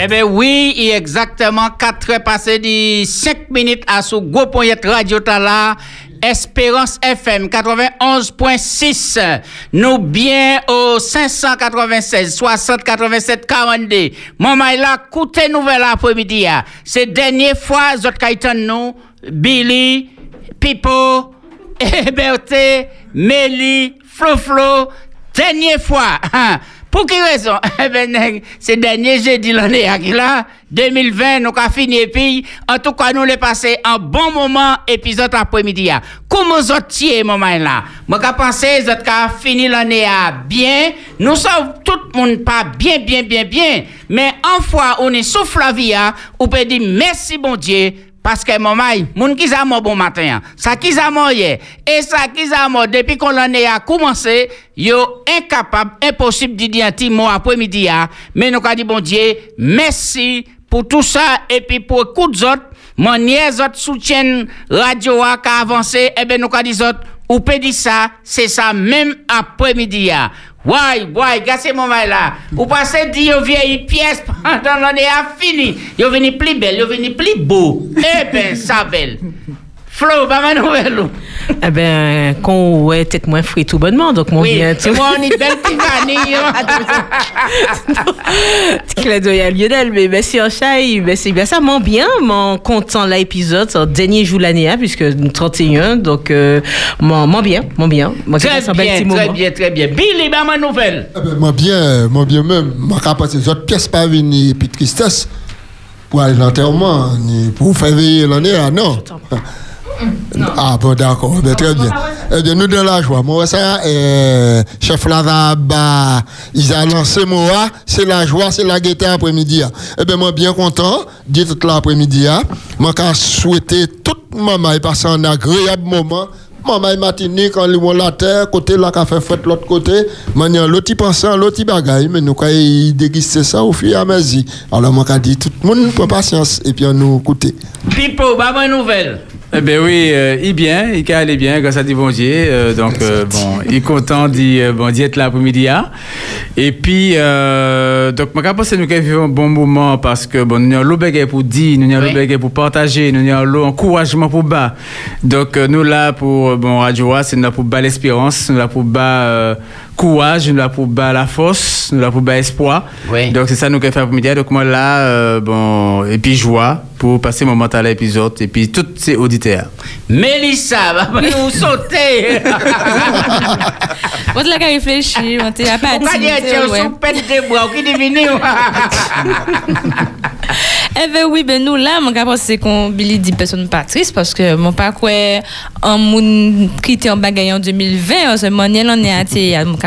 Eh bien oui, est exactement 4 heures passées de 5 minutes à ce gros radio Tala. Espérance FM 91.6. Nous bien au 596 60 87 42. Maman là, écoutez nouvelle après-midi. C'est dernière fois, zot kaitan nous, Billy, Pipo, Berté, Mélie, Flo Flo, dernière fois. Pour quelle raison? Eh ben, c'est dernier jeudi l'année là, 2020, nous avons fini et puis, en tout cas, nous l'avons passé un bon moment, épisode après-midi. Comment vous êtes moment là? Moi, je pense que vous avez fini l'année bien. Nous sommes tout le monde pas bien, bien, bien, bien. Mais en fois, on est souffle la vie, on peut dire merci, bon Dieu, parce que maman, moun qui a bon matin, ça qui a hier, et ça qui a depuis qu'on l'année a commencé, yo incapable, impossible de dire un après-midi, mais nous avons dit bon Dieu, merci pour tout ça, et puis pour écouter autres, mon nièce autres soutien radio a avancé, et bien nous avons dit ou peut dire ça, c'est ça même après-midi. Ouais, ouais, gâcez mon mal là. Vous passez dire vieille pièce pendant l'année a fini. Vous venez plus belle, vous venez plus beau. Eh ben, ça belle. Flo, pas ma nouvelle. Eh ben, quand ouais, peut-être moins frit tout bonnement, donc mon oui, bien. Tu vois, on est belle vanille. Clin d'œil à Lionel, mais merci en chai, ben c'est bien ça, mon bien, mon content l'épisode, c'est le dernier jour de l'année, hein, puisque 31, donc, euh, mon, mon bien, mon bien. Moi, très bien, très moment. bien, très bien. Billy, ben ma nouvelle. Eh ben, moi bien, moi bien même, moi capable ces autres pièces pas venir, puis tristesse, pour aller à l'enterrement, ni pour faire veiller l'année, ah non. Non. Ah bon d'accord, très bien. Eh bien, nous dans la joie. Moi, ça, euh, chef Lavaba, ils ont lancé moi, c'est la joie, c'est la gaieté après-midi. Eh bien, moi, bien content, dit tout l'après-midi. Moi, quand souhaiter toute maman et passer un agréable moment. Maman matinée, quand ils vont la terre, côté là, qu'a fait fête l'autre côté, maintenant, l'autre pensant, l'autre bagaille, mais nous, quand ils déguster ça au et à mesure. Alors, moi, quand dit tout le monde, pour patience, et puis on nous écouter. Pipo, bah, bonne nouvelle. Eh ben oui, euh, il bien, il aller bien grâce à Dieu bon Dieu. Euh, donc euh, bon, il est content d'y euh, bon d'être là après-midi. Et puis donc moi pense que nous avons un bon moment parce que bon nous avons l'eau pour dire, nous avons l'eau pour partager, nous avons l'encouragement pour bas. Donc nous là pour bon Radio c'est nous là pour bas l'espérance, nous là pour bas courage, nous là pour bas la force, nous là pour bas espoir. Oui. Donc c'est ça nous avons fait après-midi. Donc moi là bon et puis joie pour passer un moment à l'épisode et puis toutes ces auditeurs. Mélissa, nous sauter. On te l'a réfléchi, on. On dire que tu pète de bois, qui devine. Eh ben oui, ben nous là, mon cas c'est qu'on Billy dit personne pas triste parce que mon pas quoi un moun qui était en bagaille en 2020, ce monnaie l'en est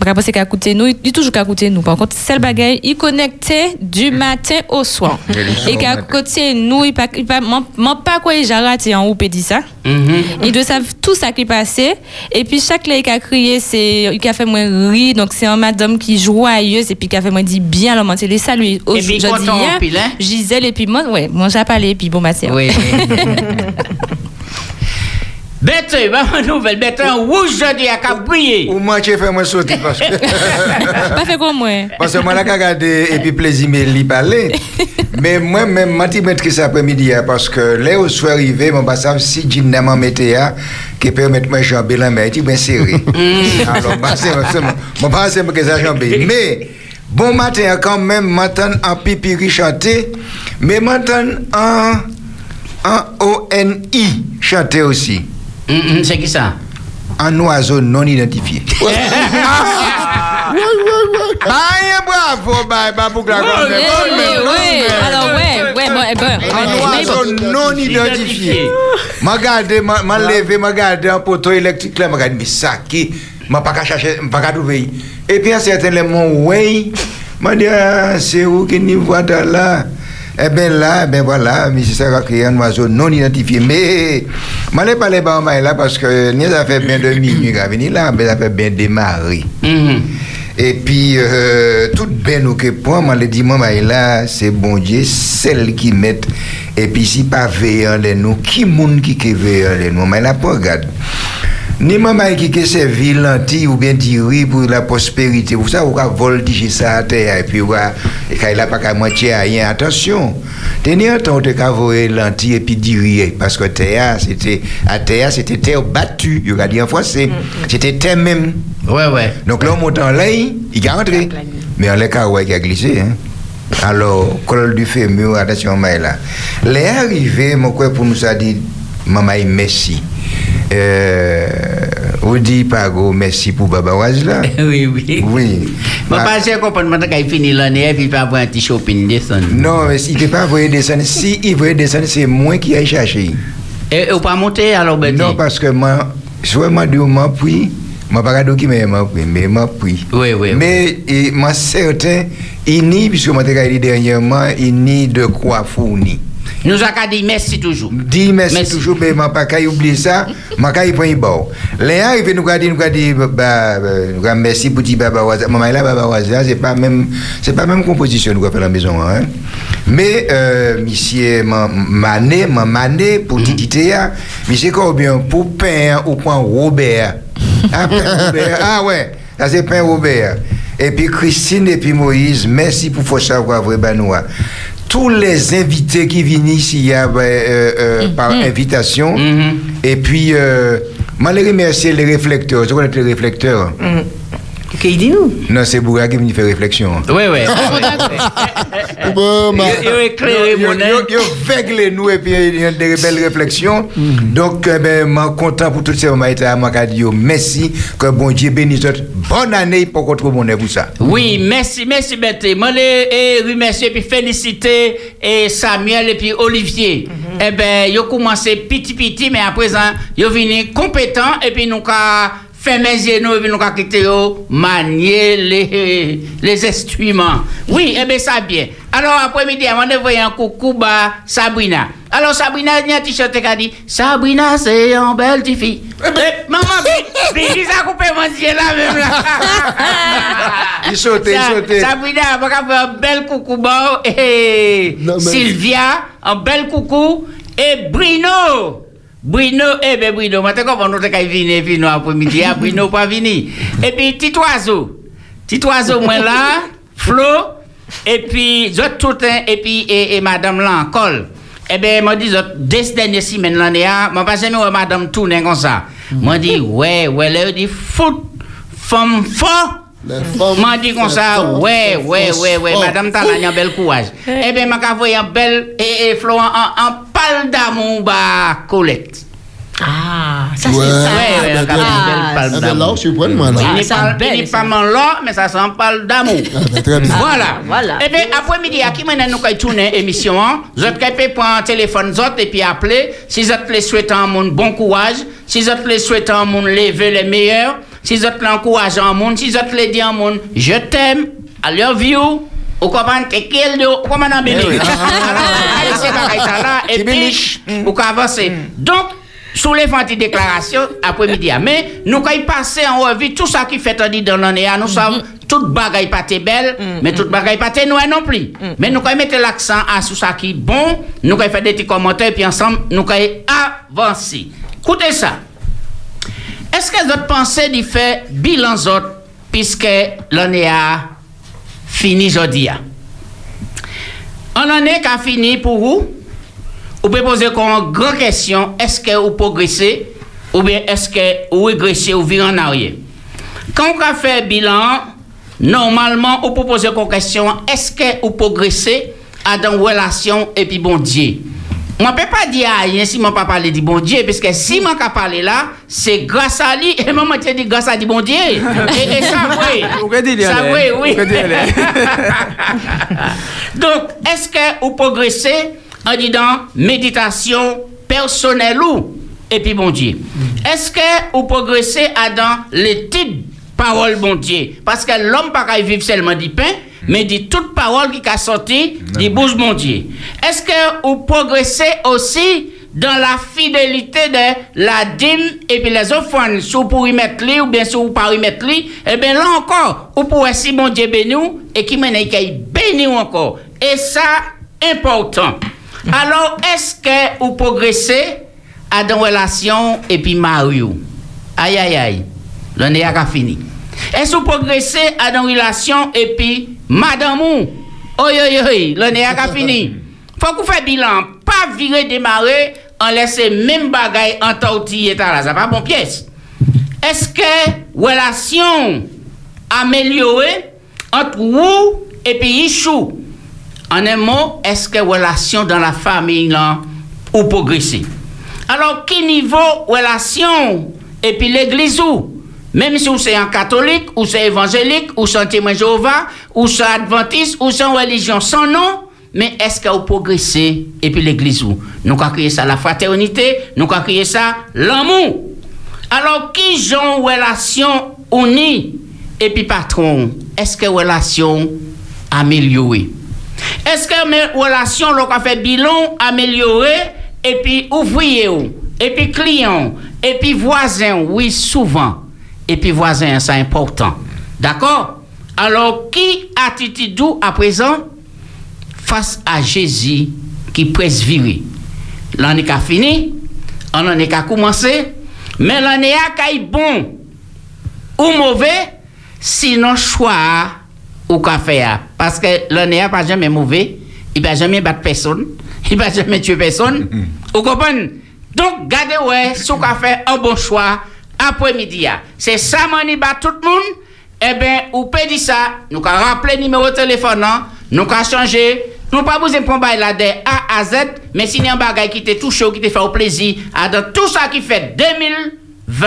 Bravo c'est qu'à côté nous, il toujours qu'à côté nous. Par contre, celle bagaille, il connecté du matin au soir. Et qu'à côté nous, il pas il pas pas quoi j'ai raté en ou dit ça. Il doit savoir tout ça qui passait et puis chaque là il a crié c'est il a fait moi rire donc c'est un madame qui joyeuse et puis qui a fait moi dit bien alors moi les saluer aujourd'hui hein? Gisèle et puis moi ouais moi j'ai parlé et puis bon ma sœur. Oui. Bête, ma nouvelle, bête en rouge aujourd'hui à briller. Ou moi, tu fait moi sauter parce que. Pas fait comme moi. Parce que moi, là, regardé et puis plaisir, mais lui parler. mais moi, même, je suis ça après-midi parce que là où je suis arrivé, je ne sais pas si j'ai une météo qui permet de me jamber la main, tu bien serré. Alors, je ne pense pas que ça jamber. Mais. Bon matin, quand même, matin en pipi chanter, mais matin en, en O-N-I chanter aussi. Se ki sa? An oazo non identifiye. Aye bravo bay, babou glakon men. An oazo non identifiye. Ma gade, ma leve, ma gade an poto elektrik la, ma gade mi saki, ma pa ka chache, ma pa ka douvey. E pi an seten le moun wey, ma de, se ou ki ni vwada la, Eh bien là, ben voilà, M. Sarah créé un oiseau non identifié. Mais, je ne pas parler là parce que nous avons fait bien de minuit à venir là, mais ça fait bien démarrer. Mm -hmm. Et puis, euh, tout bien nous que point, moi, le dit, là, c'est bon Dieu, celle qui met. Et puis, si pas veillant les nous, qui moun qui veillant les nous, mais là, pas regarde. Ni maman qui qui servi lentille ou bien diri pour la prospérité. Vous savez, vous avez voltigé ça à terre et puis vous avez, et quand il a pas qu'à moitié à rien. Attention. Tenez temps de cavoyer lentille et puis diri parce que terre, c'était, à terre, c'était terre battue. Il a dit en français. C'était terre même. Ouais, ouais. Donc là, on monte en l'air, il est rentré. Mais en l'air, il a glissé. Hein. Alors, col du fémur, attention, là. Les arrivés, mon quoi pour nous a dit, maman, merci. Euh, vous dites pas merci pour Baba Waz là. oui, oui. Oui. Moi, Ah, pas sûr qu'on peut demander quand il finit l'année, il va avoir un petit shopping descendre. non, mais il ne peut pas voyer descendre. Si il voyait descendre, c'est moi qui aille chercher. Et ou pas monter alors, Betty? Non, parce que moi, soit moi dit moi pas dire qui m'a pris, mais moi puis. Oui, oui, oui. Mais et, moi certain, il n'y, puisque t'ai dit dernièrement, il n'y de quoi fournir. Nous avons dit merci toujours. Dis merci, Merci. toujours, mais je pas qu'à oublier ça, je pas prendre bon. Les arrivés nous dit, nous dit, bah, bah, nous merci pour dire Baba Waza. Maman là, Baba Waza, c'est pas même, c'est pas même composition nous avons fait à la maison, hein. Mais, euh, monsieur, ma mané, ma mané, pour dire Théa, monsieur Corbien, pour pain ou point Robert. Ah, pain Robert, ah ouais, ça c'est pain Robert. Et puis Christine et puis Moïse, merci pour faire savoir vrai Banois. Tous les invités qui viennent ici a, euh, euh, par invitation. Mhm. Et puis, euh, moi, les les réflecteurs. Tu connais les réflecteurs Qu'il dit nous Non, c'est Bourga qui vient faire réflexion. Oui, oui. Bon, ma- Il a éclairé mon œil. Yo vègle nous et puis il y a des belles réflexions. Donc, eh ben, moi, content pour toutes ces. Moi, je dis merci. Que bon Dieu bénisse. votre Bonne année pour qu'on trouve mon pour ça. Oui, merci, merci. Moi, les et remercier et puis féliciter et Samuel et puis Olivier. Eh ben, ils ont commencé petit petit, mais à présent, ils sont venus compétents et puis nous avons fait mes yeux, nous, et nous quitté eux, manier les, les instruments. Oui, eh bien, ça bien. Alors, après-midi, avant de voir un coucou, bah, Sabrina. Alors, Sabrina, il y a un t-shirt qui a dit Sabrina, c'est une belle petite fille. Eh, maman, puis, puis, il a coupé mon Dieu là, même là. Il sautait, il Ça- sautait. Sabrina, on va faire un bel coucou bon. Et Non, mais- Sylvia, un bel coucou. Et Bruno. Bruno, eh ben Bruno, maintenant comment nous t'es venir nous après-midi, ah, Bruno pas venir. Et puis petit oiseau. Petit oiseau moi là, Flo et puis autres tout et puis et, et madame là encore. Eh ben dis autres deux dernières semaines ah, moi pas jamais madame tourner comme ça. Moi dis ouais, ouais, là dit foot femme fort. Les femmes- M'a dit comme ça, les ouais, femmes- ouais, ouais, ouais, Oh. madame Talani, un bel courage. Eh bien, m'a envoyé un bel, et, et Florent, un, un pal d'amour, bah, Colette. Ah, ça Ouais. c'est ça. Ouais, bel Ah, là, je moi. Il Ah, n'est pas, il n'est pas man là, mais ça sent un pal d'amour. Ah, ben. Voilà. voilà. Et bien, après-midi, à qui maintenant nous avons tourné émission, hein? vous prendre un téléphone, et puis appeler. Si vous les souhaitant un bon courage, si vous les souhaitant un monde lever les meilleurs, si vous êtes l'encourageant un monde, si vous êtes les dire un monde, je t'aime, I love you, ou comment te kill you, ou comment on Eh c'est pareil, ça là, et puis, ou qu'on avance. Donc, sous les fanti déclarations après-midi. Mais nous, quand il passe en revue tout ça qui fait dit dans l'année, nous savons toute bagaille pas t'es belle, mais toute bagaille pas t'es noire non plus. Mais nous, il mettre l'accent à tout ça qui est bon, nous, il fait des petits commentaires, puis ensemble, nous, il avancer. Écoutez ça. Est-ce que votre pensée d'y faire bilan puisque l'année a fini aujourd'hui? En année qui fini pour vous, vous pouvez poser comme une grande question, est-ce que vous progressez ou bien est-ce que vous régressez ou virez en arrière? Quand on fait bilan, normalement, vous pouvez poser comme question, est-ce que vous progressez à dans relation et puis bon Dieu? Je ne peux pas dire rien si ne pas parler du bon Dieu, parce que si je ne parler là, c'est grâce à lui, et moi, je dis grâce à du bon Dieu. Et, et ça, oui. Oui. Donc, est-ce que vous progressez en disant méditation personnelle ou et puis bon Dieu? Est-ce que vous progressez à dans les types paroles bon Dieu? Parce que l'homme pas qu'à vivre seulement du pain, mais dit toute parole qui a sorti du bouche bon Dieu. Est-ce que vous progressez aussi dans la fidélité de la dîme et puis les offrandes, si vous pouvez mettre li ou bien si vous pouvez mettre li, eh bien là encore, vous pouvez si mon Dieu béni ou, et qui mène qu'il béni ou encore. Et ça, important. Alors, est-ce que vous progressez à dans relation et puis Mario? Aïe, aïe, aïe. L'année a fini. Est-ce que vous progressez à dans relation et puis Madamou, oyoyoy, lone a ka fini. Fok ou fe bilan, pa vire demare, an lese men bagay an ta outi etan la. Sa pa bon piyes. Eske relasyon amelyore ant wou epi yishou? An en mo, eske relasyon dan la fami lan ou progresi? Alors, ki nivou relasyon epi l'eglizou? Même si vous êtes un catholique, ou c'est évangélique, ou c'est témoin Jéhovah, ou c'est adventiste, ou c'est religion sans nom, mais est-ce que vous progressez? Et puis l'église où? Nous avons créé ça la fraternité, nous avons créé ça l'amour. Alors, qui ont relation unie et puis patron? Est-ce que relation améliorée? Est-ce que mes relations, l'on a fait bilan amélioré, et puis ouvrier, et puis client, et puis voisin, oui, souvent. Et puis voisin, c'est important. D'accord? Alors, qui attitude à présent face à Jésus qui presse virer? L'année a fini, on en est qu'à commencer, mais l'année a bon ou mauvais, sinon choix ou qu'a faire. Parce que l'année a pas jamais mauvais, il va jamais battre personne, il va jamais tuer personne. Vous comprenez? Donc, gardez ouais, si vous fait un bon choix après-midi. C'est ça, mani bat tout le monde. Eh bien, ou peut dire ça, nous avons rappelé le numéro de téléphone, nous avons changé. Nous pas besoin de prendre là de A à Z, mais si y a qui te touche, qui te fait plaisir, à tout ça qui fait 2020,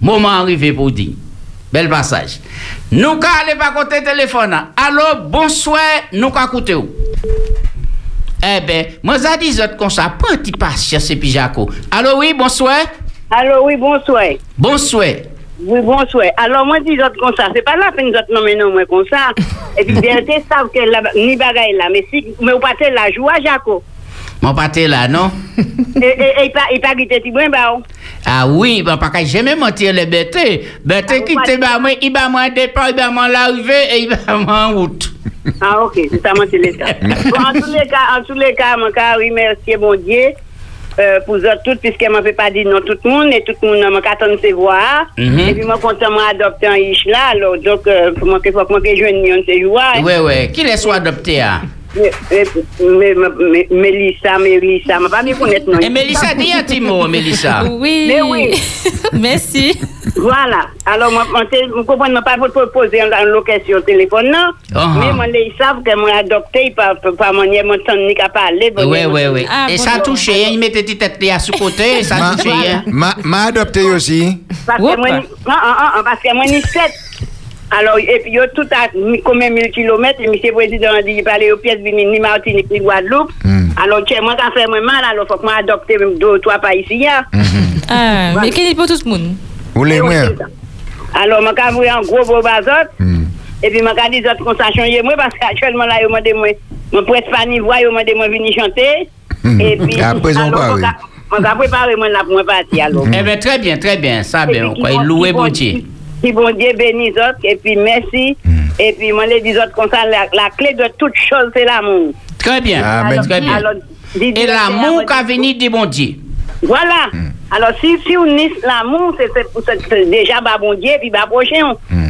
moment arrivé pour dire. Bel passage. Nous allons aller par côté téléphone. Alors, bonsoir, nous allons écouter. Eh bien, moi, je dis comme ça, petit patience, et puis Jaco. Alors, oui, bonsoir. Alors, oui, bonsoir. Bonsoir. Oui, bonsoir. Alors, moi, dis comme ça. C'est pas la peine de nommer non, moi, comme ça. Et puis, bien, tu savent que la, ni bagaille là. Mais si, mais vous partez la joie, Jaco. Mon pâté là, non? et, pas, et pas quitter ti bon, bah, Ah oui, ben, pas que jamais mentir les bêtes. Bêtes Ah, qui te partez- bah, moi, il va moi départ, il va moi l'arrivée et il va moi en route. Ah, ok, c'est ça, moi, c'est le cas. bon, en tous les cas, en tous les cas, mon cas, remercier mon Dieu. Euh, pour vous toutes, puisque m'a fait pas dire non tout le monde, et tout le monde m'a qu'attendre se voir. Mhm. Et puis, moi, content, moi, adopter un ish là, alors, donc, euh, pour moi, qu'il faut que je vienne se voir. Ouais, ouais. Qui les soit adopté, hein? Mais, mais, mais, Mélissa, Mélissa, m'a pas bien connaître, non. Et Mélissa, dis un petit mot, Mélissa. Oui. Mais oui. Merci. Voilà. Alors, moi, comprenez, moi, pas pour poser une location téléphone, non? Ah, Mais ah. moi, ils savent que moi, adopté, par, par mon mon temps, ni qu'à parler. Ouais, ouais. Ah, et ça touché, hein, il mettait tes têtes là sous côté, ça Ma, touché, hein. ma, ma adopté aussi. Parce que moi, non, parce que moi, ni sept. Alors, et puis, yo, tout à combien mille kilomètres, et monsieur président a dit, il parlait aux pièces, ni ni Martinique, ni Guadeloupe. Alors, tiens, moi, ça fait moi mal, alors, faut que moi adopte deux ou trois pas ici, hein. Ah, mais quel est pour tout le monde? Vous les moins. Alors, je vais envoyer un gros beau bazot. Hmm. Et puis, je vais dire que ça change moi parce qu'actuellement, là, ils m'ont demandé, je ne presse pas ni voix, ils m'ont demandé de venir chanter. Hmm. Et puis, À présent, pas, oui. On va préparer moi là pour moi partir alors. Eh bien, très bien, très bien, ça bien, quoi, il louait bon- Dieu. Qui bon Dieu bénisse autres, et puis merci. Et puis, moi, les dis autres comme ça, la, la clé de toute chose, c'est l'amour. Très bien, Ah, très bien. Alors, dis- dis- Et l'amour dis- qu'a venu du bon Dieu. Voilà. Hmm. Alors, si, si on nie l'amour, c'est déjà bah bon Dieu, puis bah prochain. Hmm.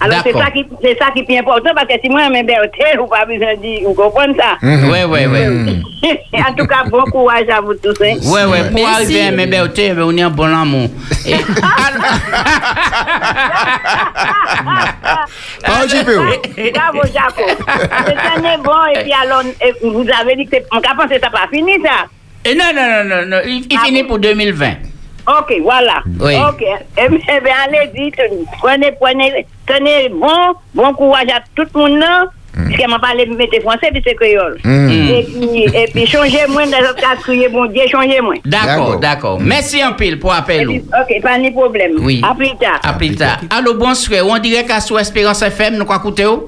Alors, c'est ça, qui, c'est ça qui est plus important, parce que si moi, je m'héberge, vous pas besoin de dire, vous comprenez ça? Ouais, ouais, ouais. en tout cas, bon courage à vous tous. hein. Ouais, ouais, pour Merci. arriver à mes on est un bon amour. Bravo, Jaco. C'est un bon, et puis alors, vous avez dit que c'est- on a pensé que ça pas fini, ça? Et non, non, non, non, non, il, il Ah finit pour 2020. Ok, voilà. Oui. Ok. Eh bien, eh bien, allez, dites, prenez, prenez, tenez bon, bon courage à tout le monde, là. Parce qu'elle m'a parlé de mettre français, puis c'est créole. Hmm. Et puis, et puis changez-moi dans les autres cas, criez, bon Dieu, changez-moi. D'accord, D'accord. d'accord. Merci un pile pour appel. puis, Ok, pas de problème. Oui. À plus tard. À plus tard. Allô, bonsoir. On dirait qu'à sous Espérance FM, nous quoi écouter où?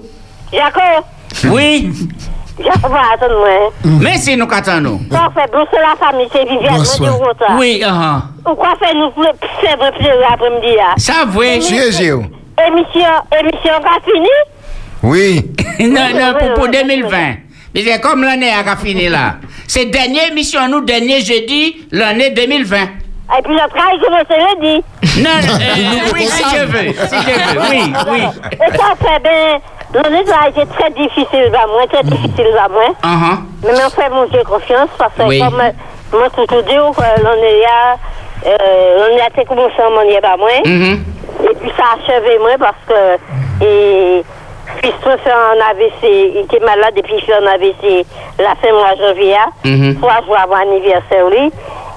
D'accord. Oui. Moi. Merci, nous qu'attendons. Parfait, bonsoir la famille, c'est Viviane. Oui, ah, Ou quoi faire nous faire plaisir l'après-midi là? ça vrai. Émission, émission pas fini? Oui. non, non, pour, pour 2020. Mais c'est comme l'année a fini là. C'est dernière émission, nous, dernier jeudi, l'année 2020. Et puis je travaille comme je le dis. Non, euh, oui, si je veux, si je veux, oui, oui. Et ça fait bien. L'année a été très difficile pour moi, très difficile pour moi. Uh-huh. Mais je fais mon Dieu confiance parce que Oui. comme euh, moi toujours dit que l'année a, euh, a été commencé en manière par moi. Mhm. Et puis ça a achevé moi parce que et, me fait un AVC, il était malade et puis il fait un AVC la fin mois de janvier. Mhm. Trois jours avant l'anniversaire.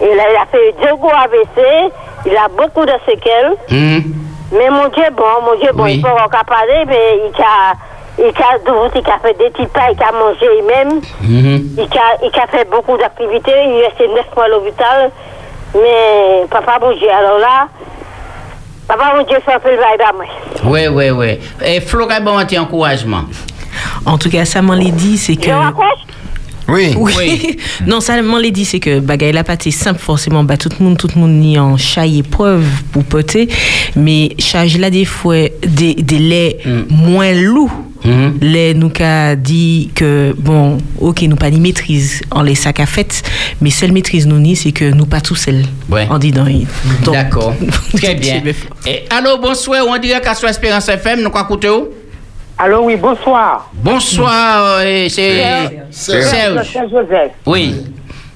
Et là, il a fait deux gros AVC, il a beaucoup de séquelles. Mhm. Mais mon Dieu, bon, mon Dieu, bon, Oui. il peut encore parler, mais il a, il a, il a fait des petits pas, il a mangé lui-même. Mhm. Il a, il a fait beaucoup d'activités, il est resté neuf mois à l'hôpital. Mais papa, mon Dieu, alors là, papa, mon Dieu, fait un peu le bail à moi. Oui, oui, oui. Et Flo, bon petit encouragement? En tout cas, ça m'en l'a dit, c'est que. Oui. Oui. Oui. non, ça m'en l'a dit, c'est que bagay la pas été simple forcément. Bah, tout le monde, tout le monde ni en chaille épreuve pour poter. Mais charge là des fois des, des laits moins lourds. Mhm. Les nous qu'a dit que bon, ok, nous pas ni maîtrise en les sacs à fête, mais seule maîtrise nous ni, c'est que nous pas tout seuls. Ouais. En dit D'accord. Très bien. Et, allô, bonsoir, on dirait qu'à soit Espérance FM, nous quoi écouter où? Allô, oui, bonsoir. Bonsoir, euh, c'est Serge. Joseph. Oui.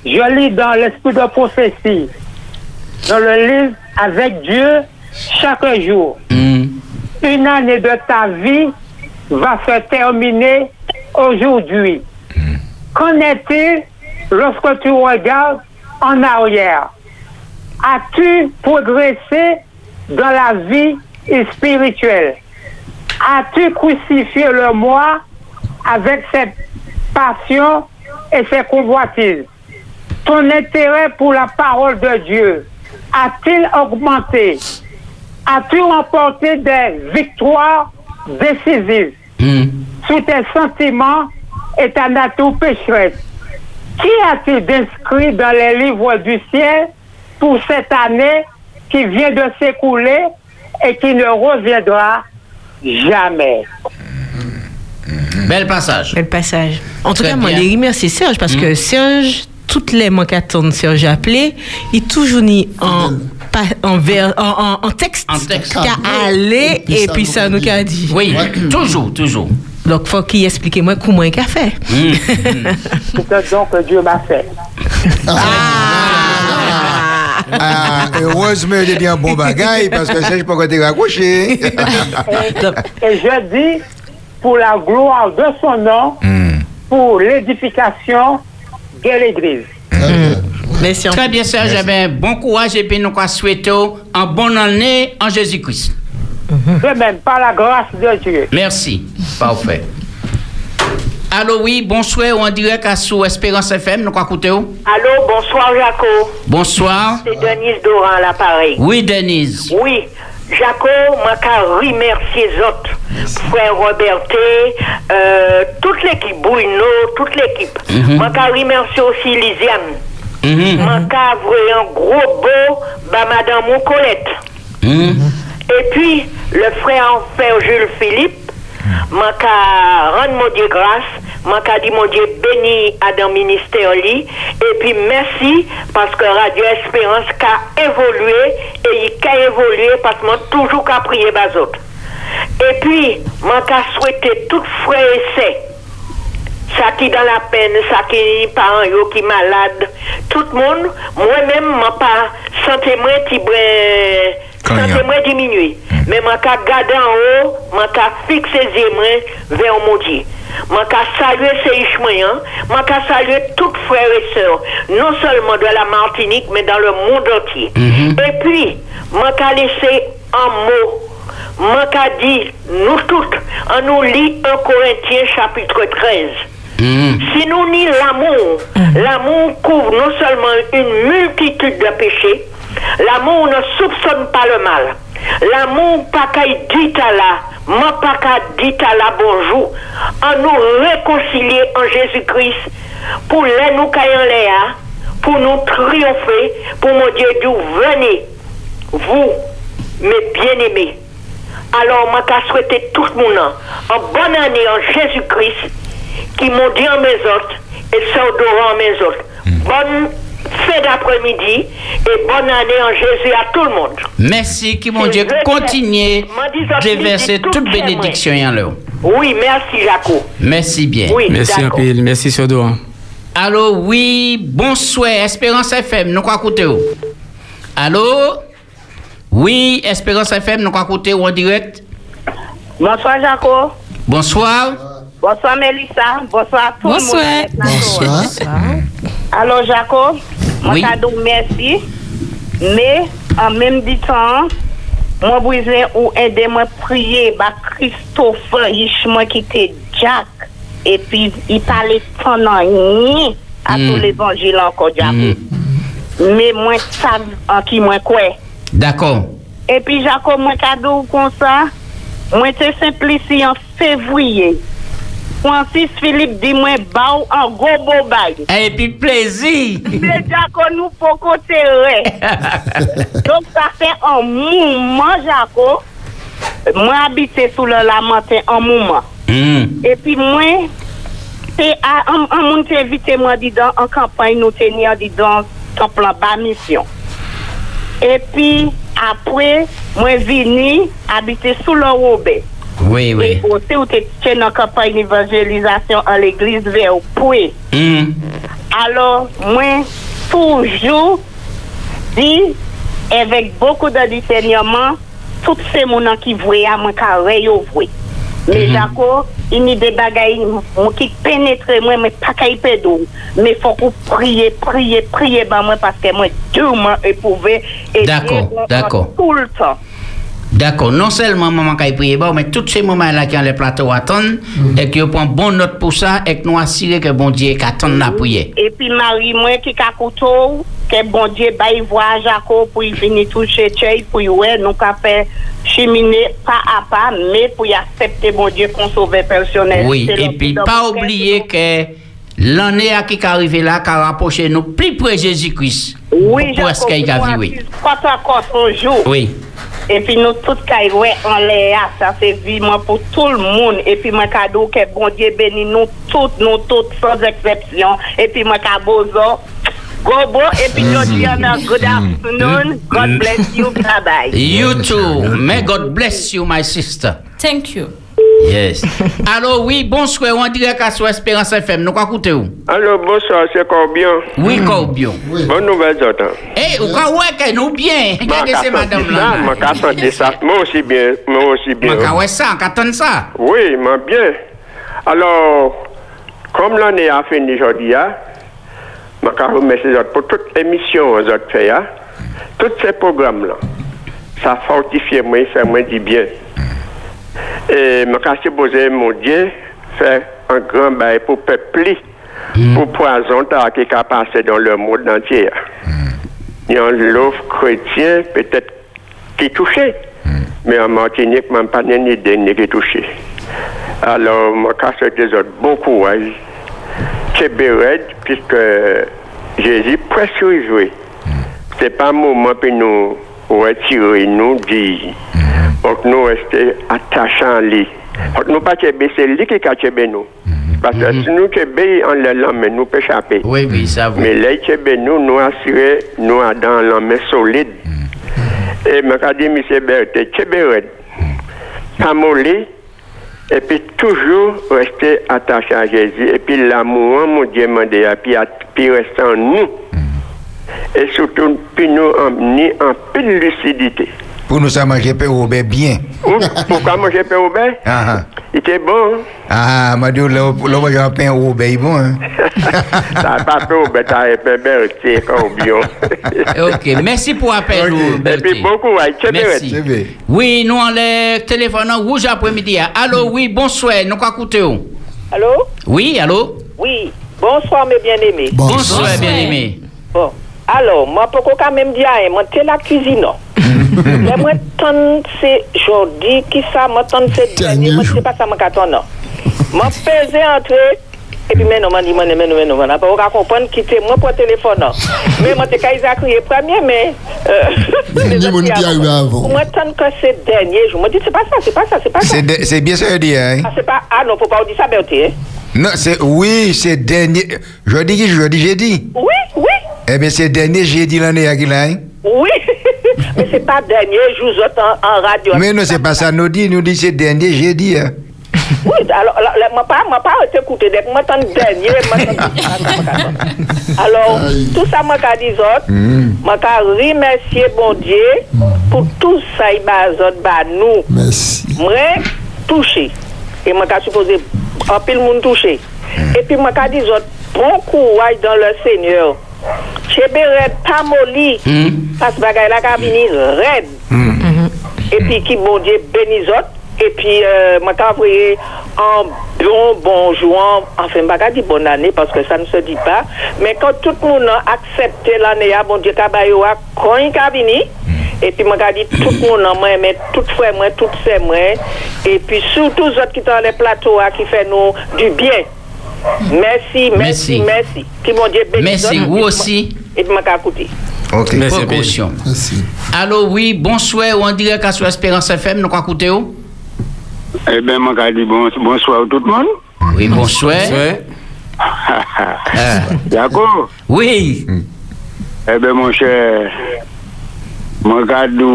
Je lis dans l'esprit de prophétie, dans le livre Avec Dieu, chaque jour. Mhm. Une année de ta vie va se terminer aujourd'hui. Qu'en est-il lorsque tu regardes en arrière? As-tu progressé dans la vie spirituelle? As-tu crucifié le moi avec ses passions et ses convoitises? Ton intérêt pour la parole de Dieu a-t-il augmenté? As-tu remporté des victoires décisives Mhm. sous tes sentiments et ta nature pécheresse? Qui a-t-il inscrit dans les livres du ciel pour cette année qui vient de s'écouler et qui ne reviendra jamais? Bel passage. Bel passage. En tout Très cas, moi, bien. les remercier Serge parce que Serge, toutes les mois qu'attendent Serge appelé, il est toujours ni en, en, vers, en, en, en texte, En texte. qu'a allé Et puis et ça puis nous ça nous dit. qu'a dit. Oui, toujours, toujours. Donc, faut qu'il explique moi comment il a fait. C'est ce donc que Dieu m'a fait. Ah, heureusement, j'ai dit un bon bagaille parce que ça, je peux pas te raccrocher. Et je dis, pour la gloire de son nom, Hmm. pour l'édification de l'Église. Merci. Très bien, Serge. Eh ben, bon courage et puis nous quoi souhaiter en bonne année en Jésus-Christ. De même, par la grâce de Dieu. Merci. Parfait. Allô, oui, bonsoir, on dirait qu'à sous Espérance FM, nous quoi? Allô, bonsoir, Jaco. Bonsoir. C'est Denise Doran à l'appareil. Oui, Denise. Oui, Jaco, moi, qu'à remercier les autres. Frère Roberté, euh, toute l'équipe, Bruno, toute l'équipe. Moi, qu'à remercier aussi Lisiane. Mhm. Moi, qu'à envoyer un gros beau, bah, Madame Moncolette. Mhm. Et puis, le frère frère Jules Philippe, rendre mon Dieu grâce, moi, qu'à dire mon Dieu béni à dans le ministère li. Et puis, merci parce que Radio Espérance a évolué et il a évolué parce que moi, toujours qu'à prier les autres. Et puis, moi, qu'à souhaiter tout et sœurs ça qui dans la peine, ça qui parents yo qui malade, tout le monde, moi-même, moi pas santé moi Cognac. santé moi diminué. Mais moi qu'à garder en haut, moi qu'à fixer les vers mon Dieu. Moi qu'à saluer ces Ishmaéliens, moi qu'à saluer tous frères et sœurs, non seulement de la Martinique, mais dans le monde entier. Et puis, moi qu'à laisser un mot moi qu'a dit, nous toutes, on nous lit 1 Corinthiens chapitre 13. Mhm. Si nous nie l'amour, l'amour couvre non seulement une multitude de péchés, l'amour ne soupçonne pas le mal. L'amour pas qu'à dit à la Moi, pas qu'à dire à la bonjour, en nous réconcilier en Jésus-Christ, pour les nous cailler Léa, pour nous triompher, pour mon Dieu, Dieu, venez, vous, mes bien-aimés. Alors, moi, qu'à souhaiter tout le monde en bonne année en Jésus-Christ, qui m'ont dit en mes autres, et Saint-Doran en mes autres. Bonne fin d'après-midi et bonne année en Jésus à tout le monde. Merci, qui mon Dieu, continuez de verser toute bénédiction en l'eau. Oui, merci, Jaco. Merci bien. Oui, Merci peu. Merci Sodo. Allô, oui, bonsoir, Espérance FM, nous quoi écouter où? Allô? Oui, Espérance FM, nous quoi écouter ou en direct? Bonsoir, Jaco. Bonsoir. Bonsoir, Mélissa. Bonsoir, tout Bonsoir. le monde. Bonsoir. Alors, Jaco, moi, Oui. cadeau, merci. Mais, en même temps, moi, besoin ou aider moi prier, bah, Christophe, Richemont qui était Jack. Et puis, il parlait tant en rien à Mm. tout l'évangile encore, Jaco. Mais moi, ça, en qui moi, quoi? D'accord. Et puis, Jacob, moi, cadeau comme ça, moi, c'est simple ici en février. Francis Philippe dit, moi, bao en gros beau bail. Et puis, plaisir. Mais Jacob, nous, faut côté Donc, ça fait un moment, Jacob. Moi, habité sous le lamentin un moment. Hmm. Et puis, moi, c'est un, monde invité moi dedans en campagne, nous tenir dedans, en plan bas mission. Et puis, après, moi, venu habiter sous le Robert. Oui, oui. Et aussi, où tu es dans campagne d'évangélisation à l'église vers Poué. Hmm. Alors, moi, toujours dit, avec beaucoup de discernement, tous ces gens qui voient à moi, carré, voient. Mais Jaco, il y a des bagailles qui pénètrent moi, mais pas qu'à y. Mais il faut que prier, prier, prier, ben moi, parce que moi, m'a éprouvé. et D'accord, d'accord. Tout le temps. D'accord. Non seulement maman qui prier, bon, mais tous ces moments-là qui ont les plateaux attendent, et qui prend bonne note pour ça, et que nous assurer que bon Dieu qu'attend la prière. Et puis Marie, moi qui a couteau, que bon Dieu baille voir Jacob pour y venir toucher Tchèque, pour y ouais, nous qu'a fait cheminer pas à pas, mais pour y accepter bon Dieu qu'on sauve personnel. Oui, et puis pas oublier que l'année à qui est arrivé là, qui a rapproché nous plus près de Jésus-Christ. Oui, Pour est-ce qu'il a vu, oui. Quand encore son jour. Oui. Et puis nous tous ouais en l'air, ça c'est vivement pour tout le monde. Et puis moi cadeau que bon Dieu bénit nous toutes, nous toutes sans exception. Et puis moi cabozo. Gobo, et puis Georgiana, good afternoon. God bless you. Bye bye. You too. May God bless you, my sister. Thank you. Yes. Alors, oui, bonsoir, on dirait qu'à sur Espérance FM. Nous quoi écouter où? Alors, bonsoir, c'est Corbion. Oui, Corbion. Bonne nouvelle, Zotan. Eh, ou quoi, ouais, que nous bien. Regardez ces madame là. Moi, qu'à sentir ça. Moi aussi bien. Moi aussi bien. Moi, ouais, ça, on attend ça. Oui, moi bien. Alors, comme l'année a fini aujourd'hui, hein, je vous remercie pour toute émission que vous fait, hein. tous ces programmes-là. Ça fortifie moi, fait moi du bien. Et je suis posé mon Dieu, faire un grand bail pour peupler, pour poison qui a passé dans le monde entier. Il y a un l'offre chrétien, peut-être, qui est touché. Mais en Martinique, je n'ai pas ni idée ni qui est touché. Alors, je souhaite des autres bon courage. C'est béred, puisque Jésus presque joué. Ce n'est pas un moment pour nous retirer, nous dire. Faut que nous rester attachants à lui. Faut que nous pas que c'est lui qui tué nous. Parce que si nous que en lames, nous peut échapper. Oui, oui, ça va. Mais là, nous, nous assurer, nous dans la main solide. Et je dis, M. Berthe, que béred. Pas moller. Et puis toujours rester attaché à Jésus. Et puis l'amour, mon Dieu, m'a dit, et puis rester en nous. Et surtout, puis nous emmener en pile lucidité. Pour nous, ça manger peu Robert bien. Ou- Pourquoi manger pain au bain? Ah, Il était bon. hein? ah, m'a dit, le le- le pain Robert, il est bon. Hein? Ça n'a pas pain au bain, ça a pain bertier, comme bien. Ok, merci pour nous, Et puis courage, c'est Merci. Oui, nous on les téléphone en rouge après-midi. Allô, oui, bonsoir, nous quoi écouter où? Allô? Oui, allô? Oui. Bonsoir, mes bien-aimés. Bonsoir, bien-aimé. Bon. Alors, mwen poko ka menm diya e, mwen te la kuzino. Le mwen ton se jodi, ki sa mwen ton se dwenye, mwen se pa sa mwen katon nan. Mwen peze entre et puis mais non m'a dit moi mais non mais non n'a pas on comprendre quitter moi pour téléphone non. Mais moi t'es Kaisa crier premier mais Ni moun qui arrive avant. moi tant que c'est dernier je me dis c'est pas ça c'est pas ça c'est pas ça. C'est bien ça, je dis, hein? Ah, c'est pas ah non faut pas dire ça Bertie. hein. Non, c'est, oui, c'est dernier. Je dis qui, je dis, j'ai dit. Oui oui Eh bien, c'est dernier, j'ai dit l'année à qui là, hein? oui mais c'est pas dernier jour en, en radio. Mais non, c'est pas ça, nous dit, nous dit, c'est dernier, j'ai dit, hein? Mwen pa ou te koute dek, mwen tan denye, mwen tan denye. Alors, tout sa mwen ka dizot, mwen hmm. ka rimesye bon diye pou hmm. tout sa i bazot ba nou. Mwen touche, e mwen ka suppose apil moun touche. Hmm. E pi mwen ka dizot, bon kouwaj dan le seigneur. Chebe red pa moli, pas bagay la ka vini red. E pi ki bon diye benizot, Et puis, euh, moi, t'ai envoyé un bon bonjour, enfin, je ne dire bonne année parce que ça ne se dit pas. Mais quand tout le monde a accepté l'année, ah, bon Dieu, Kabayo a quand il a venu. Et puis, moi, dit tout le monde, moi, mais tout frère, moi, tout c'est moi. Et puis, surtout, les autres qui sont dans les plateaux, ah, qui fait nous du bien. Merci, merci, Merci. merci. Qui mon Dieu bénisse. Merci, vous aussi. Et puis, moi, écouté. Ok. Merci. Merci. Allô, oui, bonsoir, on dirait qu'à sur Espérance FM, nous où? Eh ben, man ka di bon-, bonsoy ou tout moun. Oui, bonsoy. Yako? Oui. Eh ben, mon chè, man ka di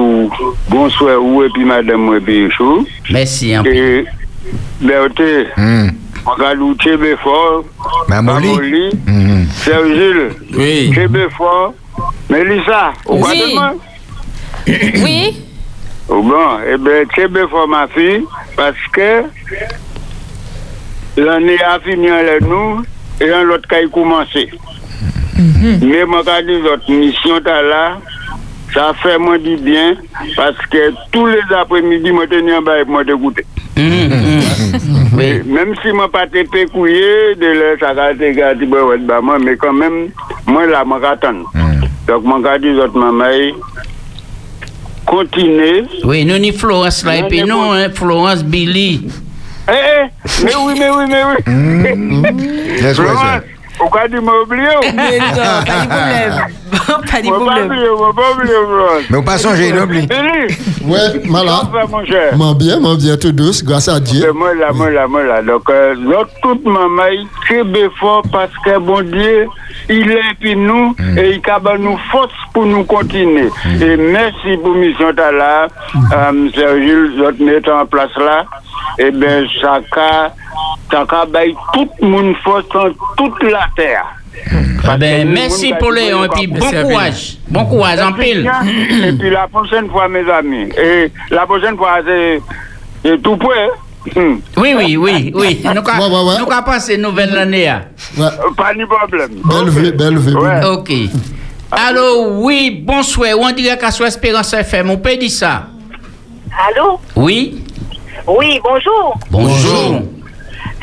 bonsoy ou epi madame ou epi chou. Mersi, anpil. Be ote, hmm. man ka di chebe for, mamoli, hmm. serjil, chebe for, melisa, ou kwa deman? Oui. Bon, ebe, tebe fwa ma fi, paske, lan e afinyan le nou, e lan lot ka yi koumanse. Me mwen ka di lot misyon ta la, sa fè mwen di bien, paske tou les apremidi mwen te nyan ba ep mwen te goute. Mèm mm-hmm. si mwen pa te pe kouye, de lè sa ka te gati be wet ba mwen, me kan mèm, mwen la mwen ka tan. Dok mwen ka di lot mwen mayi, continuez. oui, nous ni Florence là, et puis non, hein, Florence Billy. Eh, eh, mais oui, mais oui, mais oui. Laisse-moi ça. Florence, pourquoi tu m'as oublié? Mais non, pas de problème. pas de problème. pas oublié. Mais on passe en j'ai oublié. Billy, Ouais, malade. M'en bien, m'en bien tout douce, grâce à Dieu. Moi là, moi là, moi là. Donc, euh, l'autre, toute maman, il très bien fort parce que bon Dieu, il est puis nous et il a nous force pour nous continuer. Et merci pour mission là, euh, Sergile, l'autre mettre en place là. Et bien, ça a bail tout le monde force dans toute la terre. Ah ben, merci pour nous, et puis bon courage. Bon courage, en pile. Et puis la prochaine fois, mes amis. Et la prochaine fois, c'est tout prêt. hein. Hmm. Oui, oui, oui, oui. Nous Ouais, ouais, ouais. avons passé nouvelle année. hein. Ouais. Euh, Pas de problème. Belle vie, belle vie. Ouais. Ok. Allô, oui, bonsoir. On dirait qu'à sur Espérance FM, on peut dire ça? Allô? Oui, Oui, bonjour. bonjour.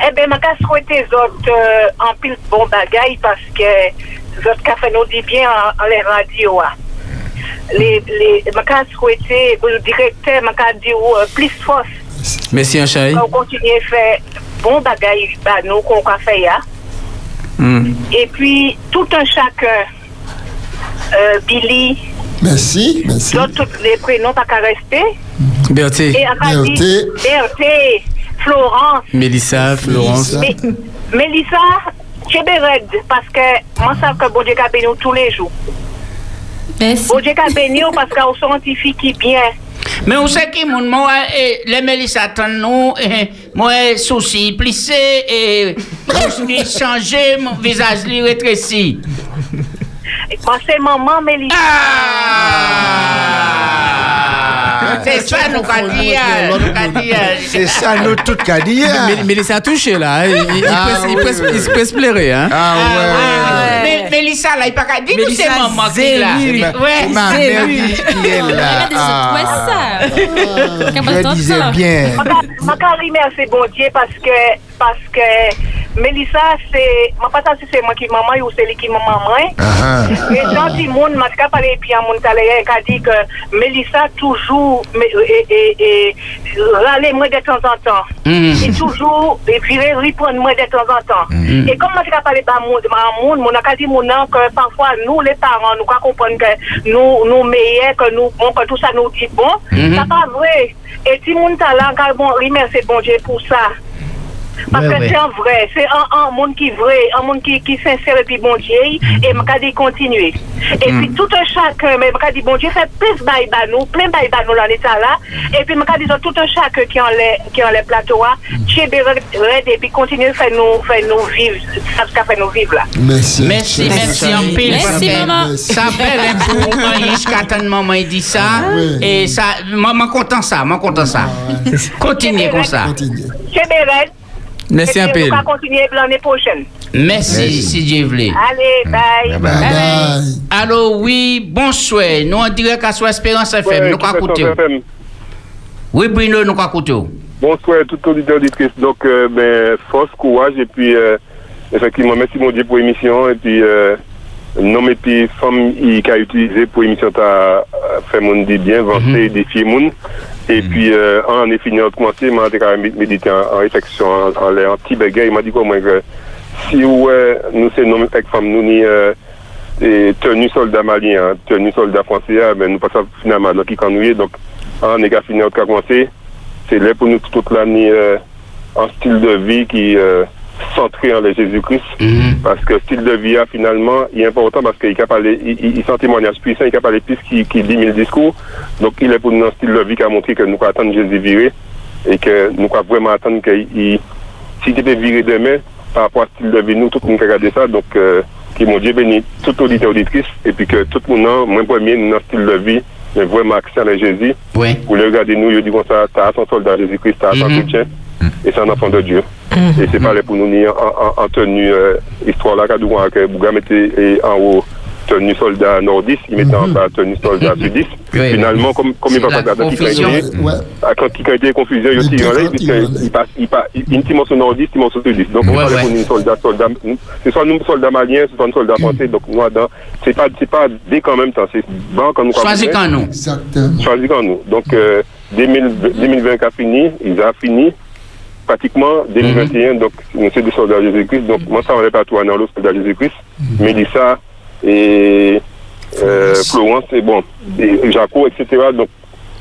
Eh bien, je souhaiter autres euh, en pile bon bagaille parce que les autres cafés nous dit bien en, en les radios. ah. Les, les, je souhaiter le directeur, je dire euh, plus force. Merci, Anchaï. On continue à faire bon bagaille, bah, nous, qu'on a fait. ah. Hmm. Et puis, tout un chacun, euh, Billy, Merci, merci. d'autres, tous les prénoms pas qu'à rester. Berthe, Et on Florence, Mélissa, Florence. Mélissa. Mais, Mélissa, j'ai red parce que moi, ça que bon Dieu a béni nous tous les jours. Merci. Bon Dieu a béni nous parce qu'on scientifique qui bien. Mais on sait qui mon moi et les Mélissa attendent nous et moi souci plissé et je changer mon visage li rétréci. Moi, c'est maman Mélissa. Ah! C'est ça nous. C'est ça, nous, tout. Mé- Mélissa a touché là. hein. Il, il, Ah, oui, oui, il se presse pleurer. Hein. Ah ouais. Mais Mélissa là, il pas qu'à dire nous c'est maman qui est là. Ouais. Ma mère dit qui est là. Ah. Ouais. Je disais bien. Je remercie bon Dieu parce que, parce que Mélissa, c'est, moi pas ça si c'est moi qui maman ou c'est lui qui maman. Ah, Et dans le monde, m'a pas parlé puis un monde qui a dit que Mélissa toujours mais, et, et, et râler moi de temps en temps. Mhm. Et toujours et puis répondre moi de temps en temps. Mhm. Et comme je parlé pas monde, ma monde, mon a dit mon nom que parfois nous les parents nous comprendre que nous nous meilleurs que nous bon que tout ça nous dit bon, Mhm. c'est pas vrai. Et si mon talent car bon remercie bon Dieu pour ça. Parce Ouais, que ouais. c'est un vrai, c'est un, un monde qui est vrai, un monde qui, qui est sincère et puis bon Dieu, et m'a dit continuer. Et puis tout un chacun, mais m'a dit bon Dieu fait plus bail ba nous, plein bail ba nous dans l'état là, et puis m'a dit tout un chacun qui en les, qui en les plateaux Dieu red et puis continuer faire nous, faire nous vivre, ça ce qu'a fait nous vivre là. Merci. Merci, merci en pile. Merci, maman. Ça fait un pour un jusqu'à temps de maman il dit ça. Oui. Et ça, moi content ça, moi content ça. Continuez comme ça. Continue. Dieu red. Merci un peu. on va continuer l'année prochaine. Merci, Merci. si Dieu voulait. Allez, bye. Bye bye. Allô, oui, bonsoir. Nous en direct à sur Espérance FM. Ouais, nous quoi écouter. Oui, Bruno, nous quoi écouter. Bonsoir tout auditeur auditrice. Donc, euh, ben, force, courage et puis, euh, effectivement, merci mon Dieu pour l'émission et puis, euh, nom et puis femme il qu'a utilisé pour l'émission t'as fait mon dit bien, avancer, édifier mon. Et puis, euh, en a commencé, m'a quand même médité en, en réflexion, en, en, en petit il m'a dit quoi, moi, que si ouais, nous c'est nom avec femme, nous ni, euh, et tenu soldat malien, tenu soldat français, ah, ben, nous passons finalement, donc, il nous donc, en est fini, a commencé, c'est là pour nous toute l'année euh, un style de vie qui euh, centré en le Jésus-Christ. Parce que style de vie, ah, finalement, il est important parce qu'il parlé, il, il, il sent témoignage puissant, il a parlé plus qui, qui dit mille discours. Donc, il est pour nous un style de vie qui a montré que nous pouvons attendre Jésus virer et que nous pouvons vraiment attendre qu'il, il- s'il était viré demain, par rapport à style de vie, nous, tout le monde regardé ça, donc, euh, que mon Dieu bénisse tout auditeur auditrice et puis que tout le monde, moi premier, nous, un style de vie, mais vraiment accès à Jésus. Oui. Vous le regardez nous, il dit comme ça, t'as son soldat Jésus-Christ, t'as son Mhm. chrétien, et c'est un enfant de Dieu. Et c'est pas là pour nous ni en, en, en tenue euh, histoire là, quand on que Bouga mettait et en haut tenue soldat nordiste, il mettait en bas tenue soldat sudiste. Oui, Finalement, comme, comme il C'est va pas ah, quand il y a confusion, il Il tire puisque il il passe, il passe, il, il tire sur nordiste, il sur sudiste. Donc, on parle pour nous soldats, soldats, nous- c'est soit nous soldats maliens, soit nous soldats français, donc nous, là c'est pas, c'est pas dès qu'en même temps, c'est bon quand nous Choisis quand nous. Exactement. choisi quand nous. Donc, euh, 2000 2020 a fini, ils ont fini. Pratiquement, 2021, donc, nous sommes des soldats de Jésus-Christ. Donc, moi, ça, on n'est pas tout dans l'autre soldat de Jésus-Christ. Mélissa et euh, Florence, et bon, et Jaco, etc. Donc,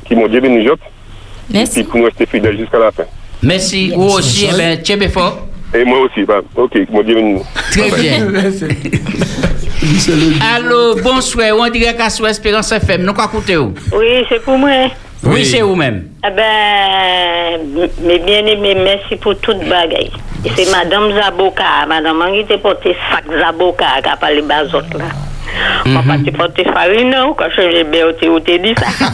qui m'ont dit, béni, Job. Et puis, Merci. pour nous rester fidèles jusqu'à la fin. Merci. Vous aussi, eh ben, Tchébé fort. Et moi aussi, bah, ok, dit, béni. Très bien. Lui, c'est le- Allô, bonsoir. On direct à sur Espérance FM. Nous quoi écouter. Oui, Oui, c'est pour moi. oui c'est vous-même. Eh ben, mes bien-aimés, merci pour toute bagaille. C'est Madame Zaboka, Madame t'a porté sac Zaboka qui a parlé bazot là. Moi, pas te porter farine, non, quand je vais BOT ou t'es dit ça.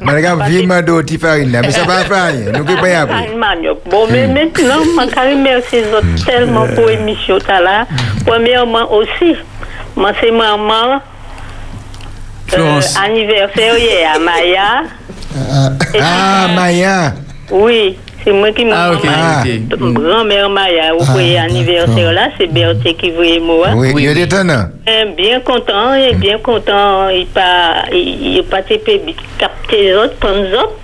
Madame, vraiment d'autres farine, là, mais ça va faire rien. Nous ne pas y aller. Farine manioc. Bon, mais maintenant, je vais remercier les autres tellement pour l'émission t'as là. Premièrement aussi, moi, c'est maman. Euh, anniversaire hier à Maya. Ah, Maya. Oui, c'est moi qui m'a Ah, ok, Ah. ok. Grand-mère Maya, au premier anniversaire là, c'est Berthe qui voulait moi. Oui, Oui, il y a oui. des étonnant. Eh, Bien content, et bien content, il pas, il il pas été capter les autres, prendre les autres.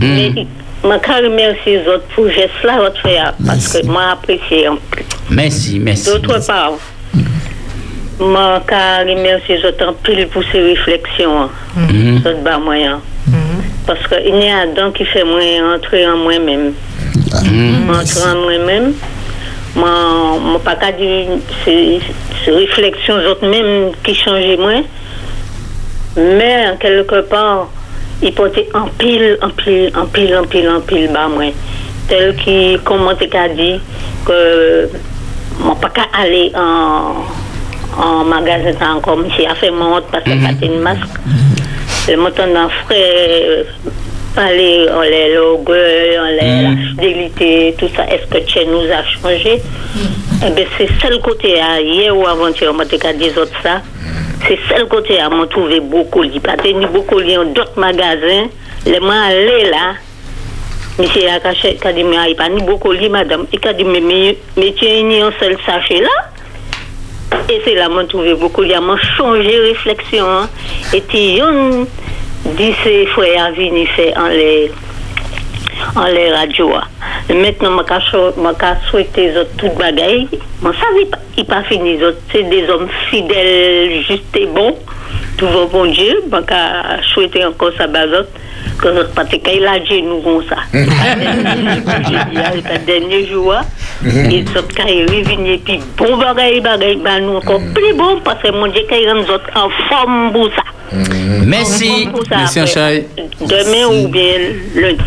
Mais il- moi, quand remercier les autres pour le geste là, votre frère, parce que moi, apprécié un peu. Merci, merci. D'autre part, moi, quand remercier les autres en pile pour ces réflexions, Mhm. autres bas moyen. Parce qu'il y a un qui fait moi entrer en moi-même. Entrer en moi-même. Moi, moi, pas qu'à dire, c'est c'est réflexion autres même qui changent moi. Mais, en quelque part, il portait en pile, en pile, en pile, en pile, en pile, moi. Tel qui, comment tu as dit, que moi, pas qu'à aller en, en magasin encore, mais j'ai fait mon honte parce que pas une masque. Le montant d'un frère, parler en les l'orgueil, en les- la fidélité, tout ça, est-ce que Dieu nous a changé? Eh bien, c'est seul côté, hier ou avant-hier, on m'a dit des autres ça. C'est seul côté, à m'ont trouvé beaucoup, il pas tenu beaucoup, a d'autres magasins. Les aller là, Monsieur a caché, il a dit, mais il pas ni brocoli, madame. Il a dit, mais, tu mis un seul sachet là. Et c'est là que j'ai trouvé beaucoup. Il a changé de réflexion. hein. Et puis, on dit ses frères venir faire en les, en les radios. hein. Maintenant, je vais souhaiter les autres toutes bagailles. Ça, il pas- il pas fini. C'est des hommes fidèles, justes et bons. Tout va bon Dieu. Je vais souhaiter encore ça, bazot. Que parce qu'il a dit nous comme ça. Le dernier jour, ils sont carrés, venus, puis bon bagaille, bagaille, bah, nous encore plus bon, parce que mon Dieu, qu'il rend nous autres en forme pour ça. Merci. Merci. Anchaï. Demain ou bien lundi.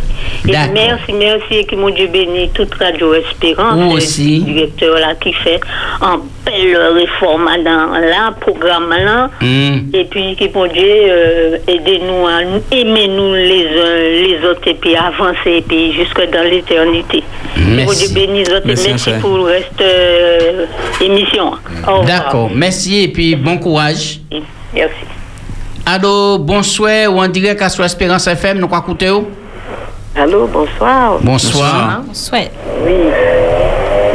Et merci, merci, et que mon Dieu bénisse toute Radio Espérance. Vous le aussi. directeur là qui fait un belle réforme dans le programme là. Hmm. Et puis, que mon Dieu euh, aidez-nous à aimer nous les uns les autres et puis avancer et puis jusque dans l'éternité. Merci. Dieu bénisse Merci, merci, pour le reste euh, émission. Au revoir. D'accord. Merci et puis bon courage. Merci. Allô, bonsoir, ou en direct à sur Espérance FM, nous quoi écouter où? Allô, bonsoir. Bonsoir. Bonsoir. Oui.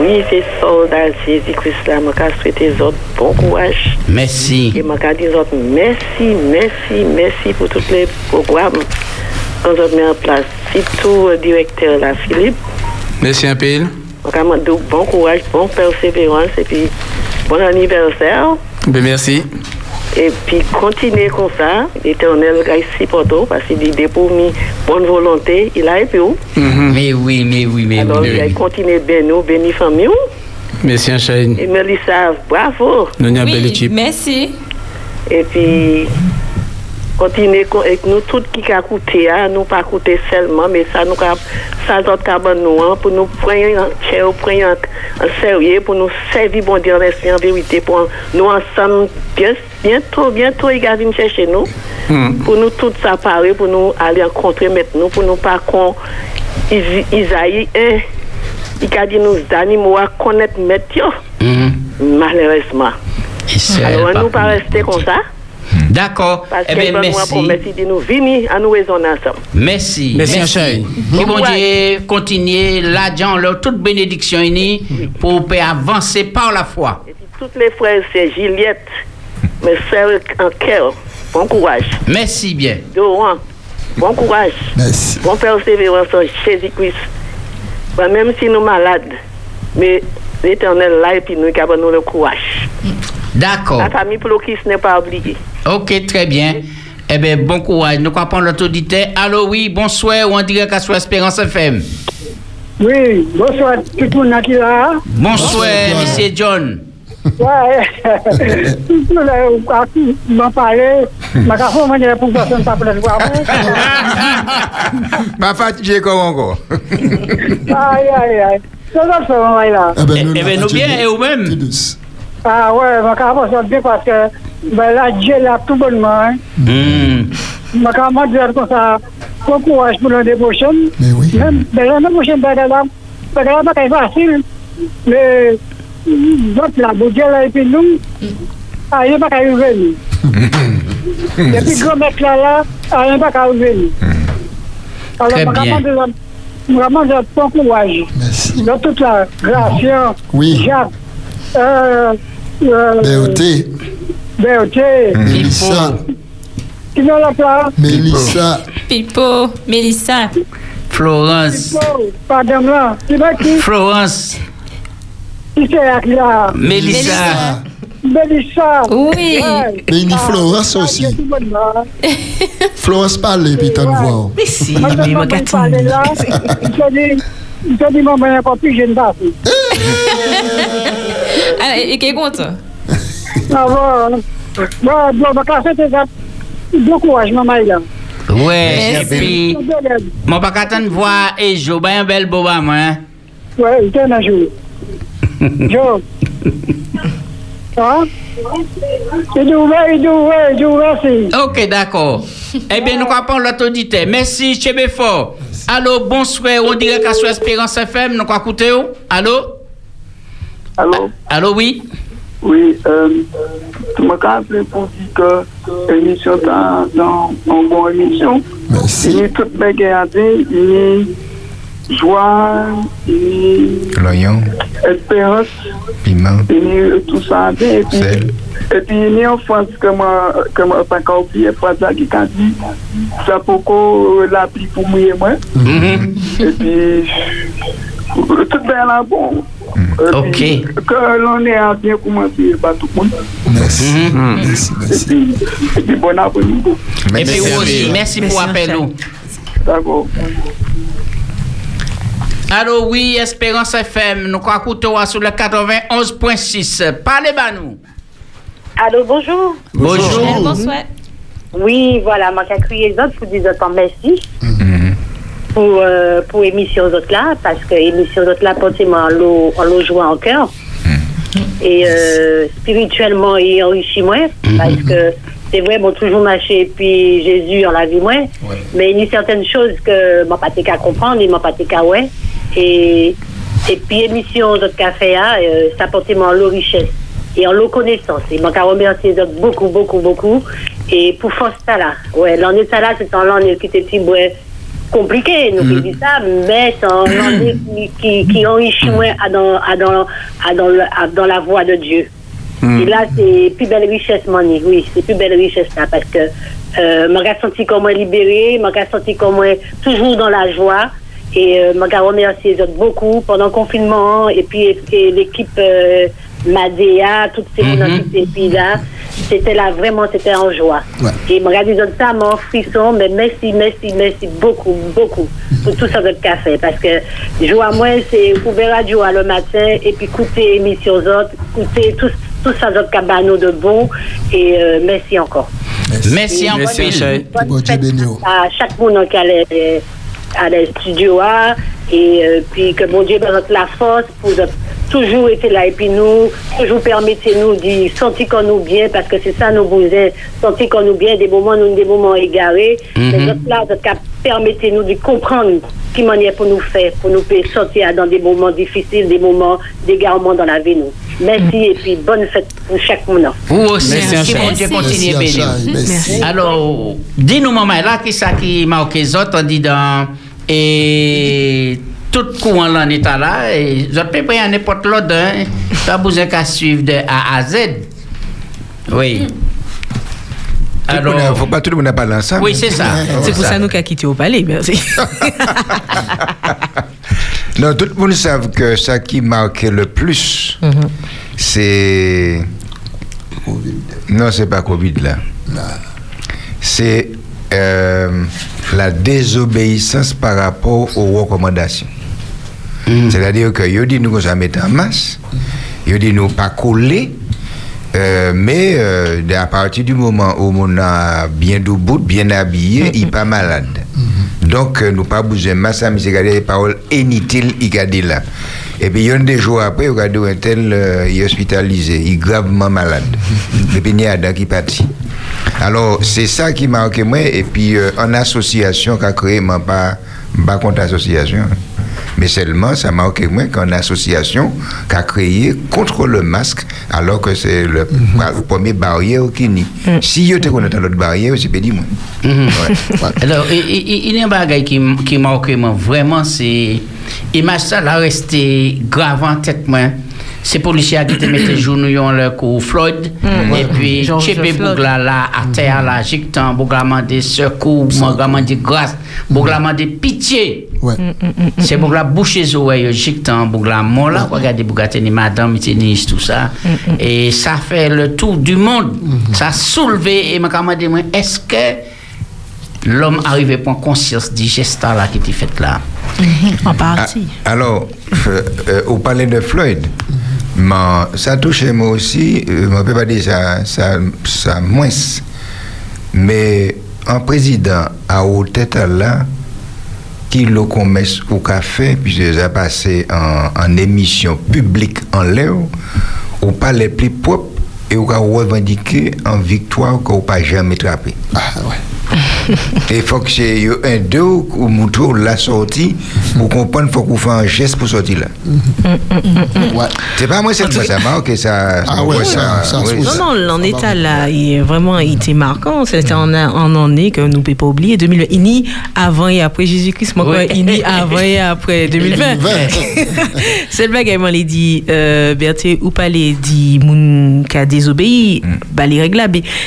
Oui, c'est soldat Jésus-Christ là. Je souhaite les autres bon courage. Merci. Et je dis aux autres merci, merci, merci pour tous les programmes qu'on a mis en place. Surtout le directeur là, Philippe. Merci un peu. Bon courage, bonne persévérance et puis bon anniversaire. Ben, merci. Et puis continuer comme ça, l'éternel il supporte parce qu'il dit pour nous bonne volonté, il a épée. Mais oui, mais oui, mais Alors oui. il a continué bien nous, béni famille. Merci Anchaï. Et Mélissa, bravo. Nous équipe. Merci. Et puis, continuer co- avec nous, tout qui a coûté, hein, nous pas coûté seulement, mais ça nous a, cabane nous, hein, pour nous prendre en sérieux, pour nous servir, en esprit, en vérité, pour nous ensemble, bien, bientôt, bientôt, il va venir chercher nous, pour nous ça pareil, pour nous aller rencontrer maintenant, pour nous pas qu'on, Is- Isaïe 1, il a dit nous animaux à connaître météo, malheureusement. Alors, pas nous pas rester comme ça. D'accord. Parce Eh bien, merci. promettre de nous venir à nous raisonner ensemble. Merci. Merci, Anchaï. Que bon Dieu continue leur toute bénédiction unie pour avancer par la foi. Toutes les frères, c'est Juliette, mes sœurs en cœur. Bon courage. Merci bien. Doran, bon courage. Merci. Bon persévérance en Jésus-Christ. Ben, même si nous malades, mais l'éternel là et puis nous avons nous le courage. D'accord. La famille Plokis n'est pas oubliée. Ok, très bien. Eh bien, bon courage. Nous comprenons notre auditeur. Allô, oui, bonsoir, ou en direct à sur Espérance FM. Oui, bonsoir tout le monde qui est là. Bonsoir, monsieur John. Ouais, tout le monde m'a parlé, m'a fait une manière pour personne pas pour le voir. Ma fatigué comme encore. Aïe, aïe, aïe. C'est ça, c'est vraiment là. Eh bien, nous bien, et vous-même? A, wè, mwen ka aposot de paske Mwen la dje hmm. la tout bonman Mwen ka aposot de kon sa Kon kouaj pou lande bouchen Mwen lande bouchen bade la Bade la baka e fasil Le Vot la boudje la epi nou A, yon baka e veni Depi gwo mek la la A, yon baka e veni Très bien. Mwen ka aposot de kon kouaj De tout la grasyon Jacques BOT. BOT, Mélissa. qui dans la place, Mélissa. Pipo, Mélissa. Florence. pardon là, qui Florence. qui c'est là, Mélissa. Mélissa. Oui. Mais il Ah, Florence ah, aussi. Florence parle et puis t'en vois. Mais si, mais je moi, m'en parle là, il te dit, il te dit, maman, il n'y a pas plus jeune pas. Ah? Ah et Merci. puis, mon pas qu'attendre voir et Jo, ben un bel beau à moi. hein. Ouais, il t'en a joué. Jo. Hein? Ok, d'accord. eh bien, nous comprenons l'autre auditeur. Merci, Chebefort. Allô, bonsoir, on dirait qu'à sur Espérance FM, nous quoi écouter où? Allô? Allô? Allô, oui? Oui, euh, tu m'as appelé pour dire que l'émission dans une bonne émission. Merci. Il y a toute bagaille à dire, il y joie, et L'oignon, espérance, piment, et tout ça. Et puis, et puis il y a une phrase que moi, que moi, pas oublier, phrase là qui a dit, ça pourquoi la pluie pour mouiller moi. Et puis, tout bien là, bon. Ok. Que l'année a bien commencé, pas tout le monde. Merci. Merci, merci. Et puis, bon après-midi. Et puis vous aussi, merci pour l'appel. nous. D'accord. Allô, oui, Espérance FM, nous croyons que sur le 91.6. Parlez bas nous. Allô, bonjour. Bonjour. Bonsoir. Oui, voilà, moi j'ai crié les autres pour dire autant merci pour, euh, pour émission aux autres là, parce que émission aux autres là, pratiquement, on l'eau- joué en cœur. Et euh, spirituellement, il enrichit moi, parce que c'est vrai, bon, toujours marché, puis Jésus en la vie moi, mais il y a certaines choses que je pas qu'à comprendre, il m'a pas qu'à ouais. Et, et puis émission autres cafés, hein, euh, ça apporte en l'eau richesse et en l'eau connaissance. Et moi, je remercie les autres beaucoup, beaucoup, beaucoup. Et pour force ça là, ouais, l'année ça là, c'est un l'année qui était petit, ouais, compliqué, nous qui dit ça, mais c'est un qui, qui, qui enrichit moi à dans, à dans, à dans, le- à dans la voie de Dieu. Et là, c'est plus belle richesse, Mani. Oui, c'est plus belle richesse, là, parce que euh, me senti comme moi libéré, me senti comme moi toujours dans la joie. Et euh, je me remercie les autres beaucoup pendant le confinement. Et puis, et l'équipe euh, Madea, toutes ces gens qui étaient là, c'était là, vraiment, c'était en joie. Et je regarde les autres ça, mon frisson, mais merci, merci, merci beaucoup, beaucoup pour tout ça votre café. Parce que joie, moi, c'est ouvert radio le matin et puis écouter émission aux autres, écouter tout, tout ça autres cabano de bon. Et euh, merci encore. Merci en Merci, oh. à chaque monde qui les, à les studios et euh, puis que mon Dieu donne la force pour de- toujours être là et puis nous toujours permettez-nous de sentir qu'on nous bien parce que c'est ça nos besoins sentir qu'on nous bien des moments nous des moments égarés Mhm. mais notre là notre cap permettez-nous de comprendre qui manière pour nous faire pour nous faire sortir dans des moments difficiles des moments d'égarement dans la vie nous merci et puis bonne fête pour chaque monde Vous aussi, Merci, mon Dieu, continuez à Merci, bénir. Ancha. Merci. Alors, dis-nous, maman, là, qui ça qui marque les autres, on dit dans. Et tout courant là, en état là, et vous pas à n'importe l'autre, hein. Pas besoin qu'à suivre de A à Z. Oui. Alors, faut pas tout le monde parler ensemble. oui, c'est ça. C'est pour ça nous qu'a quitté au palais, merci. Non, tout le monde sait que ça qui marquait le plus, c'est. Non, c'est pas Covid là. C'est euh, la désobéissance par rapport aux recommandations. C'est-à-dire que yo dit nous qu'on s'en en masse, yo dit nous pas coller, euh, mais euh, à partir du moment où on a bien debout, bien habillé, il pas malade. Donc euh, nous pas besoin masse, c'est regarder les paroles inutiles, il dit là. Et puis, il y a des jours après, il a un tel, est hospitalisé, il est gravement malade. Et puis, il y a un qui parti. Alors, c'est ça qui m'a marqué moi. Et puis, euh, en association qu'a créé, moi, pas, pas contre association. Mais seulement, ça m'a marqué moi qu'en association qu'a créé contre le masque, alors que c'est le la premier barrière qui nie. Si yo te connais l'autre barrière, c'est pas dit moi. Mhm. Ouais. Alors, il- y a un bagage qui, qui marque moi vraiment, c'est. Image ça, là, resté grave en tête, moi. C'est policiers qui te mettent jour nous ont le coup Floyd. Et puis, Floyd. Bougla là, à terre là, Jictan, Bougla demandé secours, Bougla demandé grâce, Bougla demandé pitié. Ouais. C'est Bougla boucher les oreilles, Jictan, Bougla mort là, regardez Bougla tenir madame, tenir tout ça. Et ça fait le tour du monde. Ça a soulevé, et m'a demandé, moi, est-ce que l'homme arrive à prendre conscience du geste là qui était fait là? En partie. Ah, alors, euh, euh, vous parlez de Floyd. Mais ça touche moi aussi, euh, je ne peux pas dire ça, ça, ça moins. Mais un président à haute tête là, qui le commerce au café, puisque ça a passé en, émission publique en l'air, ou pas les plus propres, et on a revendiqué en victoire qu'on n'a pas jamais trappé. Et il faut que c'est un deux ou montrer la sortie pour comprendre, il faut qu'on fasse un geste pour sortir là. Ouais. C'est pas moi, c'est ça marque ça. Ah ouais, ouais, ça- ça, oui, Non, ça- non, l'en état là, il est vraiment il était marquant. C'était en, en année que nous ne pouvons pas oublier. 2020, ini avant et après Jésus-Christ, moi, quoi, Oui. ini avant et après 2020. 2020. C'est le bagage, les dit, euh, Berthe, ou pas les dit, moun qui a désobéi, bah, les règles là,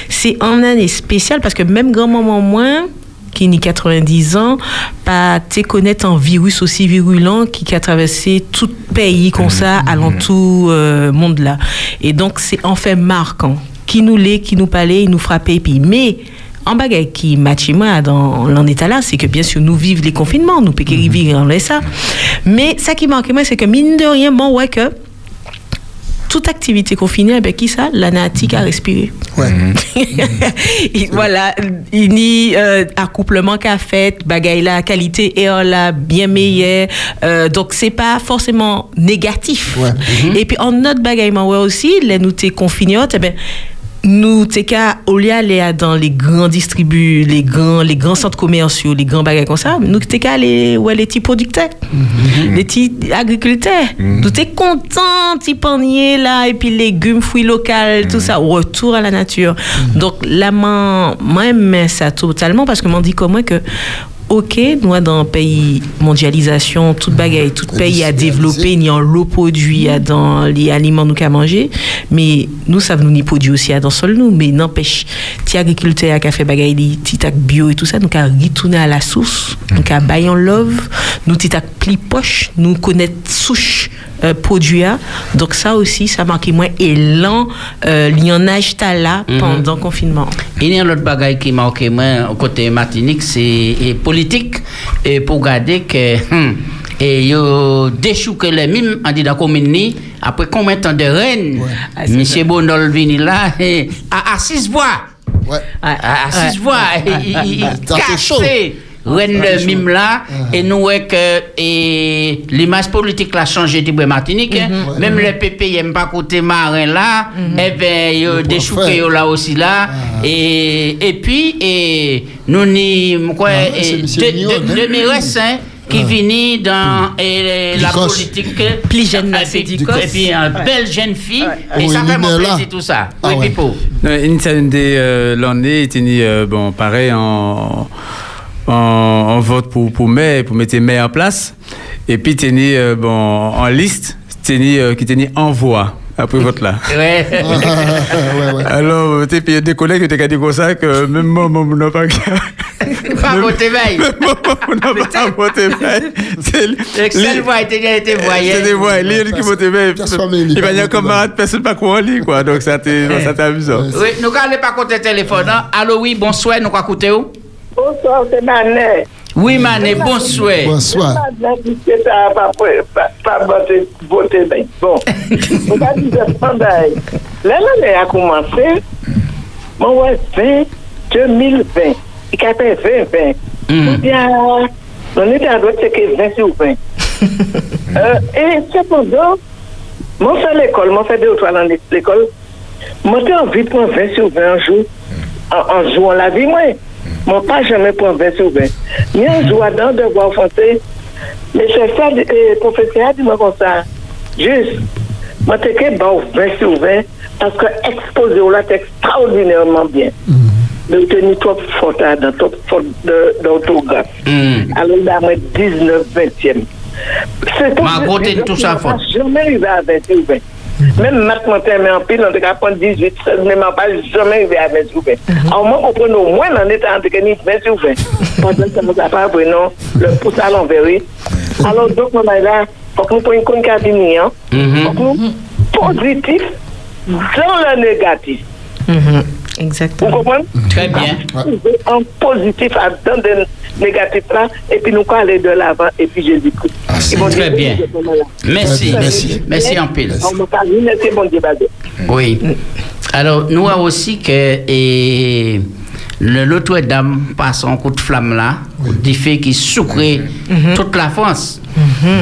c'est en année spéciale parce que même grand-maman moins, qui ni 90 ans, pas te connaître un virus aussi virulent qui a traversé tout pays comme ça, alentour euh, monde là. Et donc, c'est en fait marquant. Qui nous l'est, qui nous parlait, il nous frappait, puis mais en bagaille qui moi dans l'en état là, c'est que bien sûr nous vivons les confinements, nous péquer vivre en ça. Mais ça qui marque moi, c'est que mine de rien, bon, ouais que toute activité confinée, avec qui ça? La natique à respirer. Et voilà, il y a accouplement qu'a fait, bagaille la qualité air là bien meilleure. Euh, donc c'est pas forcément négatif. Et puis en notre bagaille ouais aussi, les nous t'es confinés, eh ben nous t'es qu'à au lieu aller dans les grands distribus, les grands les grands centres commerciaux, les grands bagages comme ça, nous t'es qu'à aller ouais les petits producteurs, les petits agriculteurs. Nous t'es content, petits paniers là et puis légumes, fruits locaux, tout ça, retour à la nature. Donc là moi j'aime ça totalement parce que m'on dit comment que Ok, nous, dans un pays mondialisation, toute bagaille, tout pays a développé, il y a l'eau produit, a dans les aliments nous qu'à manger, mais nous, ça nous ni produit aussi à dans sol nous, mais n'empêche, ti agriculteur qui a fait bagaille, ti bio et tout ça, nous qu'à retourner à la source, nous qu'à bailler en love, nous ti pli poche, nous connaître souche euh, produit donc ça aussi, ça marque moins élan, euh, lionnage là Mhm. pendant le confinement. Il y a un autre bagaille qui marque moi au côté Martinique, c'est politique et pour garder que hum, et yo déchouque les mimes en dit dans la commune après combien de temps de reine monsieur Bonol vini là et à, à six voix à, à six Ouais. voix Ouais. il- il- il cassé de chaud. mime là et nous ouais que et l'image politique l'a changé de Martinique. Hein. même les PP n'aiment pas côté marin là. Et ben yo déchouqué yo là aussi là. Et et puis et nous ni quoi de, hein. qui finit dans et, la politique Plus jeune, et puis, puis une Ouais. belle jeune fille. Et Oh, ça il est là. plaisir tout ça. Ah oui ouais. Pipo. Non, Une des euh, l'année était euh, bon pareil en en, en vote pour pour maire pour mettre maire en place et puis tenir euh, bon en liste tenir euh, qui tenir envoi après vote là. ouais ouais, ouais. Alors, tu sais, des collègues qui ont dit comme ça que même moi, moi, on n'a pas pas voter veille on n'a pas voté veille. C'est Excel voix était bien été voyé C'est des voix, lui qui vote veille. Il va pas dire camarade, personne pas quoi en ligne, quoi. Donc, ça t'est amusant. oui nous allons pas compter téléphone hein. allô oui bonsoir nous quoi écouter où? Bonsoir, c'est Manet. oui Mané bonsoir Bonsoir. Puisque ça n'a pas, voté bien. Bon, on va dire pareil. L'année a commencé, mon ouais, 20, 2020. Il a fait 20, 20. Ou bien, on était à droite, c'est que 20 sur 20. euh, et cependant, moi, fait l'école, moi, fait deux ou trois ans l'école. Moi, j'ai envie de prendre 20 sur 20 un jour, en, en jouant la vie, moi. Moi, pas jamais prendre 20 sur 20. Ni en jouant dans devoir français. Mais c'est ça, le professeur a dit moi comme ça. Juste, moi, t'es que bon 20 sur 20 parce que exposé au là, c'est extraordinairement bien. De tenir trop faute dans trop faute de- d'orthographe. Alors, il a moins 19, 20e. C'est Mais à côté de tout ça, faut. jamais arrivé à 20 sur Mèm mat mantèmè anpil, an te ka pon 18, 16, mèman pa jomè yve a mè soufè. Mhm. An mwen kompren nou mwen an etan an te ke ni mè soufè. Pon mhm. ten se mou sa pa brenon, le pou sa lan veri. Mhm. Alon dok mwen mè la, fòk nou pon yon kon kabini an, fòk nou pozitif, zan le negatif. Exactement. Vous comprenez Très bien. En positif, à dans le négatif là, et puis nous aller de l'avant, et puis Jésus-Christ. Vont Très bien. Merci. Merci. Merci en pile. Oui. Alors, nous avons aussi que et, le Notre-Dame passe un coup de flamme là, du fait qui soucrait toute la France.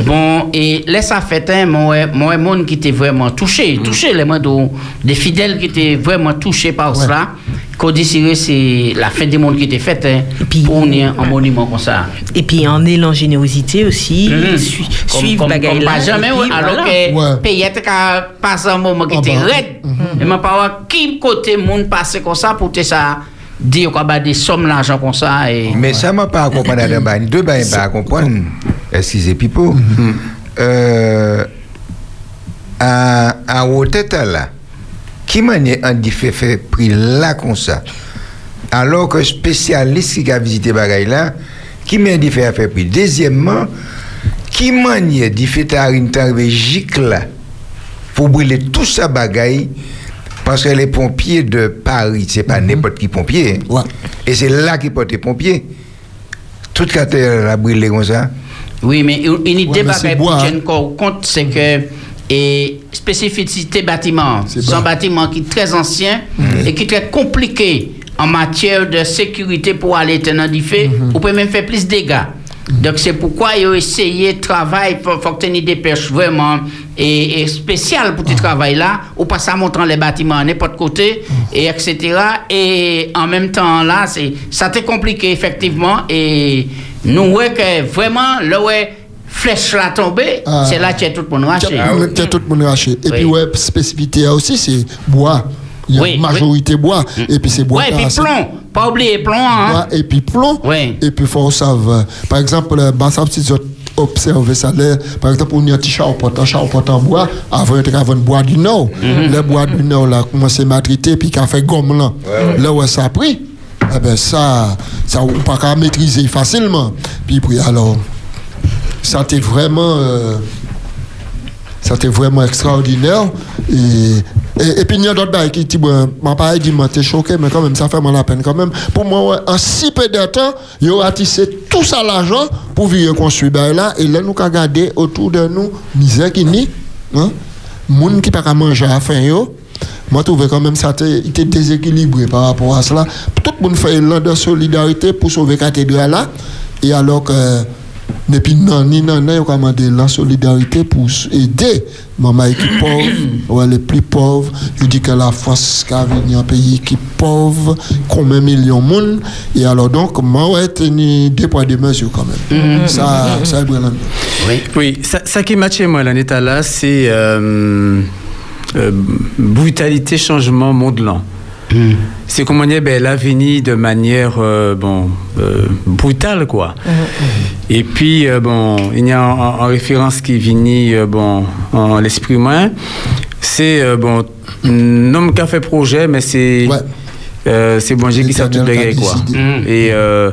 Bon, et laisse fait un moi, moi, monde qui était vraiment touché, touché, les gens de- des fidèles qui étaient vraiment touchés par cela. Cody Siré, c'est la fin du monde qui était faite hein, pour unir un monument comme ça. Et puis en élan générosité aussi, Mhm. sui- Comme- suivre comme- comme là. pas jamais, puis ouais, alors voilà. que pays était passer un moment qui était raide. Et m'a pas voir qui côté monde passer comme ça pour te ça dire qu'on a des sommes d'argent comme ça et Mais ça m'a pas compris dans bain. Deux bains pas comprendre. Excusez Pipo. Euh, à à tête là. Qui m'a dit fait fait pris là comme ça? Alors que spécialiste qui a visité bagaille là, qui m'a dit fait faire pris. Deuxièmement, qui m'a dit tarvé gic là pour brûler tout ça bagaille parce que les pompiers de Paris, c'est pas n'importe qui pompier. Et c'est là qu'ils portent les pompiers. Toute la terre a brûlé comme ça. Oui, mais une idée bois, tenir encore compte, c'est que et spécificité bâtiment, c'est un bâtiment qui est très ancien et qui est très compliqué en matière de sécurité pour aller tenir du feu, ou peut même faire plus de dégâts. Donc c'est pourquoi ils ont essayé de travailler, faut, faut que tu vraiment et, pour ce travail là, ou pas ça montrant les bâtiments à n'importe côté, et etc. Et en même temps là, c'est ça t'est compliqué effectivement, et nous voyons que vraiment, là ouais, flèche là tombée, Ah. c'est là que tout le monde raché. Tout le monde raché. Et puis, ouais, spécificité aussi, c'est bois. Il y a Oui, une majorité bois. Et puis, c'est bois. Ouais, et puis plomb, pas oublier plomb, hein. Bois et puis plomb. Et puis, faut savoir. Par exemple, euh, bah, ça, si vous observez ça, là, par exemple, on y a un petit charpente, un charpente en bois, avant, il y avait un bois du Nord. Mhm. Le bois du Nord, là, commence à matriter, puis qui a fait gomme, là. Là où ça a pris, eh ben, ça, ça, on pas qu'à maîtriser facilement. Puis, puis, alors, ça t'est vraiment. euh, c'était vraiment extraordinaire. Et, et, puis, il y a d'autres qui disent, bon, ma pareil dit, t'es choqué, mais quand même, ça fait mal la peine quand même. Pour moi, en si peu de temps, ils ont tissé tout ça l'argent pour venir construire bail là. Et là, nous avons regardé autour de nous, misère qui nie, hein, moun qui pas manger à la fin, yo. Moi, je trouvais quand même ça était déséquilibré par rapport à cela. Tout le monde fait un de solidarité pour sauver la cathédrale là. Et alors que, depuis non, ni non, non, ils ont commandé la solidarité pour aider maman qui est pauvre, ouais, les plus pauvres. Je dis que la France qui a venu un pays qui est pauvre, combien de millions de monde. Et alors donc, moi, tenu deux poids, deux mesures quand même. Mhm. Ça, ça est brillant. Oui, oui ça, ça qui matchait moi l'année là, c'est euh, euh, brutalité, changement modelant. C'est comment dire, ben, l'avenir de manière euh, bon, euh, brutale, quoi. Et puis, euh, bon, il y a en, en référence qui vient euh, bon, en l'esprit humain, c'est, euh, bon, un homme qui a fait projet, mais c'est euh, c'est bon Dieu qui sait tout le quoi. Et euh,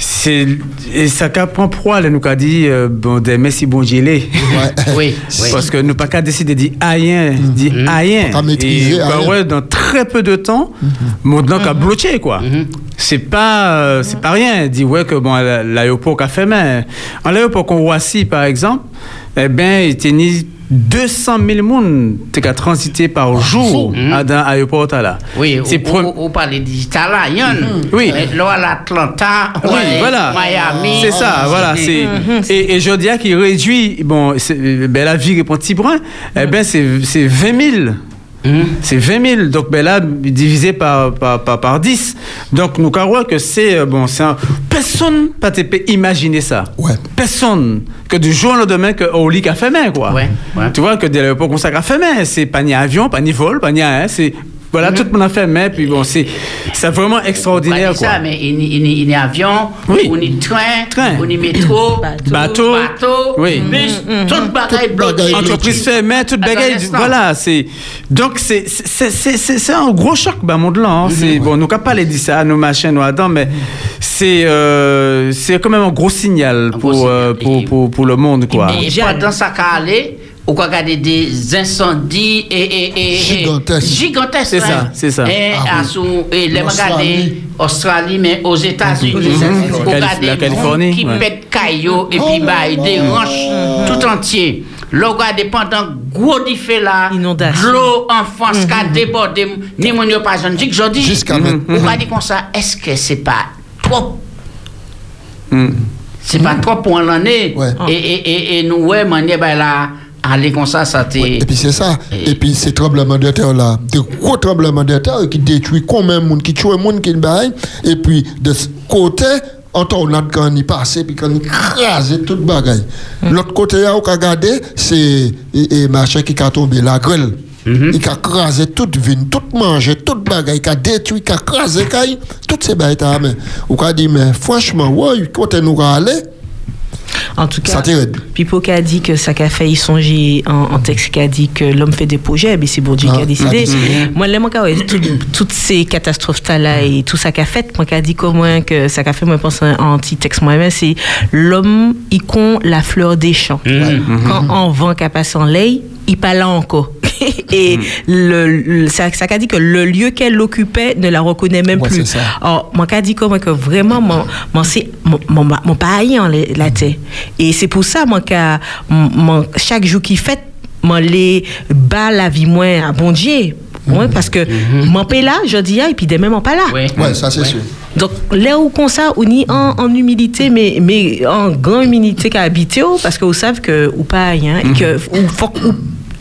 c'est et ça qu'a prend proie là nous qu'a dit euh, bon des merci bon Dieu les. oui, oui. parce que nous pas qu'à décider de dire rien dire rien Pas maîtriser et bah ouais dans très peu de temps mon temps qu'a bloqué quoi. C'est pas euh, c'est pas rien. Dit ouais que bon la- l'aéroport qu'a fait mais en l'aéroport qu'on Roissy par exemple eh ben il tenait 200 000 personnes qui ont transité par jour à dans l'aéroport là. Oui, c'est on, on, on parle digital là, Yann. Oui. Là, à l'Atlanta, Oui, ouais, voilà. Miami. C'est ça, voilà. C'est et, et je dis qu'il réduit bon, ben la vie répond petit brun. Eh ben c'est c'est 20 000. C'est 20 000, donc ben là, divisé par, par, par, par 10. Donc nous croyons que c'est, euh, bon, c'est un... Personne pas peut imaginer ça. Personne. Que du jour au lendemain, que au lit qu'a fait main, quoi. Tu vois, que dès l'époque, on s'est fait main. C'est pas ni avion, pas ni vol, pas ni rien. C'est... Voilà, tout le monde a fait main, puis bon, c'est, c'est vraiment extraordinaire, dit quoi. ça, mais il y a- il y a- il y a avion, on y train, on y métro, Bateau. bateau, Oui. bus, tout bagaille bloqué. entreprise fait mais toute bagaille voilà c'est donc c'est c'est c'est c'est c'est un gros choc bah monde là hein. c'est bon nous pas parler de ça nos machins nous Adam mais c'est euh, c'est quand même un gros signal pour euh, pour, pour pour le monde quoi Et pendant ça qu'a allé, on peut regarder des incendies et, et, et, Gigantesques. gigantesques. C'est ça, c'est ça. Et, Ah à oui. sous- et les Australie. regarder Australie, mais aux États-Unis. Calif- regarder la Californie, qui ouais. pètent caillots et puis bah, des roches tout entier. Là, regardez pendant gros diffé là, l'eau en France qui a débordé, ni mon yo pas. Dis que je dis, Jusqu'à maintenant. on va dire comme ça, est-ce que c'est pas trop? C'est pas trop pour l'année. Et, et, et, et nous, ouais, manière, ben là, aller comme ça, ça t'est. Et puis c'est ça. Et puis ces tremblements de terre là, de gros tremblements de terre qui détruisent combien de monde, qui tuent monde qui bail. Et puis de ce côté, en tornade quand il passe, puis quand il crase toute bagaille. L'autre côté, là, on a regardé, c'est et, et machin qui a tombé, la grêle. Il a crasé toute vigne, tout mangé, toute bagaille, il a détruit, il a crasé, toutes ces bagailles. On a dit, mais franchement, ouais, côté nous aller. En tout cas, Ça t'aide. Pipo qui a dit que ça qu'a fait y songer en, en texte qui a dit que l'homme fait des projets, mais c'est bon Dieu qui a Ah, décidé. ah, Moi, là, moi, toutes ces catastrophes là et tout ça qu'a fait, moi qui a dit comment que ça qu'a fait, moi, je pense en petit texte moi-même, c'est l'homme, il con la fleur des champs. Quand en vent qu'a passé en lait, il parle encore. et le, le- ça, ça qu'a dit que le lieu qu'elle occupait ne la reconnaît même Ouais, plus. Alors, moi, qu'a dit comment que vraiment, mon, mon, c'est- mon, mon, en la terre. Et c'est pour ça, moi, chaque jour qui fait, moi, les bas la vie moins à bon Dieu. Ouais, parce que mon paix là, je dis, ah, et puis demain, mon pas là. Ouais, ça c'est sûr. Donc, là où comme ça, on y en, en humilité, mais, mais en grande humilité qu'à habiter, oh, parce que vous savez que, ou pas, hein, et que, ou faut ou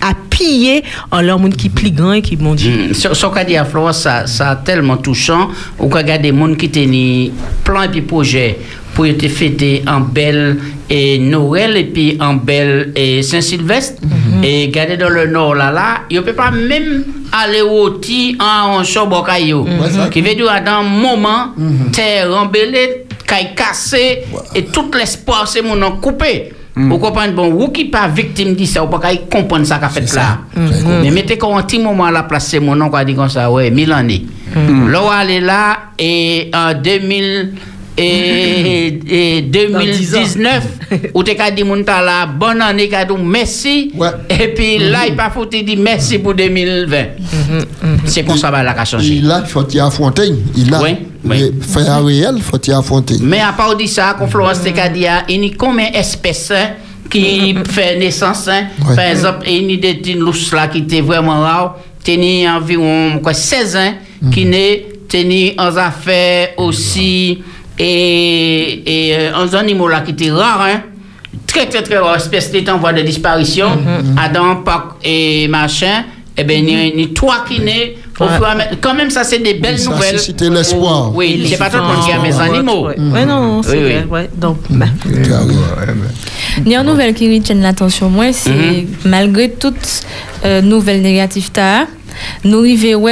à piller en leur monde qui plie grand et qui bon Dieu. Mm. Ce qu'a dit à Florence, ça, ça a tellement touchant. Ou qu'a regardé des gens qui tenaient plan et puis projet pour te fêter en belle et Noël et puis en belle et Saint-Sylvestre. Et garder dans le nord là là, il ne peut pas même aller au ti en chambre caillou. Qui veut dire dans un moment, terre embellée, caille cassée et tout l'espoir c'est mon en coupé. Vous comprenez, bon, vous qui pas victime de ça, vous pas comprendre ça qu'a fait là. Mais mettez comme un petit moment à la place, c'est mon nom qui a dit comme ça, ouais, mille années. Là, où elle est là, et en 2000, et, et 2019, où tu as dit, mon ta là, bonne année, qu'a dit merci. Et puis là, il pas foutu dit merci pour 2020. C'est comme ça, bah, là, qu'a changé. Il a, il faut y affronter. Il a. Oui, oui. Fait à réel, il faut y affronter. Mais à part de ça, Florence te qu'a dit, il y a combien d'espèces hein, qui fait naissance hein? Par exemple, il y a des là qui étaient vraiment rares. Il environ quoi, 16 ans qui. Il en affaires aussi et, et euh, en animaux là qui étaient rares. Hein? Très très très rares espèces qui étaient en voie de disparition. Adam, Pâques et machin. Eh bien, il y a- trois qui naissent. Ouais. Quand même, ça, c'est des belles Ça nouvelles. suscite l'espoir. Oui, c'est pas tout le monde qui a mes animaux. Ouais, Ouais, non, c'est Oui, oui. vrai. Ouais. Donc, bah, Il y a une nouvelle qui retient l'attention, moi, c'est Mhm. malgré toutes euh, nouvelles négatives, t'as, nous arrivons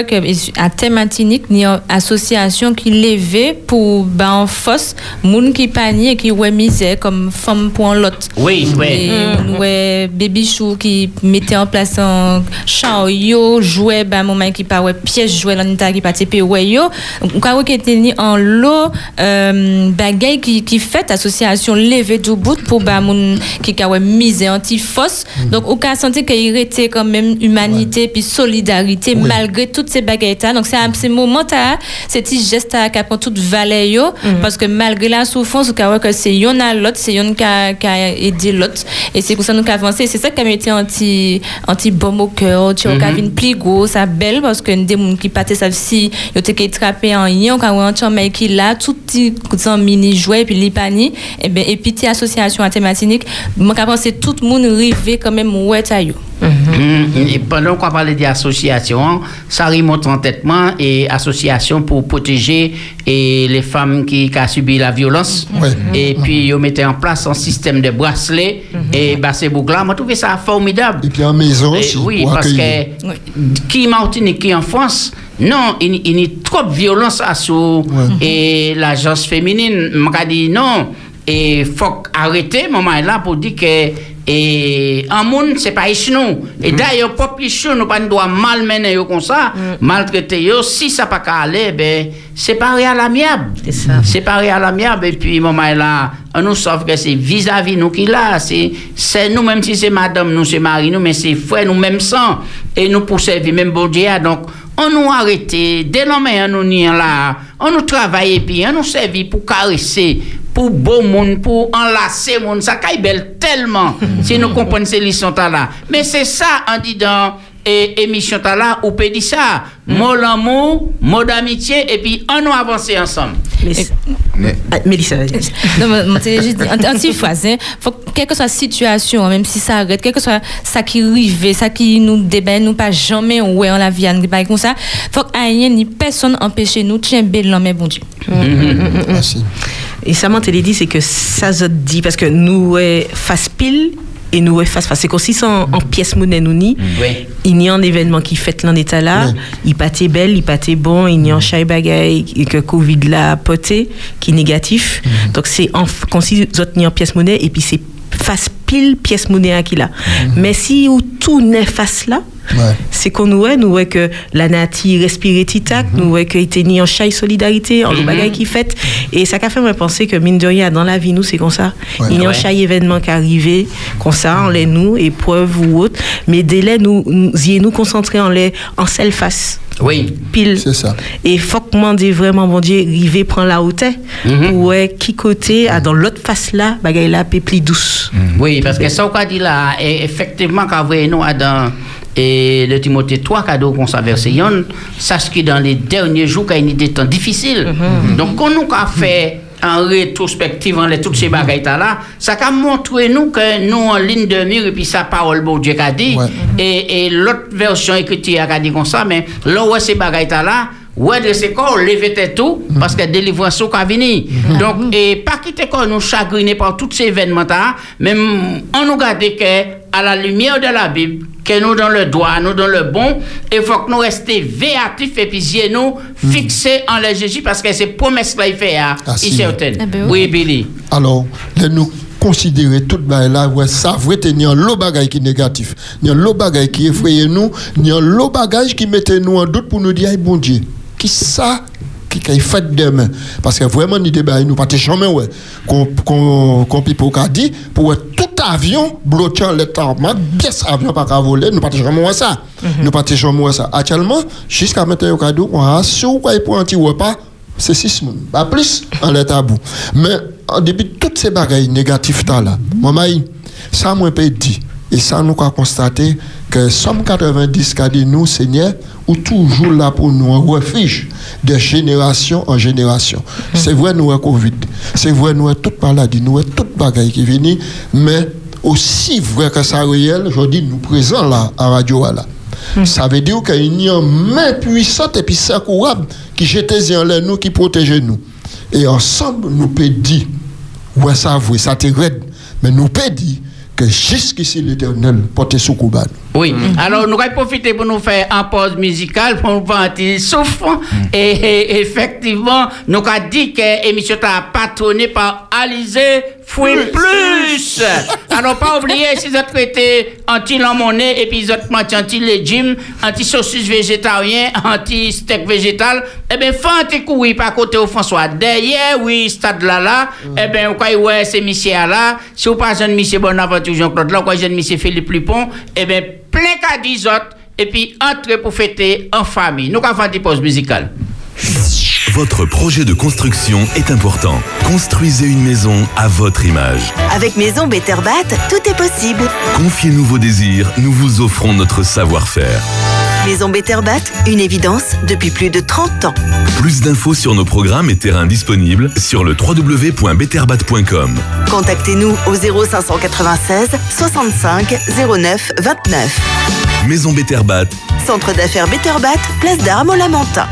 à thématique, une association qui levait pour ben, en force, moun qui panier qui ouais misère comme femme pour un lot. Oui, oui. Et, ouais, baby chou qui mettait en place un chariot, jouait, ben, moment qui pas ouais, piège jouait l'anita qui pas tipé ouais yo. On croit qu'il était ni en lot, euh, bagay qui, qui fait association lever du bout pour ben, moun qui a ouais, misé anti-fosse. Donc, on a senti qu'il était quand même humanité puis solidarité malgré toutes ces bagailles là. Donc, c'est à ces moments là, ces petits gestes là qui prend toute valeur yo, parce que malgré la souffrance, on que c'est yon à l'autre, c'est yon qui a, qui a aidé l'autre. Et c'est pour ça nous avons avancé. C'est ça qui a été anti, anti bon au cœur, tu vois, une plus gros, ça belle, parce que des gens qui partaient, ça si, ils étaient trappés en yon, quand on entend, mais qui là, tout petit, mini jouet, puis l'ipani, et ben, et puis, association à thématique, moi, je pense que tout le monde rivé quand même, ouais, yo. Mm, Et pendant qu'on parlait d'association, ça remonte en têtement et association pour protéger et les femmes qui, qui ont subi la violence. Et puis, ils mettaient en place un système de bracelets et bah, ces boucles-là. Moi, je trouvais ça formidable. Et puis en maison Et aussi. oui, pour parce accueillir. que qui Martinique, qui en France, non, il, il y a trop de violence à sous et l'agence féminine. M'a dit non, et faut arrêter, maman est là pour dire que et un monde c'est pas ici nous et d'ailleurs propre ici nous pas doit malmener yo comme ça. Maltraiter yo si ça pas qu'à aller ben c'est pas à l'amiable c'est pas à l'amiable et puis maman là on nous sauve que c'est vis-à-vis nous qui là c'est c'est nous même si c'est madame nous c'est mari nous mais c'est frère nous même sang. Et nous pour servir même bon Dieu donc on nous arrête dès lendemain on nous n'y là. On nous travaille et puis on nous servir pour caresser pour beau monde, pour enlacer monde, ça caille belle tellement, si nous comprenons ces leçons là. Mais c'est ça, en dit dans et émission là, on peut dire ça, mot l'amour, mot d'amitié, et puis on nous avancer ensemble. Ah, Mélissa, vas-y. Non, mais, juste en, petite phrase, hein, faut, que- quelle que soit la situation, même si ça arrête, quel que soit ça qui arrive, ça qui nous déballe, nous pas jamais ouais en la vie, on pas comme ça, faut que rien ni personne empêche nous de tiens belle mais bon Dieu. Et ça, l'ai dit, c'est que ça se dit, parce que nous, face pile, et nous, ouais, face face. C'est qu'aussi, en, en pièce monnaie, nous, ni, Oui. il y a un événement qui fait l'en état là, il pâtait belle, il pâtait bon, il y a un chai bagaille, que Covid l'a poté, qui est négatif. Donc, c'est en, comme si en pièce monnaie, et puis c'est face pile pièce monnaie qui là. Mais si ou tout n'est face là, c'est qu'on nous voit, nous voit que la nati respire titac, nous voit qu'il était ni en chai solidarité, en Mhm. bagaille qui fait. Et ça qu'a fait me penser que mine de rien, dans la vie, nous, c'est comme ça. Ouais. Il y a un Ouais. chai événement qui arrive, comme ça, en les nous, épreuve ou autre. Mais dès là, nous, nous, y nous concentrer en les, en seule face. Oui. Pile. C'est ça. Et faut que moi, dire vraiment, bon Dieu, river prend la hauteur. Ouais, qui côté, ah, dans l'autre face là, bagaille là, plus douce. Oui, parce que ça, qu'on dit là, et effectivement, quand vous voyez nous dans et le Timothée 3, cadeau qu'on s'est versé, yon, ça ce qui dans les derniers jours, quand il y a des temps difficiles. Donc, quand nous avons fait en rétrospective, en les- toutes ces bagailles là, ça a montré nous que nous en ligne de mire, et puis sa parole, bon Dieu qu'a dit, et, et l'autre version écrite a dit comme ça, mais là où ces bagailles là, Ouais, de ces corps, lever tête tout, parce que délivrance au venir. Donc, et pas quitter corps nous chagriner par tous ces événements là, même on nous garde que, à la lumière de la Bible, que nous dans le droit, nous dans le bon, il faut que nous restions véatifs et puis nous fixés en le Jésus, parce que c'est promesse qu'il fait, hein, Ah, il si. certaine. Eh ben Oui, Billy. Alors, nous considérer tout bagay là, ouais, ça vrai ni un lot bagay qui négatif, ni un lot bagay qui effraye nous, ni un lot bagay qui mettait nous en doute pour nous dire, bon Dieu, qui ça qui qui fait demain? Parce que vraiment ni débat nous pas jamais ouais qu'on qu'on qu'on dit pour avion bloquant l'état pièce avion pas qu'à voler nous pas jamais ça. Nous pas jamais ça. Actuellement jusqu'à maintenant on a sur quoi pour un petit repas c'est six mois, pas plus en l'état bout. Mais en début de toutes ces bagailles négatives là, moi, ça moi peut dire et ça nous a constaté que Somme 90 qu'a dit nous Seigneur ou toujours là pour nous un refuge de génération en génération. C'est vrai nous avons Covid, c'est vrai nous avons toute maladie, nous avons toute bagaille qui vient, mais aussi vrai que ça réel, je dis nous présents là à Radio là. Ça veut dire qu'il y a une main puissante et puis secourable qui jetait en l'air nous, qui protégeait nous. Et ensemble, nous peut dire, ouais, ça vrai, ça te raide, mais nous peut dire que jusqu'ici l'éternel porte secours à nous. Oui. Alors, nous allons profiter pour nous faire une pause musicale pour nous faire un petit souffle. Et, et effectivement, nous avons dit que l'émission est patronnée par Alizé Fouille Plus. Alors, pas oublier, si vous êtes été anti-lamonnaie et puis vous êtes mangé anti-légime, anti-saucisse végétarien, anti-steak végétal, eh bien, faites un courir par côté au François. Derrière, oui, stade là, là, eh bien, vous ouais, c'est monsieur là. Si vous pas jeune monsieur Bonaventure Jean-Claude là, vous jeune monsieur Philippe Lupon, eh bien, plein qu'à 10 autres, et puis entrez pour fêter en famille. Nous avons fait une pause musicale. Votre projet de construction est important. Construisez une maison à votre image. Avec Maison Betterbat, tout est possible. Confiez-nous vos désirs, nous vous offrons notre savoir-faire. Maison Betterbat, une évidence depuis plus de 30 ans. Plus d'infos sur nos programmes et terrains disponibles sur le www.betterbat.com. Contactez-nous au 0596 65 09 29. Maison Betterbat, Centre d'affaires Betterbat, place d'Armes au Lamentin.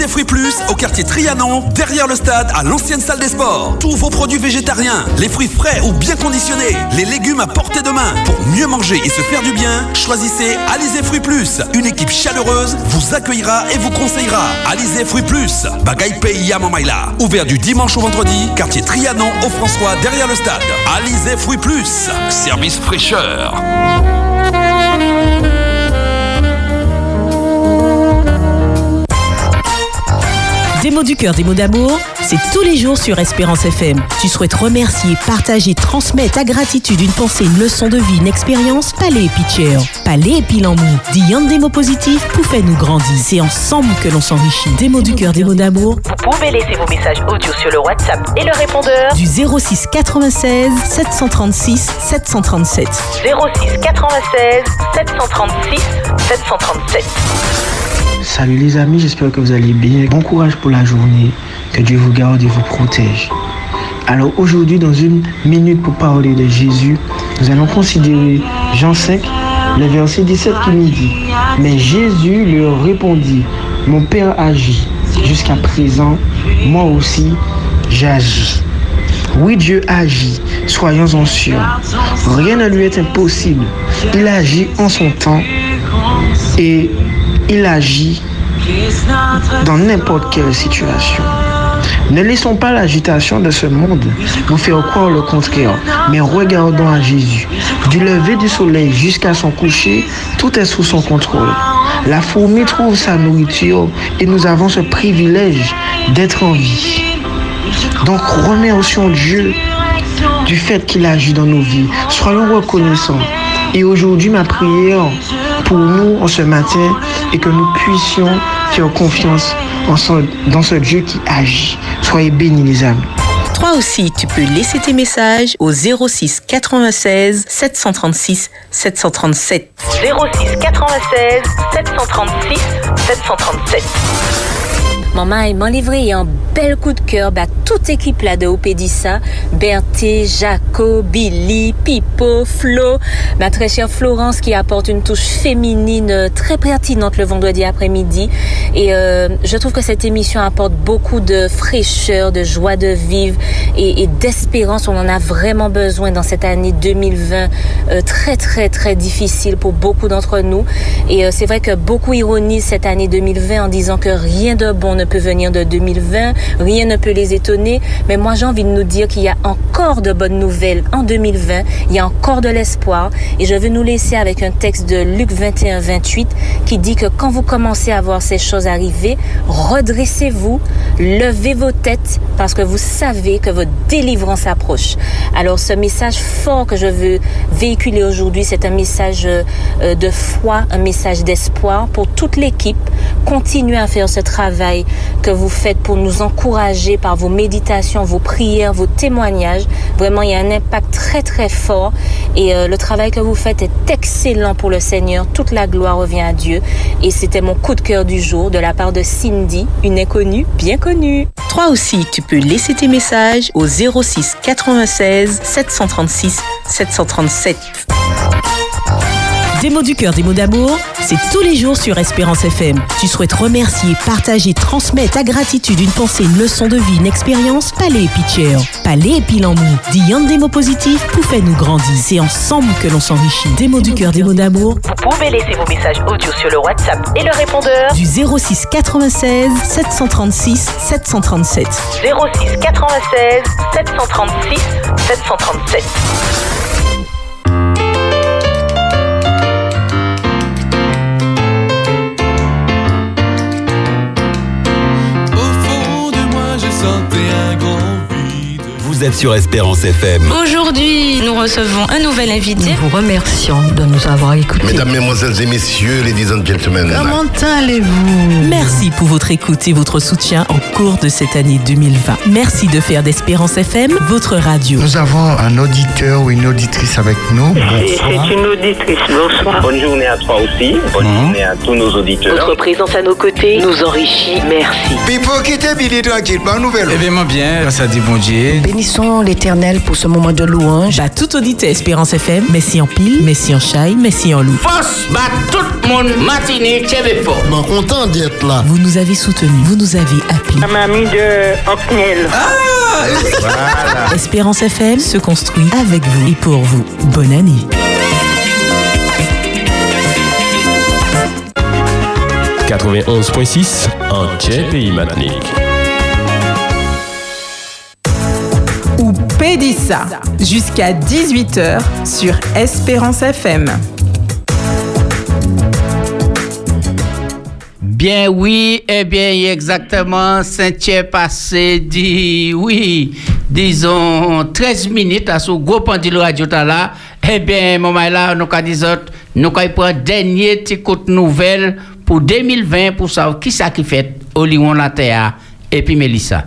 Alizé Fruits Plus au quartier Trianon, derrière le stade, à l'ancienne salle des sports. Tous vos produits végétariens, les fruits frais ou bien conditionnés, les légumes à portée de main. Pour mieux manger et se faire du bien, choisissez Alizé Fruits Plus. Une équipe chaleureuse vous accueillera et vous conseillera. Alizé Fruits Plus, Bagaille Pays à. Ouvert du dimanche au vendredi, quartier Trianon au François, derrière le stade. Alizé Fruits Plus, service fraîcheur. Des mots du cœur, des mots d'amour, c'est tous les jours sur Espérance FM. Tu souhaites remercier, partager, transmettre ta gratitude, une pensée, une leçon de vie, une expérience Palais Pitcher. Palais et Pilamou. Dis un des mots positifs faire nous grandir. C'est ensemble que l'on s'enrichit. Des mots du cœur, des mots d'amour. Vous pouvez laisser vos messages audio sur le WhatsApp et le répondeur Du 06 96 736 737. 06 96 736 737. Salut les amis, j'espère que vous allez bien. Bon courage pour la journée. Que Dieu vous garde et vous protège. Alors aujourd'hui, dans une minute pour parler de Jésus, nous allons considérer Jean 5, le verset 17 qui nous dit, Mais Jésus leur répondit, Mon Père agit. Jusqu'à présent, moi aussi, j'agis. Oui, Dieu agit, soyons-en sûrs. Rien ne lui est impossible. Il agit en son temps et il agit dans n'importe quelle situation. Ne laissons pas l'agitation de ce monde nous faire croire le contraire, mais regardons à Jésus. Du lever du soleil jusqu'à son coucher, tout est sous son contrôle. La fourmi trouve sa nourriture et nous avons ce privilège d'être en vie. Donc remercions Dieu du fait qu'il agit dans nos vies. Soyons reconnaissants. Et aujourd'hui, ma prière pour nous en ce matin est que nous puissions faire confiance en ce- dans ce Dieu qui agit. Soyez bénis les amis. Toi aussi, tu peux laisser tes messages au 06 96 736 737. 06 96 736 737. Maman, il m'a livré un bel coup de cœur à toute équipe là de Opédissa. Berthé, Jaco, Billy, Pipo, Flo, ma très chère Florence qui apporte une touche féminine très pertinente le vendredi après-midi. Et euh, je trouve que cette émission apporte beaucoup de fraîcheur, de joie de vivre et, et d'espérance. On en a vraiment besoin dans cette année 2020 euh, très très très difficile pour beaucoup d'entre nous. Et euh, c'est vrai que beaucoup ironisent cette année 2020 en disant que rien de bon ne peut venir de 2020, rien ne peut les étonner. Mais moi j'ai envie de nous dire qu'il y a encore de bonnes nouvelles en 2020, il y a encore de l'espoir. Et je veux nous laisser avec un texte de Luc 21, 28 qui dit que quand vous commencez à voir ces choses arriver, redressez-vous, levez vos têtes parce que vous savez que votre délivrance approche. Alors ce message fort que je veux véhiculer aujourd'hui, c'est un message euh, de foi, un message d'espoir pour toute l'équipe. Continuez à faire ce travail que vous faites pour nous encourager par vos méditations, vos prières, vos témoignages. Vraiment, il y a un impact très très fort et euh, le travail que vous faites est excellent pour le Seigneur. Toute la gloire revient à Dieu et c'était mon coup de cœur du jour de la part de Cindy, une inconnue bien connue. Toi aussi, tu peux laisser tes messages au 06 96 736 737. Des mots du cœur, des mots d'amour, c'est tous les jours sur Espérance FM. Tu souhaites remercier, partager, transmettre ta gratitude, une pensée, une leçon de vie, une expérience Palais et Pitcher. Palais et Pilamou. Dis un des mots positifs pour faire nous grandir. C'est ensemble que l'on s'enrichit. Des mots du cœur, des mots d'amour. Vous pouvez laisser vos messages audio sur le WhatsApp et le répondeur Du 06 96 736 737. 06 96 736 737. Vous êtes sur Espérance FM. Aujourd'hui, nous recevons un nouvel invité. Nous vous remercions de nous avoir écoutés. Mesdames, Mesdemoiselles et Messieurs, Ladies and Gentlemen. Comment allez-vous? Merci pour votre écoute et votre soutien au cours de cette année 2020. Merci de faire d'Espérance FM votre radio. Nous avons un auditeur ou une auditrice avec nous. Bonsoir. C'est une auditrice. Bonsoir. Bonne journée à toi aussi. Bonne journée à tous nos auditeurs. Votre présence à nos côtés nous enrichit. Merci. Pipo, quittez Billy tranquille, pas nouvelle. Eh bien, moi bien, à Dieu, bon Dieu. Béni bénissons l'Éternel pour ce moment de louange. Bah, tout auditeur Espérance FM, merci en pile, merci en chai, merci en loup. Force, bah tout le monde, matinée, fort. Suis content d'être là. Vous nous avez soutenus, vous nous avez appelés. La mamie de Ocnel. Voilà. Espérance FM se construit avec vous et pour vous. Bonne année. « 91.6 en Pays Matinique. Pédissa jusqu'à 18h sur Espérance FM. Bien oui, eh bien exactement, Saint-Thierry passé dit oui, disons 13 minutes à ce gros pendule radio là. Eh bien, moment là, nous avons dit nous avons pris dernier petit coup de nouvelle pour 2020 pour savoir qui ça qui fait au Lyon la Terre et puis Mélissa.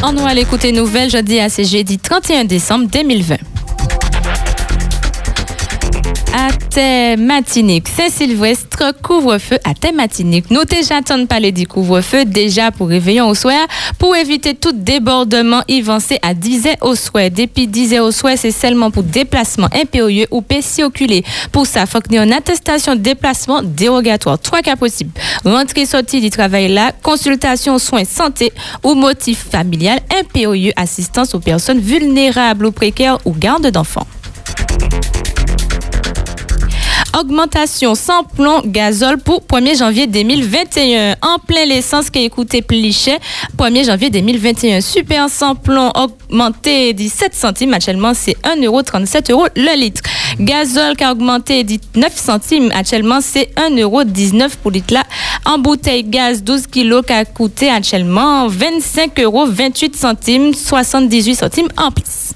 On va l'écouter nouvelle jeudi à ce jeudi 31 décembre 2020. À Matinique, Saint-Sylvestre, couvre-feu à Matinique. Nous déjà de parler du couvre-feu déjà pour réveillon au soir, pour éviter tout débordement avancé à 10 heures au soir. Depuis 10 heures au soir, c'est seulement pour déplacement impérieux ou PC oculé. Pour ça, faut qu'il y ait une attestation de déplacement dérogatoire. Trois cas possibles. Rentrée sortie du travail là, consultation soins santé ou motif familial impérieux, assistance aux personnes vulnérables ou précaires ou garde d'enfants. Augmentation sans plomb gazole pour 1er janvier 2021. En plein l'essence qui a écouté Plichet, 1er janvier 2021. Super sans plomb augmenté 17 centimes. Actuellement, c'est 1,37 euro le litre. Gazole qui a augmenté 9 centimes. Actuellement, c'est 1,19 pour litre là. En bouteille gaz 12 kg qui a coûté actuellement 25 euros 28 centimes, 78 centimes en plus.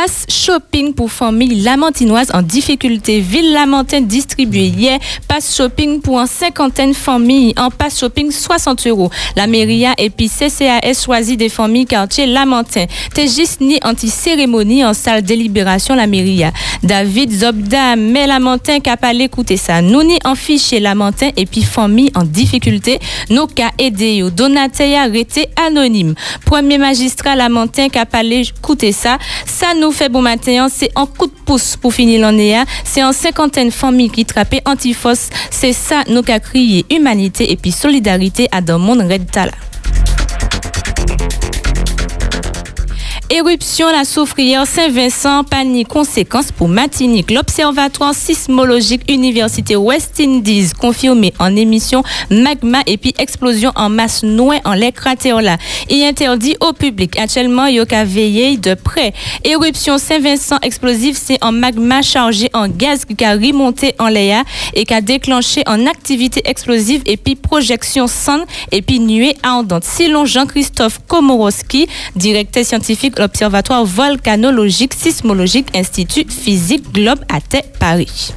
Passe shopping pour famille lamantinoise en difficulté. Ville Lamantin distribué hier. Passe shopping pour une cinquantaine familles. En passe shopping 60 euros. La mairie et puis CCAS choisit des familles quartier Lamantin. Tégis ni anti-cérémonie en salle délibération la mairie. David Zobda, mais a pas l'écouter ça. Nous ni en fichier Lamantin et puis famille en difficulté. Nous qu'a aidé yo. Donatea arrêté anonyme. Premier magistrat a pas l'écouter ça. Ça nous fait bon matin, c'est un coup de pouce pour finir l'année. hein. C'est en cinquantaine familles qui trappent antifos. C'est ça nous qu'a crié humanité et puis solidarité à dans monde Red. Éruption la soufrière Saint-Vincent, panique conséquence pour Matinique. L'Observatoire sismologique Université West Indies confirmé en émission magma et puis explosion en masse noire en l'air cratère là. Il interdit au public. Actuellement, il y a veiller de près. Éruption Saint-Vincent explosive, c'est en magma chargé en gaz qui a remonté en l'air et qui a déclenché en activité explosive et puis projection sonde et puis nuée ardente. Selon Jean-Christophe Komorowski, directeur scientifique l'Observatoire volcanologique sismologique Institut physique Globe à Paris.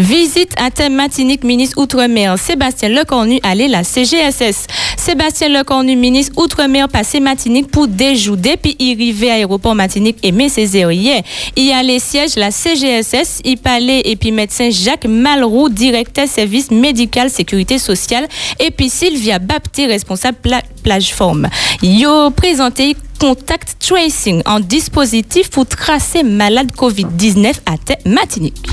Visite à thème Matinique, ministre Outre-mer. Sébastien Lecornu allé la CGSS. Sébastien Lecornu, ministre Outre-mer, passé Matinique pour déjouer. Depuis arrivé à aéroport Matinique et Césaire hier. Il y a les sièges la CGSS, il parlait et puis médecin Jacques Malroux, directeur service médical sécurité sociale et puis Sylvia Bapté, responsable pla plateforme. Yo présenté contact tracing en dispositif pour tracer malade COVID-19 à Matinique.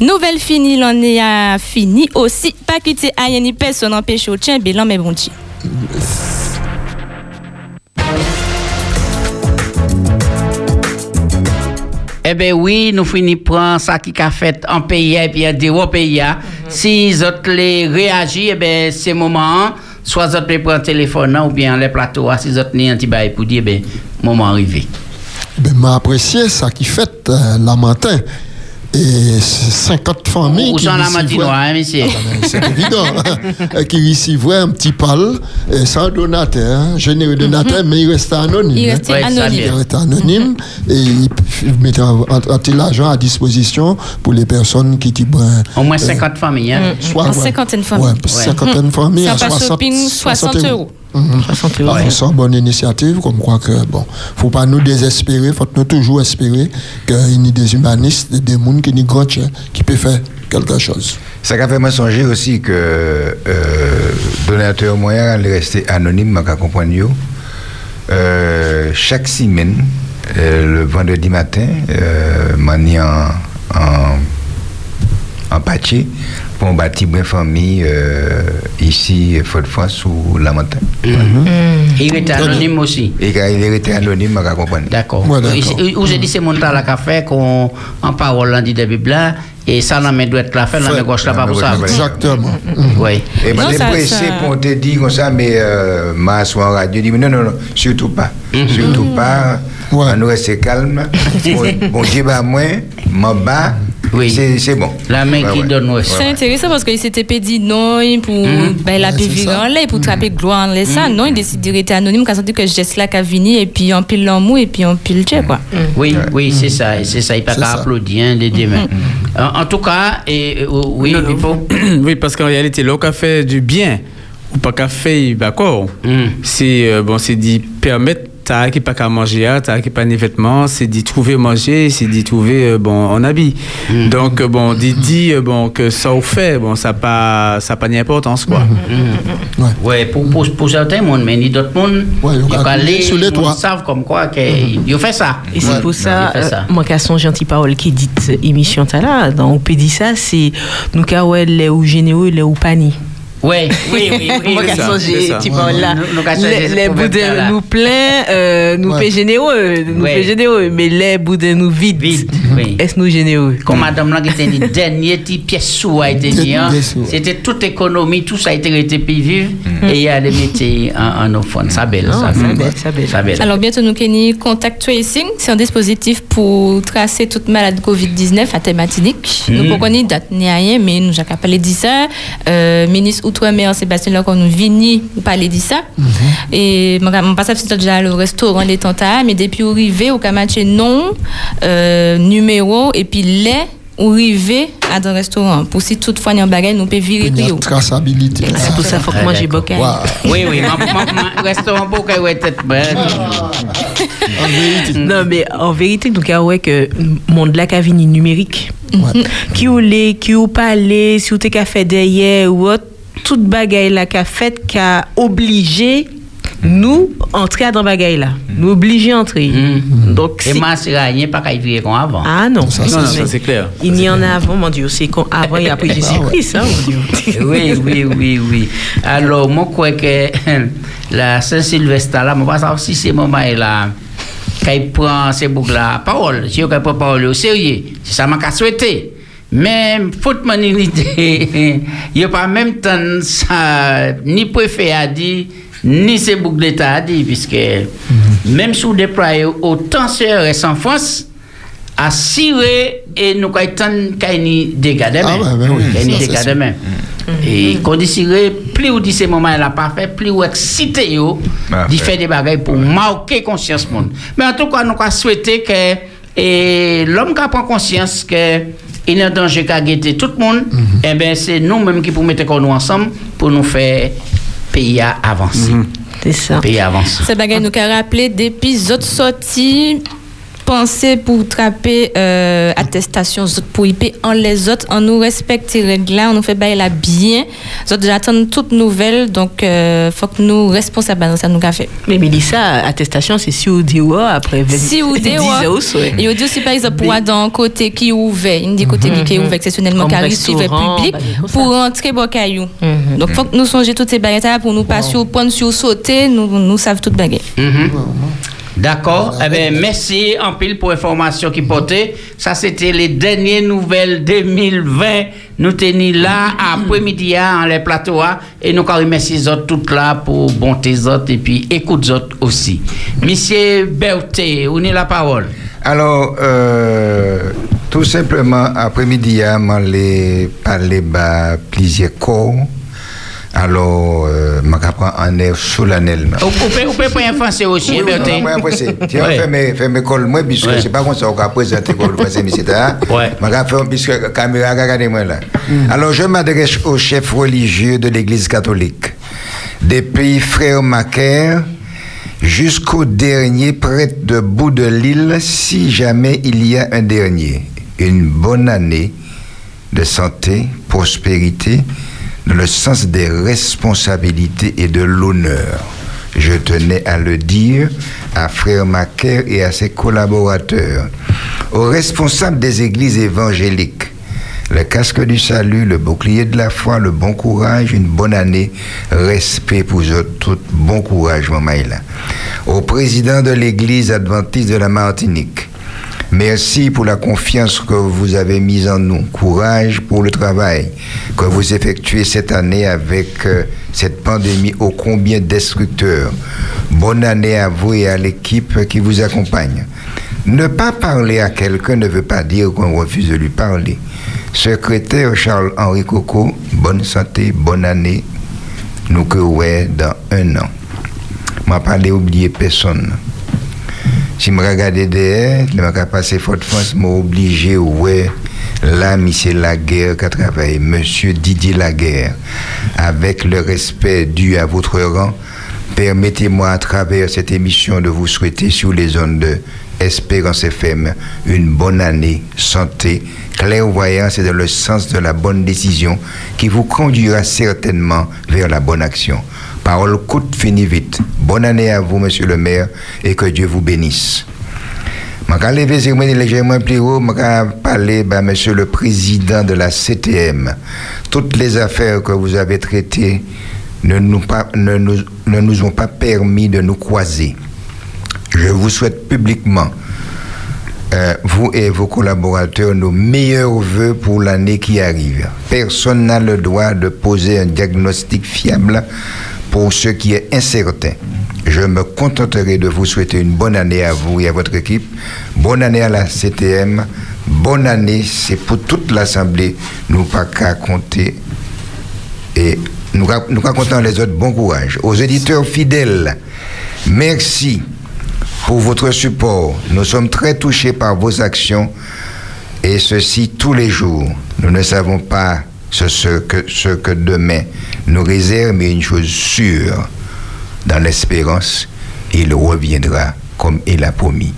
Nouvelle finie, l'on est à fini aussi. Pas quitter aïe ni personne empêche au tien, bilan mais bon Dieu. Eh bien oui, nous finissons prendre ça qui a fait en pays et puis en dehors pays. Si les autres les réagissent, eh bien c'est moment, soit les autres les prennent téléphone hein, ou bien les plateaux, si les autres les antibaï pour dire, ben moment arrivé. Ben, m'a apprécié ça qui fait euh, la matin. Et c'est 50 familles Où qui sont la recevaient- matinoire, hein, monsieur? C'est évident. hein, qui recevaient un petit pal et sans donateur, hein, généreux donateur, mais il restait anonyme. Il hein. restait ça, anonyme. Il restait anonyme et il mettait en- en- en- l'argent à disposition pour les personnes qui étaient ben, Au moins euh, 50 familles. Hein? soit, En ouais. cinquantaine familles. Ouais, cinquantaine Mhm. familles Ça à passe 60, shopping, 60 euros. C'est une bonne initiative, comme quoi que, bon, faut pas nous désespérer, faut nous toujours espérer qu'il y a des humanistes, des gens qui nous qui peuvent faire quelque chose. Ça a fait me songer aussi que euh, donateur moyen allait rester anonyme, ma compagnie. Euh, chaque semaine, euh, le vendredi matin, euh, en, en, en pâtier pour bâtir une famille euh, ici, Fort de France, sous la montagne. Il était anonyme aussi. Et quand il était anonyme, ma compagnie. D'accord. Vous avez dit c'est mon temps à café qu'on en parole on dit de Bible là, et ça la main droite la fait, la main gauche là pas pour ça. Exactement. Oui. Et moi, j'ai pressé pour te dire comme ça, mais euh, ma soirée radio dit, mais non, non, non, surtout pas. Surtout pas. On nous reste calme. bon, bon Dieu, bah, moi, m'en bas. Oui. C'est bon. La main qui donne ouais. C'est intéressant parce qu'il s'était dit non pour Mhm. ben, la vivre en l'air, pour trapper gloire en l'air. Ça, non, il décide de rester anonyme quand on dit que je geste là qu'a venu et puis on pile l'amour et puis on pile le quoi. Oui, oui, c'est ça, c'est ça. Il pas qu'à applaudir hein, les deux mains. En, en tout cas, et, euh, oui, oui, parce qu'en réalité, l'eau qu'a fait du bien, ou pas qu'a fait, d'accord, c'est euh, bon, c'est d'y permettre t'as qui pas qu'à manger, hein, t'as qui pas de vêtements, c'est d'y trouver manger, c'est d'y trouver euh, bon en habit. Donc euh, bon, d'y dire bon que ça au fait, bon ça pas ça pas d'importance quoi. Ouais, pour, pour, pour certains monde, mais ni d'autres monde, ils qu'à aller, sur les ils toits. savent comme quoi qu'ils fait ça. Et c'est pour ça, Ils fait ça. euh, moi, qu'à son gentil parole qui dit euh, émission t'as là, dans on peut dire ça, c'est nous qu'à ouais, les ou généreux, les ou pani. Ouais, oui, oui, oui. Moi, là. Qu'à changer Les, boudins nous pleins, euh, nous Ouais. fait généreux, nous Ouais. fait généreux, mais les boudins nous vides. oui. Est-ce nous généreux? Comme madame là qui était dit, dernier petit pièce sous a été dit, hein. C'était toute économie, tout ça a été été vivre, Mm. et il y a les métiers en, en offrande. Ça belle, ça Ah, belle. ça belle. Ça belle. Alors bientôt nous kenny contact tracing, c'est un dispositif pour tracer toute malade Covid-19 à thématique. Nous ne connaissons date ni rien, mais nous avons parlé de ça. Euh, ministre Outre-mer Sébastien Lacon nous vini parler de ça. Et mon passage c'est déjà le restaurant les Tantas, mais depuis arrivé au Kamaché nom, euh, numéro et puis les ou arrivé à un restaurant pour si toutefois il y a un bagage nous peut virer Il y a Rio. une traçabilité. C'est pour ça qu'il faut que Ah, manger d'accord. bocal. Oui, oui, ma, restaurant pour qu'elle ait tête belle. Non, mais en vérité, nous avons ouais que le monde là qui numérique. Qui ou les, qui ou parler, si ou t'es qu'à faire derrière ou autre, toute bagaille là qu'a fait qu'a obligé nous entrer dans bagaille là. Nous obliger à entrer. Donc Et si- ma c'est rien, pas qu'à y vivre comme avant. ah non, Non, non, ça, c'est clair. Il y en a avant, mon Dieu, c'est quand avant et après Jésus-Christ, hein, mon Dieu. oui, oui, oui, oui. Alors, moi, je crois que la Saint-Sylvestre, là, je ne sais pas si c'est moment là, quand il prend ces boucles là, parole, si il prend parole au sérieux, c'est ça que je souhaité. Mais, faute de idée, il n'y a pas même temps ça, ni préfet a dit, ni ces boucles d'État a dit, puisque même si vous déployez autant CRS en France, assurer et nous avons dégâts de main. Ah, ouais, ouais, c'est dégâts de main. Et qu'on déciderait, plus ou dit ces moments là pas fait, plus ou excité yo, Ah, d'y fait. faire des bagages pour marquer conscience monde. Mais en tout cas, nous avons souhaité que et l'homme qui prend conscience que il y a un danger qu'à guetter tout le monde, eh ben c'est nous-mêmes qui pouvons mettre nous ensemble pour nous faire pays à avancer. C'est ça. Pays à avancer. C'est bagay nous qu'a rappelé depuis autres sorties penser pour trapper euh, attestation pour IP en les autres en nous respecter règles là on nous fait bail là bien. Zot j'attends toute nouvelle donc euh, faut que nous responsables dans ça nous qu'a fait. Mais Mélissa, attestation, c'est si ou dit après 20 si ou 10 des ans ou so, ouais. et on dit aussi par exemple pour dans un côté qui est ouvert une des côtés qui est ouvert exceptionnellement Comme car il suivait public bah, ça. pour rentrer bon caillou. Donc faut que nous songions toutes ces bagages là pour nous passer au point sur sauter nous nous savons toutes Mhm. D'accord. Eh bien, merci en pile pour l'information qui portait. Ça, c'était les dernières nouvelles 2020. Nous tenons là après-midi en les plateaux hein, et nous remercions autres toutes là pour bonté autres et puis écoute autres aussi. Monsieur Berthe, on est la parole? Alors, euh, tout simplement, après-midi, je vais parler de plusieurs corps. Alors, euh, je vais prendre un air solennellement. Vous pouvez, prendre un français aussi, Oui, oui, après, c'est- Tiens, Ouais. fais mes, cols, moi, puisque Ouais. c'est pas comme ça qu'on va présenter comme le français, mais c'est là. Je vais faire, puisque la caméra, regardez-moi là. Alors, je m'adresse au chef religieux de l'Église catholique. depuis Frère Macaire jusqu'au dernier prêtre de bout de l'île, si jamais il y a un dernier. Une bonne année de santé, prospérité, le sens des responsabilités et de l'honneur. Je tenais à le dire à Frère Macaire et à ses collaborateurs, aux responsables des églises évangéliques, le casque du salut, le bouclier de la foi, le bon courage, une bonne année, respect pour eux tout, bon courage, Mamaïla. Au président de l'église adventiste de la Martinique, merci pour la confiance que vous avez mise en nous, courage pour le travail que vous effectuez cette année avec euh, cette pandémie ô combien destructeur. Bonne année à vous et à l'équipe qui vous accompagne. Ne pas parler à quelqu'un ne veut pas dire qu'on refuse de lui parler. Secrétaire Charles-Henri Coco, bonne santé, bonne année. Nous que ouais dans un an. M'a pas oublier personne. Si je regarde derrière, je vais passer Fort France, m'a obligé, ouais, là, c'est la guerre qu'a travaillé, monsieur Didier Laguerre, avec le respect dû à votre rang, permettez-moi à travers cette émission de vous souhaiter sur les zones de Espérance FM une bonne année, santé, clairvoyance et dans le sens de la bonne décision qui vous conduira certainement vers la bonne action. Parole coûte finit vite. Bonne année à vous, monsieur le maire, et que Dieu vous bénisse. Je vais lever légèrement plus haut, je vais parler, ben, monsieur le président de la CTM. Toutes les affaires que vous avez traitées ne nous, ont pas permis de nous croiser. Je vous souhaite publiquement, euh, vous et vos collaborateurs, nos meilleurs voeux pour l'année qui arrive. Personne n'a le droit de poser un diagnostic fiable pour ce qui est incertain. Je me contenterai de vous souhaiter une bonne année à vous et à votre équipe. Bonne année à la CTM. Bonne année, c'est pour toute l'Assemblée. Nous pas qu'à compter et nous, racontons les autres bon courage. Aux éditeurs fidèles, merci pour votre support. Nous sommes très touchés par vos actions et ceci tous les jours. Nous ne savons pas ce, que, ce que demain nous réserve, mais une chose sûre, dans l'espérance, il reviendra comme il a promis.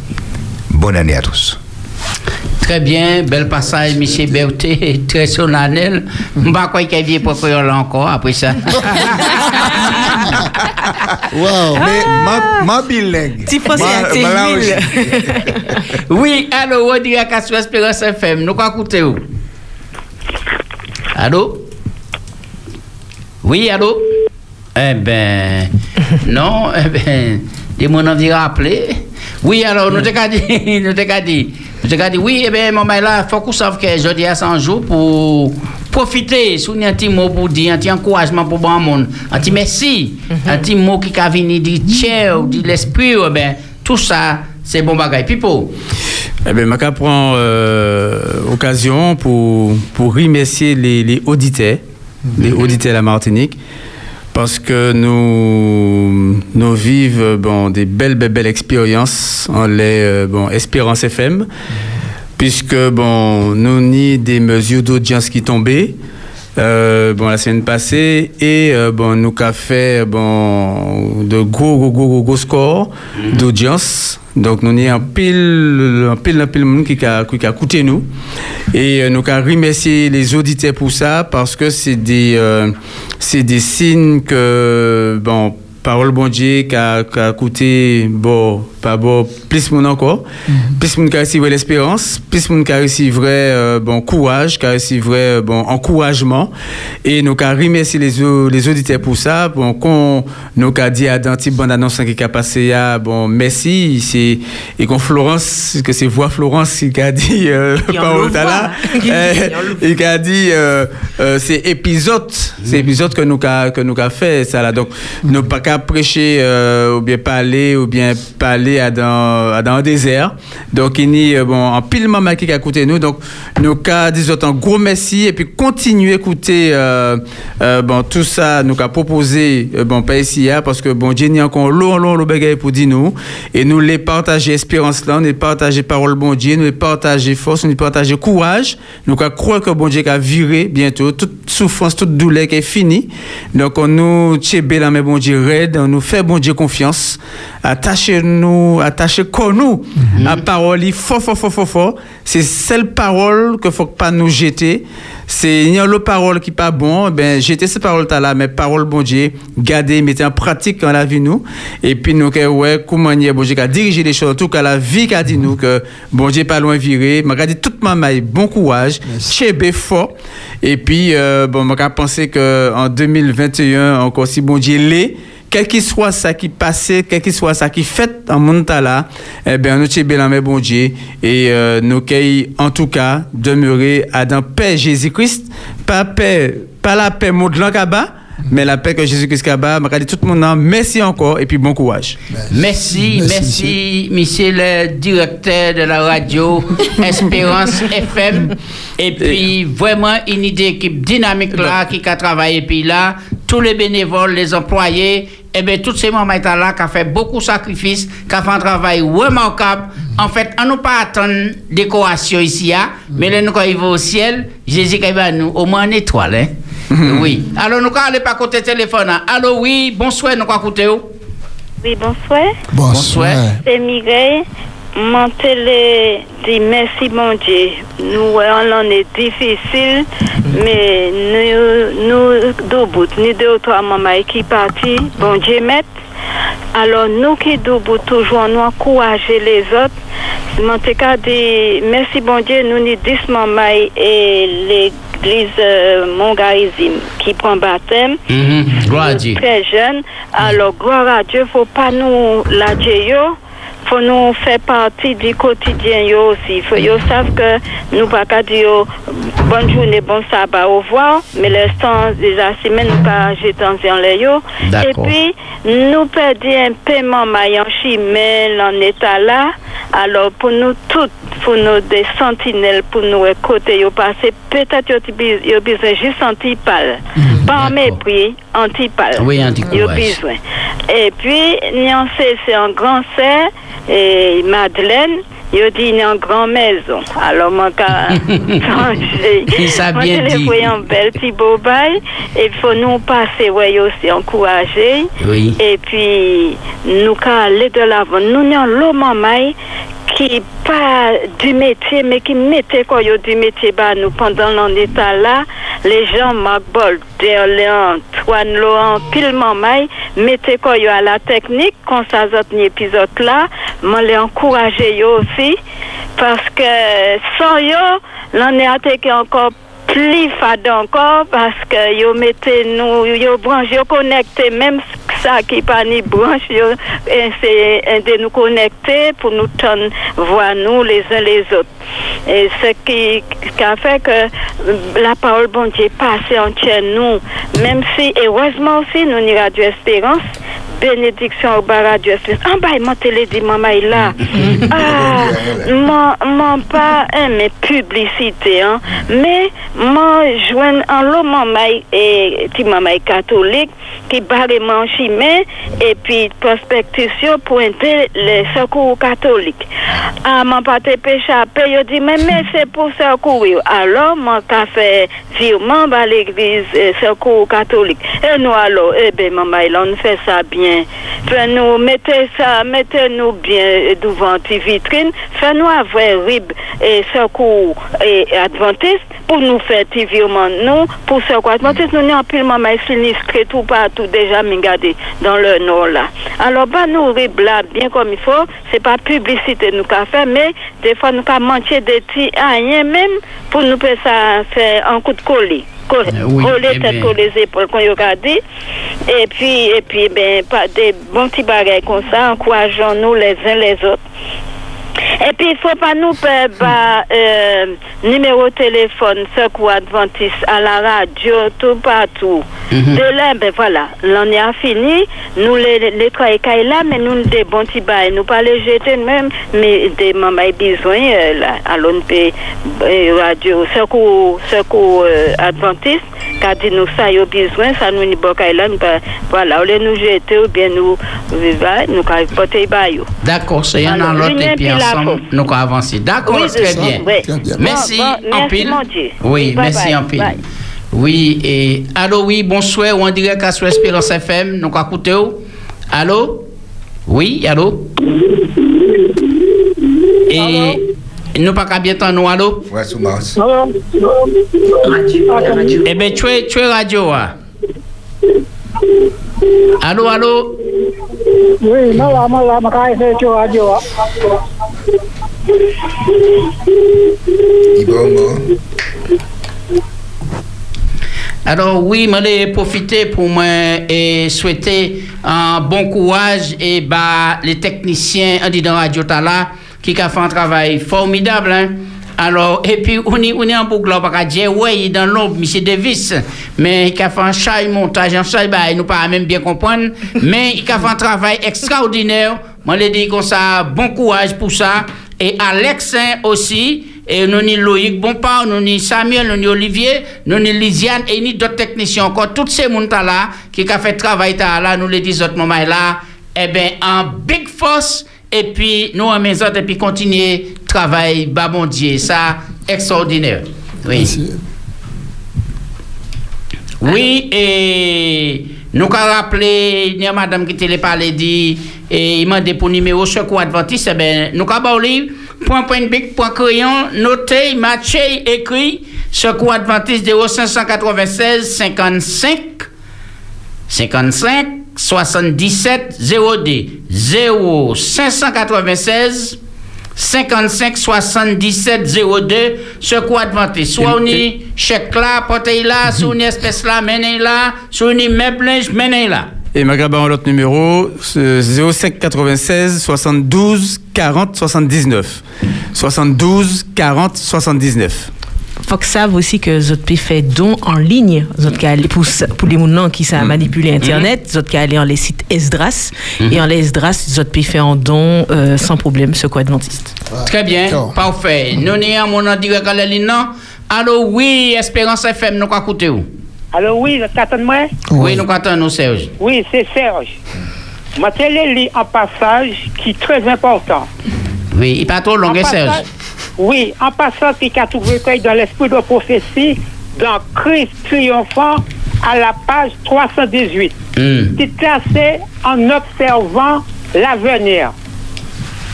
Bonne année à tous. Très bien, bel passage, M. Berthe, très solennel. Je ne sais pas qu'il vient pour là encore après ça. wow. Mais ma, ma bilingue. Tu penses à. Oui, allô, on dit à Cassou Espérance FM. Nous, quoi écouter où? Allô? Oui, allô? Eh ben, non, eh ben, des mon envie rappeler. Oui, alors, nous t'ai dit, nous t'ai dit, nous dit, oui, eh ben, maman, là, faut qu'on sache que je dis à 100 jours pour profiter, souvenir un petit mot pour dire, un petit encouragement pour bon monde, un petit merci, un petit mot qui a venu dire ciel, dire l'esprit, eh tout ça, c'est bon bagay. Pipo. Eh bien, je prends euh, occasion pour, pour remercier les, les auditeurs, les auditeurs de la Martinique, parce que nous, vivons des belles, belles, belles expériences en les euh, bon, Espérance FM, puisque bon, nous ni des mesures d'audience qui tombaient. euh, bon, la semaine passée et euh, bon, nous avons fait bon, de gros, gros, gros, gros, gros scores d'audience. Donc, nous avons un pile, un pile, un pile de monde qui a, qui a écouté nous. Et euh, nous avons remercié les auditeurs pour ça parce que c'est des, euh, c'est des signes que, bon, parole bon Dieu qui a, qui a coûté bon pas bon plus mon encore plus mon qui a reçu l'espérance plus mon qui a reçu vrai euh, bon courage qui a reçu vrai euh, bon encouragement et nous avons remercié les les auditeurs pour ça bon qu'on nous a dit à dans petite bande annonce qui a passé là bon merci c'est et qu'on Florence que c'est voix Florence qui a dit euh, parole le là. Euh, et qui a dit euh, euh, c'est épisode c'est épisode que nous a que nous a fait ça là donc nous pas qu'à qu'à prêcher euh, ou bien parler ou bien parler à dans, à dans un désert. Donc, il y a bon, en pile qui a écouté nous. Donc, nous qu'à disons un gros merci et puis continuer à écouter euh, euh, bon, tout ça, nous qu'à proposer, euh, bon, pas ici, hein, parce que bon, Dieu n'y a encore long, long, long bagaille pour dire nous. Et nous les partager espérance là, nous les partager parole bon Dieu, nous les partager force, nous les partager courage. Nous qu'à croire que bon Dieu a viré bientôt toute souffrance, toute douleur qui est finie. Donc, on nous tient là, mais bon Dieu raide, on nous fait bon Dieu confiance. Attachez-nous, attachez qu'on nous à parole, il fort, fort, fort, fort, fort. C'est celle parole que faut pas nous jeter. C'est il y a l'autre parole qui pas bon, ben jeter ces paroles là, mais parole bon Dieu, garder, mettez en pratique dans la vie nous. Et puis nous que ouais, comment y est bon Dieu qui a dirigé les choses, en tout cas la vie qui a dit nous que bon Dieu pas loin viré. M'a dit toute ma maille, bon courage, chébé fort. Et puis euh, bon, m'a pensé que en 2021 encore si bon Dieu l'est quel qu'il soit ça qui passait, quel qu'il soit ça qui fait en monde là, eh bien, nous sommes bien bon Dieu, et euh, nous cueillons en tout cas demeurer à dans paix Jésus-Christ, pas paix, pas la paix monde là mais la paix que Jésus-Christ a bas, je tout le monde, merci encore et puis bon courage. Merci, merci, monsieur le directeur de la radio Espérance FM. Et puis, vraiment, une idée équipe dynamique là, qui a travaillé, puis là, tous les bénévoles, les employés, et bien, tous ces moments là, qui ont fait beaucoup de sacrifices, qui ont fait un travail remarquable. En fait, on n'a pas attendre décoration ici, hein, mais là, nous, quand il va au ciel, Jésus qui va nous, au moins une étoile, hein. Oui. Alors, nous, aller pas côté téléphone. Allô, oui, bonsoir, nous, quoi écouter Oui, bonsoir. Bonsoir. C'est Mireille. Mon télé dit merci, mon Dieu. Nous, on en est difficile, mais nous, nous, deux bouts, nous deux ou trois mamans qui partis, bon Dieu, met. Alors, nous qui debout toujours, nous encourager les autres. Mon cas dit merci, bon Dieu, nous, nous dix mamans et l'église euh, Mongarizim qui prend baptême. Gloire à Dieu. Très jeune. Alors, gloire à Dieu, faut pas nous la yo faut nous faire partie du quotidien yo aussi. Faut, yo savent que nous pas qu'à dire bonne journée, bon sabbat, au revoir, mais l'instant déjà semaine nous pas jeter en les yo. Et puis nous perdons un paiement maillant chimel en état là. Alors pour nous toutes, pour nous des sentinelles, pour nous côté yo passer peut-être yo besoin juste antipal. Pas en mépris, antipal. Oui, anti-courage. Yo besoin. Et puis, Niancé, c'est un grand serre, et Madeleine, il dit une en grande maison. Alors, moi, quand Il moi, bien je dit. les voyais en bel petit beau bail. Et il faut nous passer, ouais, aussi encourager. Oui. Et puis, nous, quand aller de l'avant, nous, avons l'homme maille qui pas du métier, mais qui mettait quoi yo du métier bah nous pendant l'en état là, les gens Marc Bolter, Léon, Antoine Laurent, pile maille, mettaient quoi yo à la technique, zot ni épisode là, m'en les encourager aussi, parce que sans yo, l'on est attaqué encore plus fade encore parce que yo mettez nous yo branche yo même ça qui pas ni branche yo c'est de nous connecter pour nous voir nous les uns les autres. Et ce qui, a fait que la parole bon Dieu passe entière nous. Même si heureusement aussi nous ni Radio Espérance bénédiction au bar Radio Espérance en bas mon télé dit maman il ah mon mon pas aimé publicité hein. Mais moi joindre en l'eau maman et ti maman catholique qui barre chimé et puis prospectation pour aider les secours catholiques. Ah mon pas te péchappé yo dit mais mais c'est pour secourir. Alors mon qu'a fait virement à l'église euh, secours catholique. Et nous alors eh ben maman il on fait ça nous mettez ça mettez nous bien devant tes vitrines. Fait nous avoir rib et secours et adventiste pour nous faire tes virements nous pour secours adventiste. Nous n'avons plus maman sinistré tout partout déjà dans le nord là. Alors bah nous rib là bien comme il faut. C'est pas publicité nous qu'a fait mais des fois nous qu'a manqué des petits rien même pour nous faire faire un coup de colis coller oui, coller eh tête bien. coller les épaules qu'on dit et puis et puis ben pas des bons petits bagages comme ça encourageons nous les uns les autres Et puis, il faut pas nous perdre bah, euh, numéro de téléphone, secours adventiste à la radio, tout partout. Mhm. De là, ben voilà, l'année a fini. Nous, les, les trois écailles là, mais nous, des bons petits bails. Nous pas les jeter même, mais des mamans besoin, euh, là, à l'ONP, euh, radio, secours, secours euh, adventiste, dit nous ça, ont besoin, ça nous, n'y bon là, nous pas- voilà, lieu de nous jeter ou bien nous, euh, nous, quand porter bail. D'accord, c'est un l'autre l'union ensemble, nous allons avancer. D'accord, Oui, très bien. oui. Très bien. Merci Bon, bon, en merci, pile. Dieu. Oui, Bye merci bye. en pile. Bye. Oui, et allô, oui, bonsoir, ou en direct à sur Espérance FM, nous allons écouter. Allô? Oui, allô? Et nous pas qu'à bien nous, allô? Ouais, sous Mars. Eh bien, tu es, tu es radio, ah. Allô, allô? Oui, moi, là, je vais faire sur radio. Alors oui, je vais profiter pour moi et souhaiter un bon courage et bah les techniciens dans Radio Tala qui a fait un travail formidable. hein. Alors, et puis, on est, on est en boucle, on va dire, ouais, dans l'ombre, M. Davis, mais il a fait un chat montage, un chat, bah, il nous pas même bien comprendre, mais il a fait un travail extraordinaire. Moi, je dis comme ça, bon courage pour ça. Et Alex hein, aussi, et nous ni Loïc Bompard, nous ni Samuel, nous ni Olivier, nous ni Lisiane, et ni d'autres techniciens encore, tous ces gens là qui ont fait travail là, nous les disons autres là, eh bien, en big force, et puis nous en maison, et puis continuer travail, bah bon Dieu, ça, extraordinaire. Oui. Oui, et nous avons rappelé, il y a madame qui télé parlé dit, et il m'a dit pour numéro secours adventiste, eh ben, nous avons livre, point point bic, point crayon, noté, matché, écrit, secours adventiste 0596 55 55 77 0D 0 596 55 77 02 secours adventiste. Soit on y chèque là, portez là, y espèce là, menez là, on y meuble, menez là. Et Maghreba, l'autre numéro, c'est 05 96 72 40 79. 72 40 79. Faut que savent aussi que Zot peut faire don en ligne. Zot pour, pour les gens qui savent manipuler Internet, Zot qu'à aller en les sites Esdras. Et en les Esdras, Zot peut faire en don euh, sans problème, ce quoi adventiste. Très bien, parfait. Nous sommes en direct à la ligne, non? Allô, oui, Espérance FM, nous quoi écouter où? Alors oui, t'attends-moi Oui, nous attendons, nous, Serge. Oui, c'est Serge. Ma télé un passage qui est très important. Oui, il pas trop long, hein, Serge? Oui, un passage qui a trouvé recueil dans l'esprit de prophétie dans Christ triomphant à la page 318. Hmm. qui classé en observant l'avenir.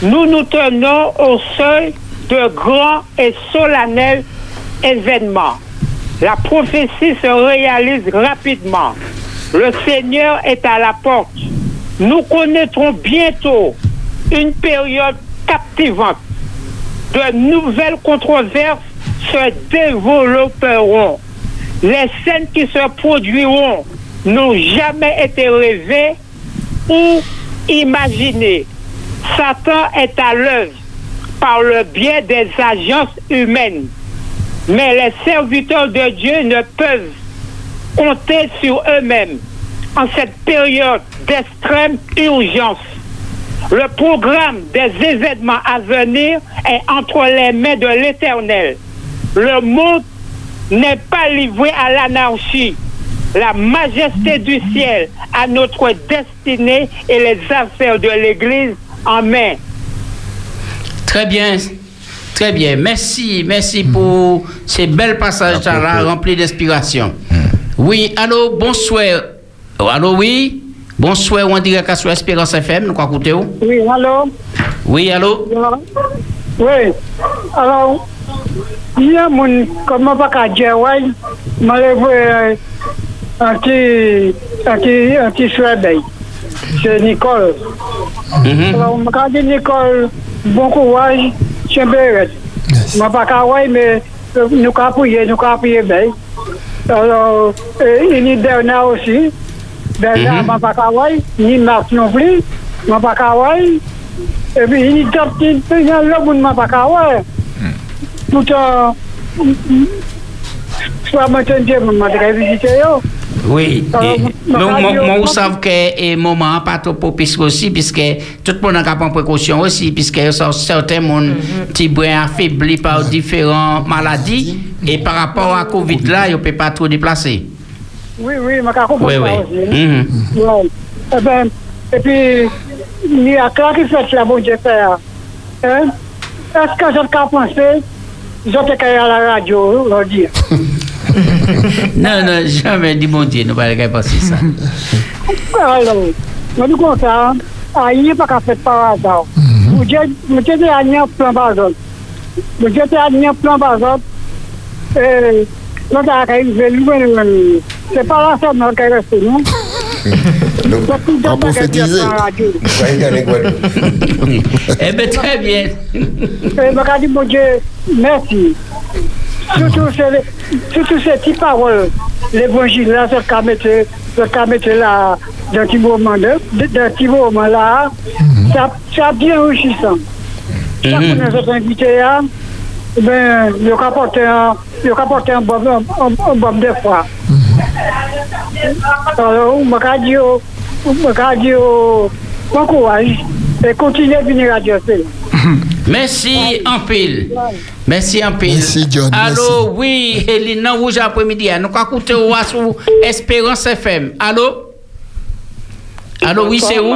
Nous nous tenons au seuil de grands et solennels événements. La prophétie se réalise rapidement. Le Seigneur est à la porte. Nous connaîtrons bientôt une période captivante. De nouvelles controverses se développeront. Les scènes qui se produiront n'ont jamais été rêvées ou imaginées. Satan est à l'œuvre par le biais des agences humaines. Mais les serviteurs de Dieu ne peuvent compter sur eux-mêmes en cette période d'extrême urgence. Le programme des événements à venir est entre les mains de l'Éternel. Le monde n'est pas livré à l'anarchie. La majesté du ciel a notre destinée et les affaires de l'Église en main. Très bien. Très bien. Merci. Merci pour ces belles passages là remplis d'inspiration. Oui, allô, bonsoir. Allô, oui? Bonsoir, on dirait qu'à sur Espérance FM, nous quoi écouter où? Oui, allô? Oui, allô? Oui. Alors, il y a mon, comment pas qu'à dire, ouais, m'a levé un petit, un petit, un petit soleil. C'est Nicole. Alors, m'a dit Nicole, bon courage, c'est béret. M'a pas qu'à ouais, mais euh, nous qu'à appuyer, nous qu'à appuyer bien. Alors, euh, il y a Bernard aussi. Mhm. pas ni pas pas yo. Oui, mais ma moi, savez que et moment pas trop propice aussi, puisque tout le monde a prendre précaution aussi, puisque certains monde qui brin affaibli par différentes maladies, et par rapport à Covid là, ils ne peuvent pas trop déplacer. Oui, oui, maka konpon sa ozi. Mhm. E ben, e pi, ni akla ki fet la bonje fè a. E, eske jot ka panse, jot e kaya la radyo, lò di. Nan, nan, jamè di bonje, nou pale kaya panse sa. Alon, mwen di kon sa, a yi pa ka fet pa wazan. Mwen te de anyan plan bazan. Mwen te de anyan plan bazan. E, lò ta akay, mwen louven mwen mwen mwen. C'est pas là, ça, non, qui est resté, non? On prophétiser. eh bien, très bien. Et m'a dit, mon Dieu, merci. Surtout, ces- surtout ces petites paroles, l'évangile là, c'est qu'à mettre, qu'à mettre là, dans un petit moment, dans un petit moment là, ça, ça a bien enrichissant. Chaque fois que nous sommes invités là, ben, il a apporté un, il a apporté un bon, un, un, un bon fois. M'a dit, m'a dit, bon courage, et continuez à venir à Dieu. c'est. Merci en pile. Merci en pile. Merci, John. Allô, oui, Elina Rouge après-midi. Nous avons écouté sur Espérance FM. Allô? Allô, oui, c'est où?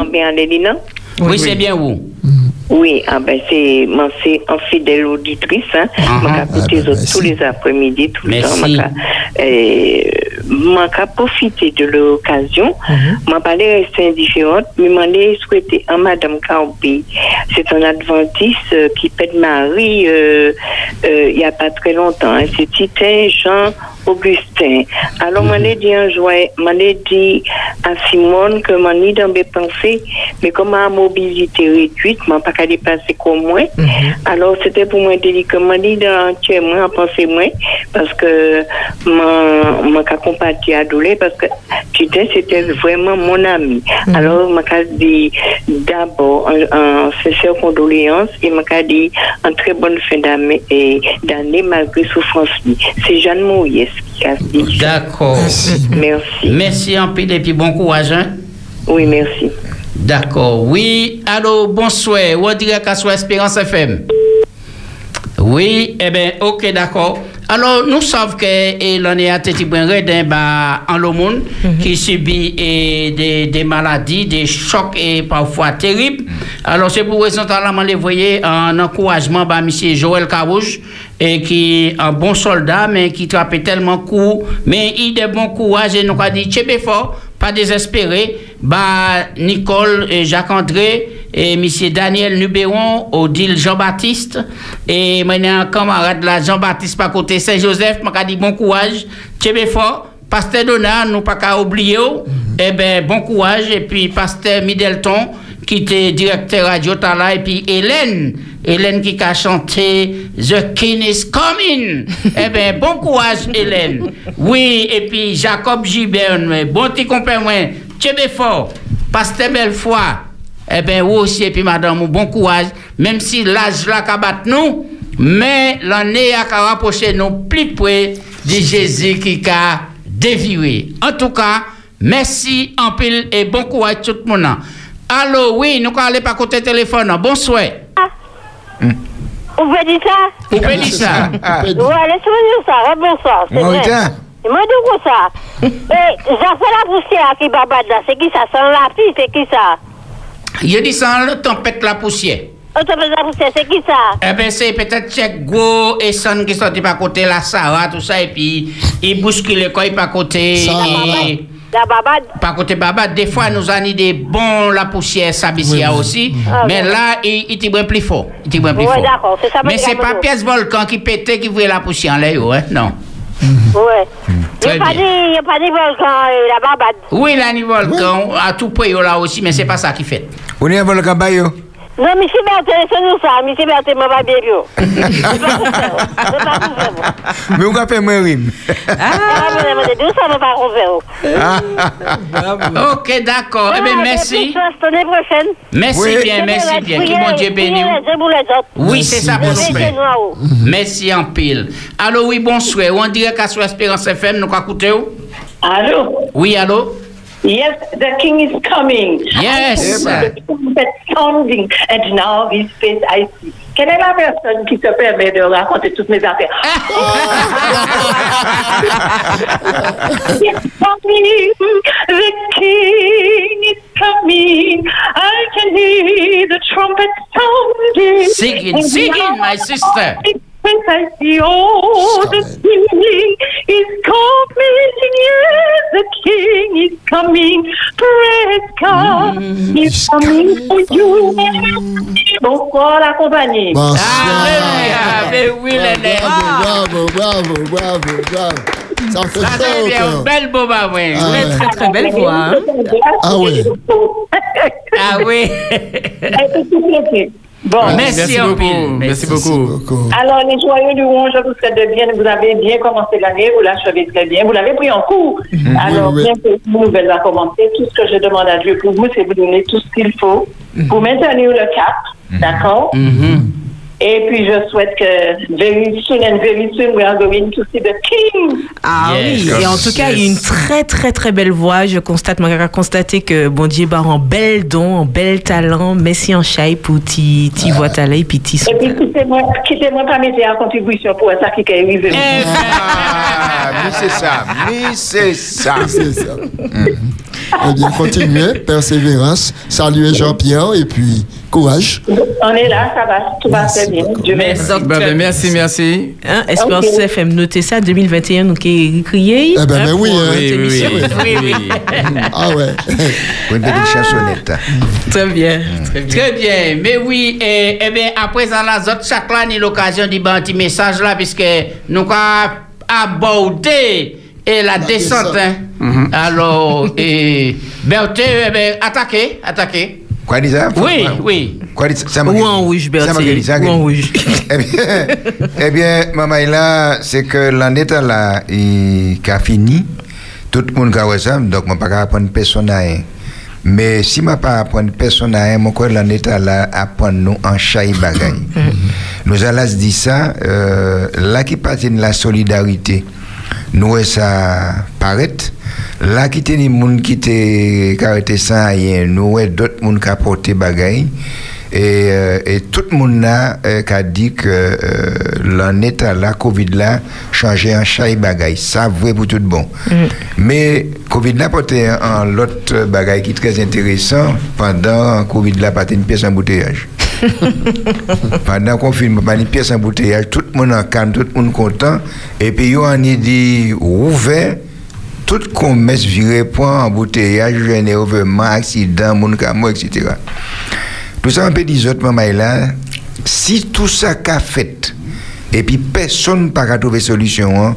Oui, c'est bien où? Oui, ah ben c'est moi c'est un fidèle auditrice hein. Écouté tous les après-midi tout le temps. Merci. M'a euh, profiter de l'occasion. M'a pas les rester indifférente, mais m'a souhaité à Madame Carbi. C'est un adventiste euh, qui pète Marie euh, euh, il y a pas très longtemps. hein. C'est Titin Jean Augustin. Alors, m'en ai dit un m'en ai dit à Simone que m'en ai dans mes pensées, mais comme ma mobilité réduite, m'en pas qu'à dépasser comme moi. Alors, c'était pour moi délicat. M'en dit dans chez moi, en pensée moi, parce que m'en qu'à compatir à douleur, parce que Titin, c'était vraiment mon ami. Alors, m'en qu'à dit d'abord, un, un sincère condoléance, et qu'à dit en très bonne fin d'année, malgré souffrance. C'est Jeanne Mouyes D'accord. Merci. Merci en pile et puis bon courage. Hein? Oui, merci. D'accord. Oui, allô, bonsoir. Ou direct à sur Espérance FM. Oui, eh bien, ok, d'accord. Alors, nous savons que eh, l'on est à Tétibouin Redin bah, en le monde qui subit eh, des, des maladies, des chocs et parfois terribles. Alors, c'est pour raison que les voyez en encouragement bah, M. Joël Carouge, et qui est un bon soldat, mais qui trappe tellement court, mais il a de bon courage et nous a dit, Tchébé fort, pas désespéré, bah, Nicole et Jacques-André, et M. Daniel Nuberon, Odile Jean-Baptiste, et maintenant, un camarade là, Jean-Baptiste, par côté Saint-Joseph, m'a dit bon courage, Tchébé fort, Pasteur Donat, nous pas qu'à oublier, eh ben, bon courage, et puis Pasteur Middleton, qui était directeur radio Tala, et puis Hélène, Hélène qui a chanté The King is coming. eh bien, bon courage, Hélène. Oui, et puis Jacob Gibert, mais bon petit compère, moi, Tchébé fort, Pasteur Belfoy, eh bien, vous aussi, et puis madame, bon courage, même si l'âge là nous, mais l'année a qu'à rapprocher nous plus près de Jésus qui a déviré. En tout cas, merci en pile et bon courage tout le monde. Allô, oui, nous allons aller par côté téléphone. Bonsoir. Vous pouvez dire ça Vous pouvez dire ça. Ouais, laissez-moi dire ça. Bonsoir. C'est vrai. Et moi, du coup, ça? Et j'ai fait la poussière qui babade là. C'est qui ça? Sans la fille, c'est qui ça? Je dis ça, le tempête la poussière. Oh, fait la poussière, c'est qui ça? Eh bien, c'est peut-être Check Go et Son qui sortent par côté la Sarah, tout ça, et puis ils bousculent le coin par côté. et- La babade Par côté Baba, des fois, nous avons des bons la poussière, ça aussi. Ah, mais là, il il était bien plus fort. Il était bien plus fort. d'accord, Mais c'est pas pièce volcan qui pétait qui voulait la poussière en l'air, hein? non. Ouais. Il n'y a pas y a pas dit volcan et la babade. Oui, là, ni volcan, à tout près là aussi, mais c'est pas ça qui fait. On est un volcan bayo. Monsieur Berthe, laissez-nous ça. Monsieur Berthe, moi, pas bien, bio. Mais vous avez moi rime. Ah, mais vous avez ça, moi, pas couvert. Ok, d'accord. Eh bien, merci. L'année prochaine. Merci Oui. bien, merci bien. Que Priez- mon Dieu bénisse. priez les uns pour les autres. Oui, Mettez faire. nous en haut. Merci en pile. Allô, oui, bonsoir. On dirait qu'à sur Espérance FM, nous avons écouté. Allô? Oui, allô? Yes, the king is coming. Yes. The trumpet sounding, and now his face I see. Quelle est la personne qui se permet de raconter toutes mes affaires? It's coming, the king is coming. I can hear the trumpet sounding. Sing it, sing it, my sister. Yes, I see, oh, the king is coming, yes, the king is coming, praise God, he's coming for you. Bonsoir la compagnie. Ah, mais oui, les Bravo, bravo, bravo, bravo. Ça fait Ça, chaud c'est cœur. belle boba, oui. Ah ouais. Très, très belle voix. hein. Ah oui. Ah oui. Bon, Merci, beaucoup. Merci beaucoup. Alors, les joyeux louanges vous souhaite de bien. Vous avez bien commencé l'année, vous l'achevez très bien. Vous l'avez pris en cours. Alors, oui, oui. bien que une nouvelle va commencer, tout ce que je demande à Dieu pour vous, c'est vous donner tout ce qu'il faut pour maintenir le cap. D'accord? Et puis, je souhaite que very soon and very soon we are going to see the king. Ah Yes. oui, et en tout cas, il y a une très très très belle voix. Je constate, j'ai constaté que bon Dieu bar en bel don, en bel talent, merci en chai pour ti ti voix talent et puis ti son Et puis, quittez-moi, quittez-moi pas mettre en contribution pour ça qui est arrivé. Ah, mais c'est ça, mais c'est ça. C'est ça. Eh bien, continuez, persévérance. Saluez Jean-Pierre et puis courage. On est là, ça va, tout va très bien. Dieu merci. Bah, ben, merci, merci. Hein, Espérance Ok. FM, notez ça, 2021, nous qui crié. Eh ben, mais oui, hein. Oui, oui, oui. Ah ouais. Pour une petite chansonnette. Très bien, très bien. Très bien, mais oui, eh, eh bien, à présent, là, autres, chaque là, l'occasion d'y un petit message là, puisque nous avons abordé et la, descente. hein. Alors, et, Berthe, eh bien, attaquez, attaquez. Quoi ça? Oui, oui. Quoi m'a Ou en rouge, ça, Ou en rouge. Eh bien, eh bien maman, là, c'est que l'année là, il a fini. Tout le monde a ça, donc je ne peux pas apprendre personne à. Mais si je ne peux pas apprendre personne à crois que l'année là, apprendre nous en chai bagay. Nous allons se dire ça, euh, là qui partit de la solidarité, nous ça paraît. Là qui était des gens qui étaient caractériés sans rien, nous d'autres gens qui apporté bagay. Et, euh, et tout le monde là euh, qui a dit que euh, l'année la Covid là changeait en chai bagay. Ça vrai pour tout bon. Mais Covid là un, un l'autre bagay qui est très intéressant pendant Covid là portait une pièce embouteillage. pendant filme pas une pièce embouteillage, tout le monde en calme, tout le monde content. Et puis on a dit ouvert tout commerce viré point embouteillage, généralement accident, mort, etc. Tout ça, on peut dire là, si tout ça qu'a fait, et puis personne n'a pas trouvé solution, hein,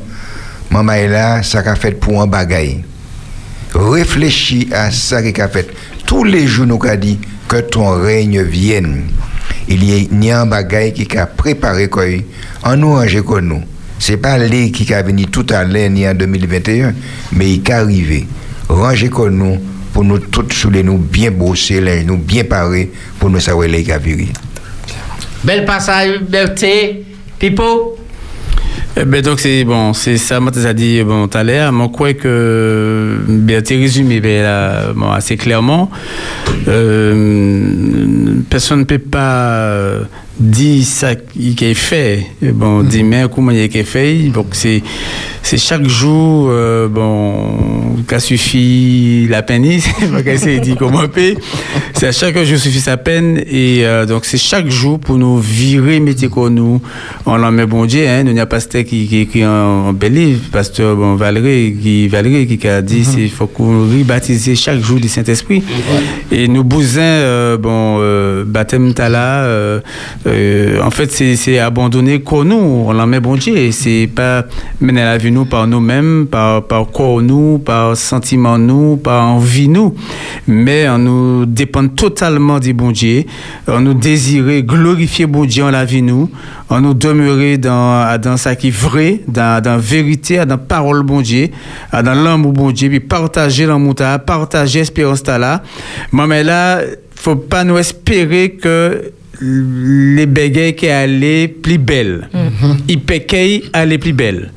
maman là, ça qu'a fait pour un bagaille. Réfléchis à ça qui a fait. Tous les jours, nous avons dit que ton règne vienne. Il y a, un bagaille qui a préparé quoi. En nous ranger comme nous. C'est pas lui qui a venu tout à l'heure ni en 2021, mais il est arrivé. Ranger comme nous pour nous tous souler nous bien bosser, nous bien parer pour nous savoir les qui a. Bel passage, Berthe, Pipo. Eh ben donc c'est bon, c'est ça, moi t'as dit bon tout à l'heure, je crois que bien t'es résumé ben, assez clairement. Euh, personne ne peut pas dire ça qui est fait. Bon, dire mais comment il est fait? Donc c'est c'est chaque jour euh, bon qu'a suffit la peine, c'est dire comment payer. C'est à chaque jour suffit sa peine et euh, donc c'est chaque jour pour nous virer métier qu'on nous on l'en met bon Dieu hein, nous n'y a pas pasteur qui qui écrit en, en bel livre, pasteur bon Valérie qui Valérie qui a dit c'est faut qu'on rebaptise chaque jour du Saint-Esprit et nous bousins euh, bon euh, baptême tala euh, en fait, c'est abandonner quoi nous, on l'en met bon Dieu. C'est pas mener la vie nous par nous-mêmes, par, par quoi nous, par sentiment nous, par envie nous, mais on nous dépend totalement du bon Dieu. On nous désirer glorifier bon Dieu en la vie nous, on nous demeurer dans, dans ça qui est vrai, dans, dans vérité, dans parole bon Dieu, dans l'amour bon Dieu, puis partager l'amour, ta, partager l'espérance là. Mais là, faut pas nous espérer que les bégayes qui allaient plus belles. Ils péquaient allaient plus belles.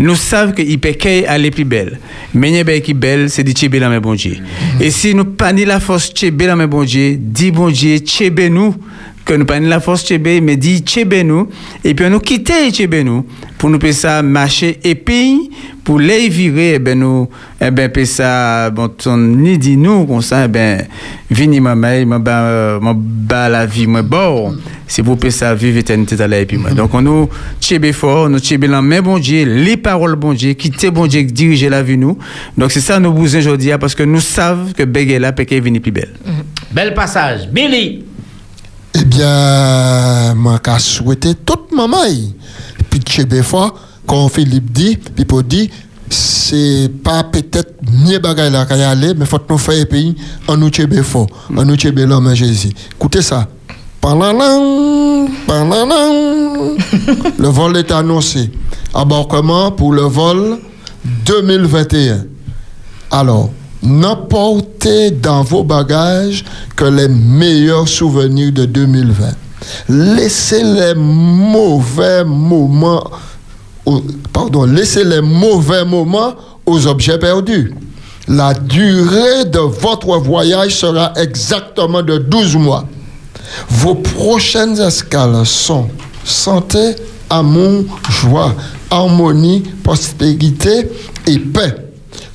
Nous savons que Ipekei allait plus belle. Mais n'y qui belle, c'est dit Tchébé la bon Dieu. Et si nous pas la force Tchébé la bon Dieu, dit bon Dieu, Tchébé nous, que nous ni la force Tchébé, mais dit Tchébé nous, et puis nous quitter Tchébé nous, pour nous faire ça marcher, et puis pour les virer, eh ben nous, eh ben, puis ça, bon, on ni dit nous, comme ça, eh ben, vini ma mère, ma ba, ma ba la vie, ma bon, c'est pour faire ça vivre éternité à et puis moi. Donc, on nous tchébé fort, nous la main bon Dieu, les paroles bon Dieu, quitter bon Dieu, diriger la vie nous. Donc, c'est ça nous aujourd'hui, parce que nous savons que là, qu'elle vini plus belle. Bel passage. Billy. Eh bien, moi, qu'à souhaiter toute maman. Puis, Tchébé fort, quand Philippe dit, puis pour dit, c'est pas peut-être mieux bagaille là qu'à y aller, mais faut que nous faire pays en nous Tchébé fort, en nous Tchébé l'homme Jésus. Écoutez ça. Palalang, palalang. le vol est annoncé. Embarquement pour le vol 2021. Alors, n'emportez dans vos bagages que les meilleurs souvenirs de 2020. Laissez les mauvais moments, aux- laissez les mauvais moments aux objets perdus. La durée de votre voyage sera exactement de 12 mois. Vos prochaines escales sont santé, amour, joie, harmonie, prospérité et paix.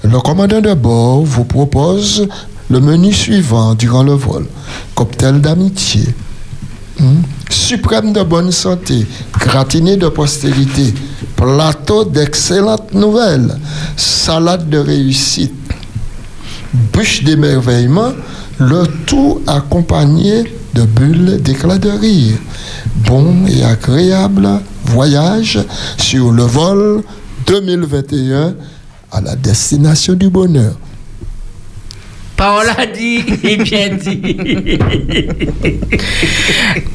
Le commandant de bord vous propose le menu suivant durant le vol. Cocktail d'amitié, hmm, suprême de bonne santé, gratiné de postérité, plateau d'excellentes nouvelles, salade de réussite, bûche d'émerveillement, le tout accompagné de bulles d'éclat de rire. Bon et agréable voyage sur le vol 2021 à la destination du bonheur. Parole a dit et bien dit.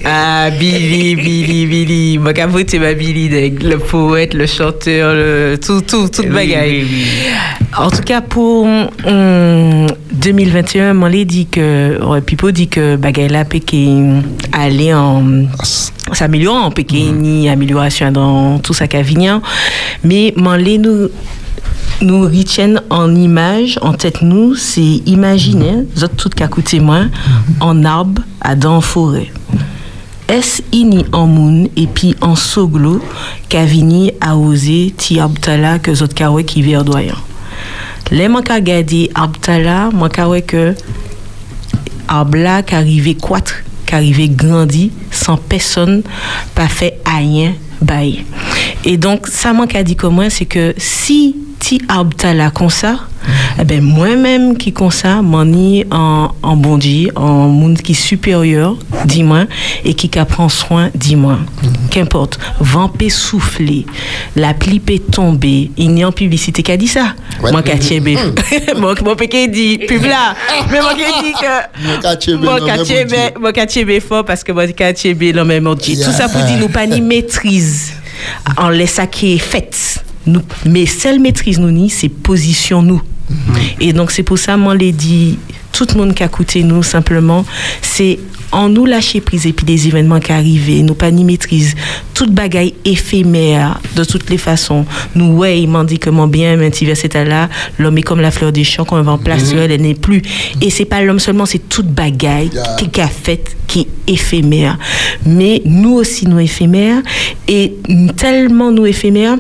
Ah, Billy, Billy, Billy. Moi, qu'à voter ma Billy, le poète, le chanteur, le, tout, tout, toute Oui, bagaille. oui, oui. En tout cas, pour hum, 2021, moi, les dit que, Pipo dit que bagaille là, Pékin aller en, s'améliorer en Pékin, ni amélioration dans tout ça vignan. Mais, les nous, nous retiennent en image, en tête nous, c'est imaginer, êtes tout qu'à côté moi, en arbre à dans forêt. Est-ce ini en moun et puis en soglo qu'a vini à oser ti abtala que zot kawe qui verdoyant. Les man ka gade abtala, man ka we que arbla qu'arrivé quatre, qu'arrivé grandi sans personne pas fait rien bail. Et donc ça man ka dit comment c'est que si ti ça, eh ben moi-même qui comme ça, en, en bondi, en monde qui supérieur, dis-moi, et qui prend soin, dis-moi. Qu'importe, vampé souffler, la pluie peut tomber, il n'y a en publicité qui a dit ça. Ouais. Moi, qui Moi, mon péqué dit, pub là. Mais moi, qui dit que. Mon quartier, Mon quartier, mon quartier, fort parce que mon quartier, mon Dieu. Tout ça pour dire, nous pas ni maîtrise. En laisse ça qui est fait. Nous, mais seule maîtrise nous ni, c'est position nous. Et donc c'est pour ça, moi, les dit, tout le monde qui a écouté nous, simplement, c'est en nous lâcher prise et puis des événements qui arrivent, nous pas ni maîtrise, toute bagaille éphémère, de toutes les façons. Nous, ouais, il m'a dit que mon bien, mais petit verset là, l'homme est comme la fleur des champs, qu'on va en place sur elle, elle n'est plus. Et c'est pas l'homme seulement, c'est toute bagaille qui qui a fait, qui est éphémère. Mais nous aussi, nous éphémères, et tellement nous éphémères,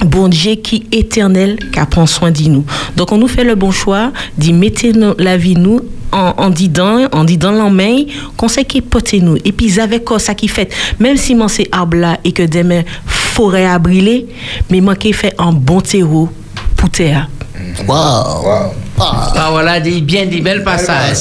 bon Dieu qui est éternel, qui prend soin de nous. Donc on nous fait le bon choix d'y mettre la vie nous en, en disant, en disant la main, qu'on sait qui porte nous. Et puis avec quoi ça qui fait, même si moi c'est arbre là et que demain forêt a brûlé, mais moi qui fait un bon terreau pour terre. Waouh! Parole a dit bien dit, bel passage.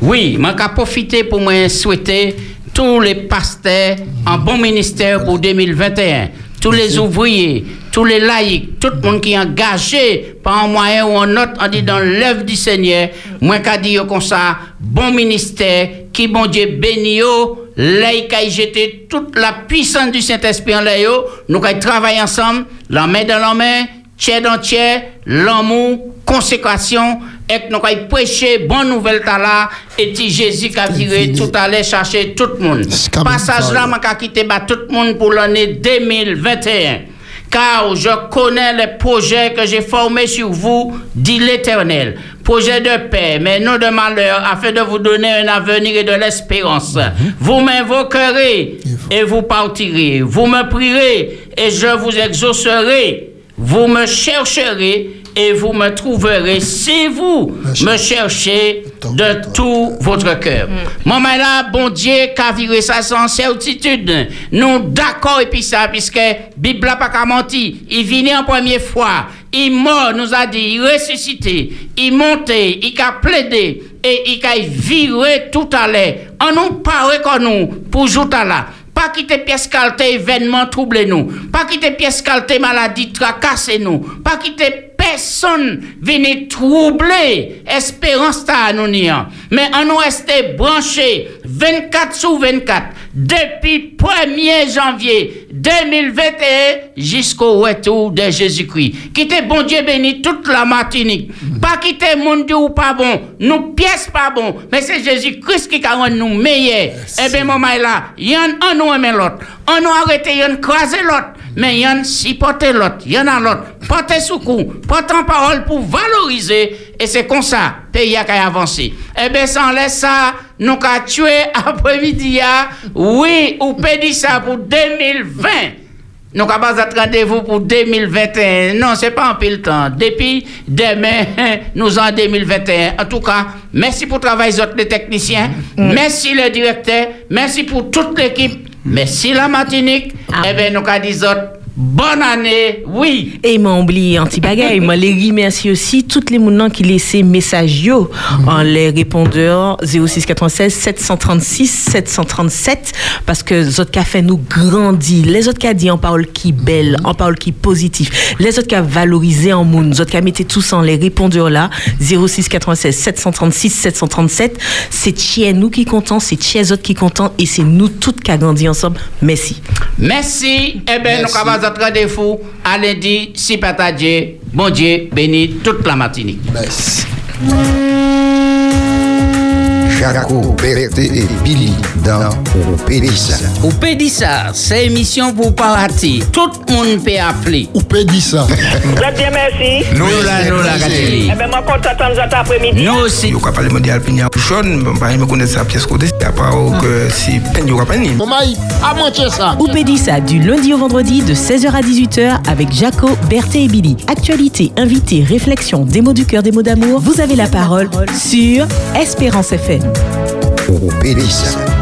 Oui, je vais profiter pour moi souhaiter tous les pasteurs en bon ministère pour 2021, tous les ouvriers, tous les laïcs, tout le monde qui est engagé par un moyen ou un autre, on dit dans l'œuvre du Seigneur, moi qu'a dit comme ça, bon ministère, qui bon Dieu béni yo, laïc a jeté toute la puissance du Saint-Esprit en l'air, nous allons travailler ensemble, la main dans la main, tiers dans tiers, l'amour, consécration, et nous allons prêcher bonne nouvelle là, et si Jésus qui a viré tout à l'heure chercher tout le monde. Passage là, je vais quitter bah, tout le monde pour l'année 2021 car je connais les projets que j'ai formés sur vous, dit l'Éternel. Projet de paix, mais non de malheur, afin de vous donner un avenir et de l'espérance. Vous m'invoquerez et vous partirez. Vous me prierez et je vous exaucerai. Vous me chercherez et vous me trouverez si vous me cherchez de tout votre cœur. Mon là, bon Dieu, qu'a viré ça sans certitude. Nous d'accord et puis ça, puisque Bible n'a pas qu'à mentir. Il vient en première fois. Il mort, nous a dit, il ressuscité, il monté, il a plaidé et il a viré tout à l'heure. On nous parle comme nous pour jouer là. Pas quitter pièce calté, événement troublé nous. Pas quitter pièce calté, maladie tracassé nous. Pas quitter personne venir troubler espérance ta Mais on nous resté branché 24 sur 24 depuis 1er janvier 2021 jusqu'au retour de Jésus-Christ. Quittez bon Dieu béni toute la Martinique. Pas quitter mon Dieu ou pas bon, nous pièces pas bon, mais c'est Jésus-Christ qui a nous meilleurs. Eh bien, maman là, y en a nous aimer l'autre. On nous arrêté, y en craser l'autre. Mais y en supporter l'autre, y en a l'autre. Portez sous coup, en parole pour valoriser. Et c'est comme ça, pays a avancé. Eh bien, sans laisser ça, nous avons tué après-midi, oui, ou pédit ça pour 2020. Nous avons pas rendez-vous pour 2021. Non, c'est pas en pile temps. Depuis demain, nous en 2021. En tout cas, merci pour le travail des techniciens. Merci le directeur. Merci pour toute l'équipe. Merci la Martinique. Eh bien, nous avons dit autres, Bonne année, oui. Et m'a oublié un petit bagage. Moi, les remercie aussi toutes les mounans qui laissaient message yo en les répondeurs 0696 736 737 parce que les autres qui fait nous grandir. Les autres qui dit en parole qui belle, en parole qui positif. Les autres qui valorisé en moun. Les autres qui mettez tous en les répondeurs là 0696 736 737. C'est chez nous qui comptons, c'est chez les autres qui comptons et c'est nous toutes qui grandi ensemble. Merci. Merci. Eh bien, nous avons notre rendez-vous à lundi, si patadier, bon Dieu bénit toute la. Merci. Jaco, Berthe et Billy dans Pédissa. Ou Pédissa, c'est émission pour parati. Tout le monde peut appeler. Ou Pédissa. Très bien, merci. Nous là, nous là, Gateli. Eh bien, moi, content de cet après-midi. Nous aussi. Yo ka pale mondial pini a jaune, me connaître sa pièce côté, à part que si pen yo ka peni. Maman, à manger ça. Oupédissa du lundi au vendredi de 16h à 18h avec Jaco, Berthe et Billy. Actualité, invité, réflexion, des mots du cœur, des mots d'amour. Vous avez la parole sur Espérance FM. Pédissa.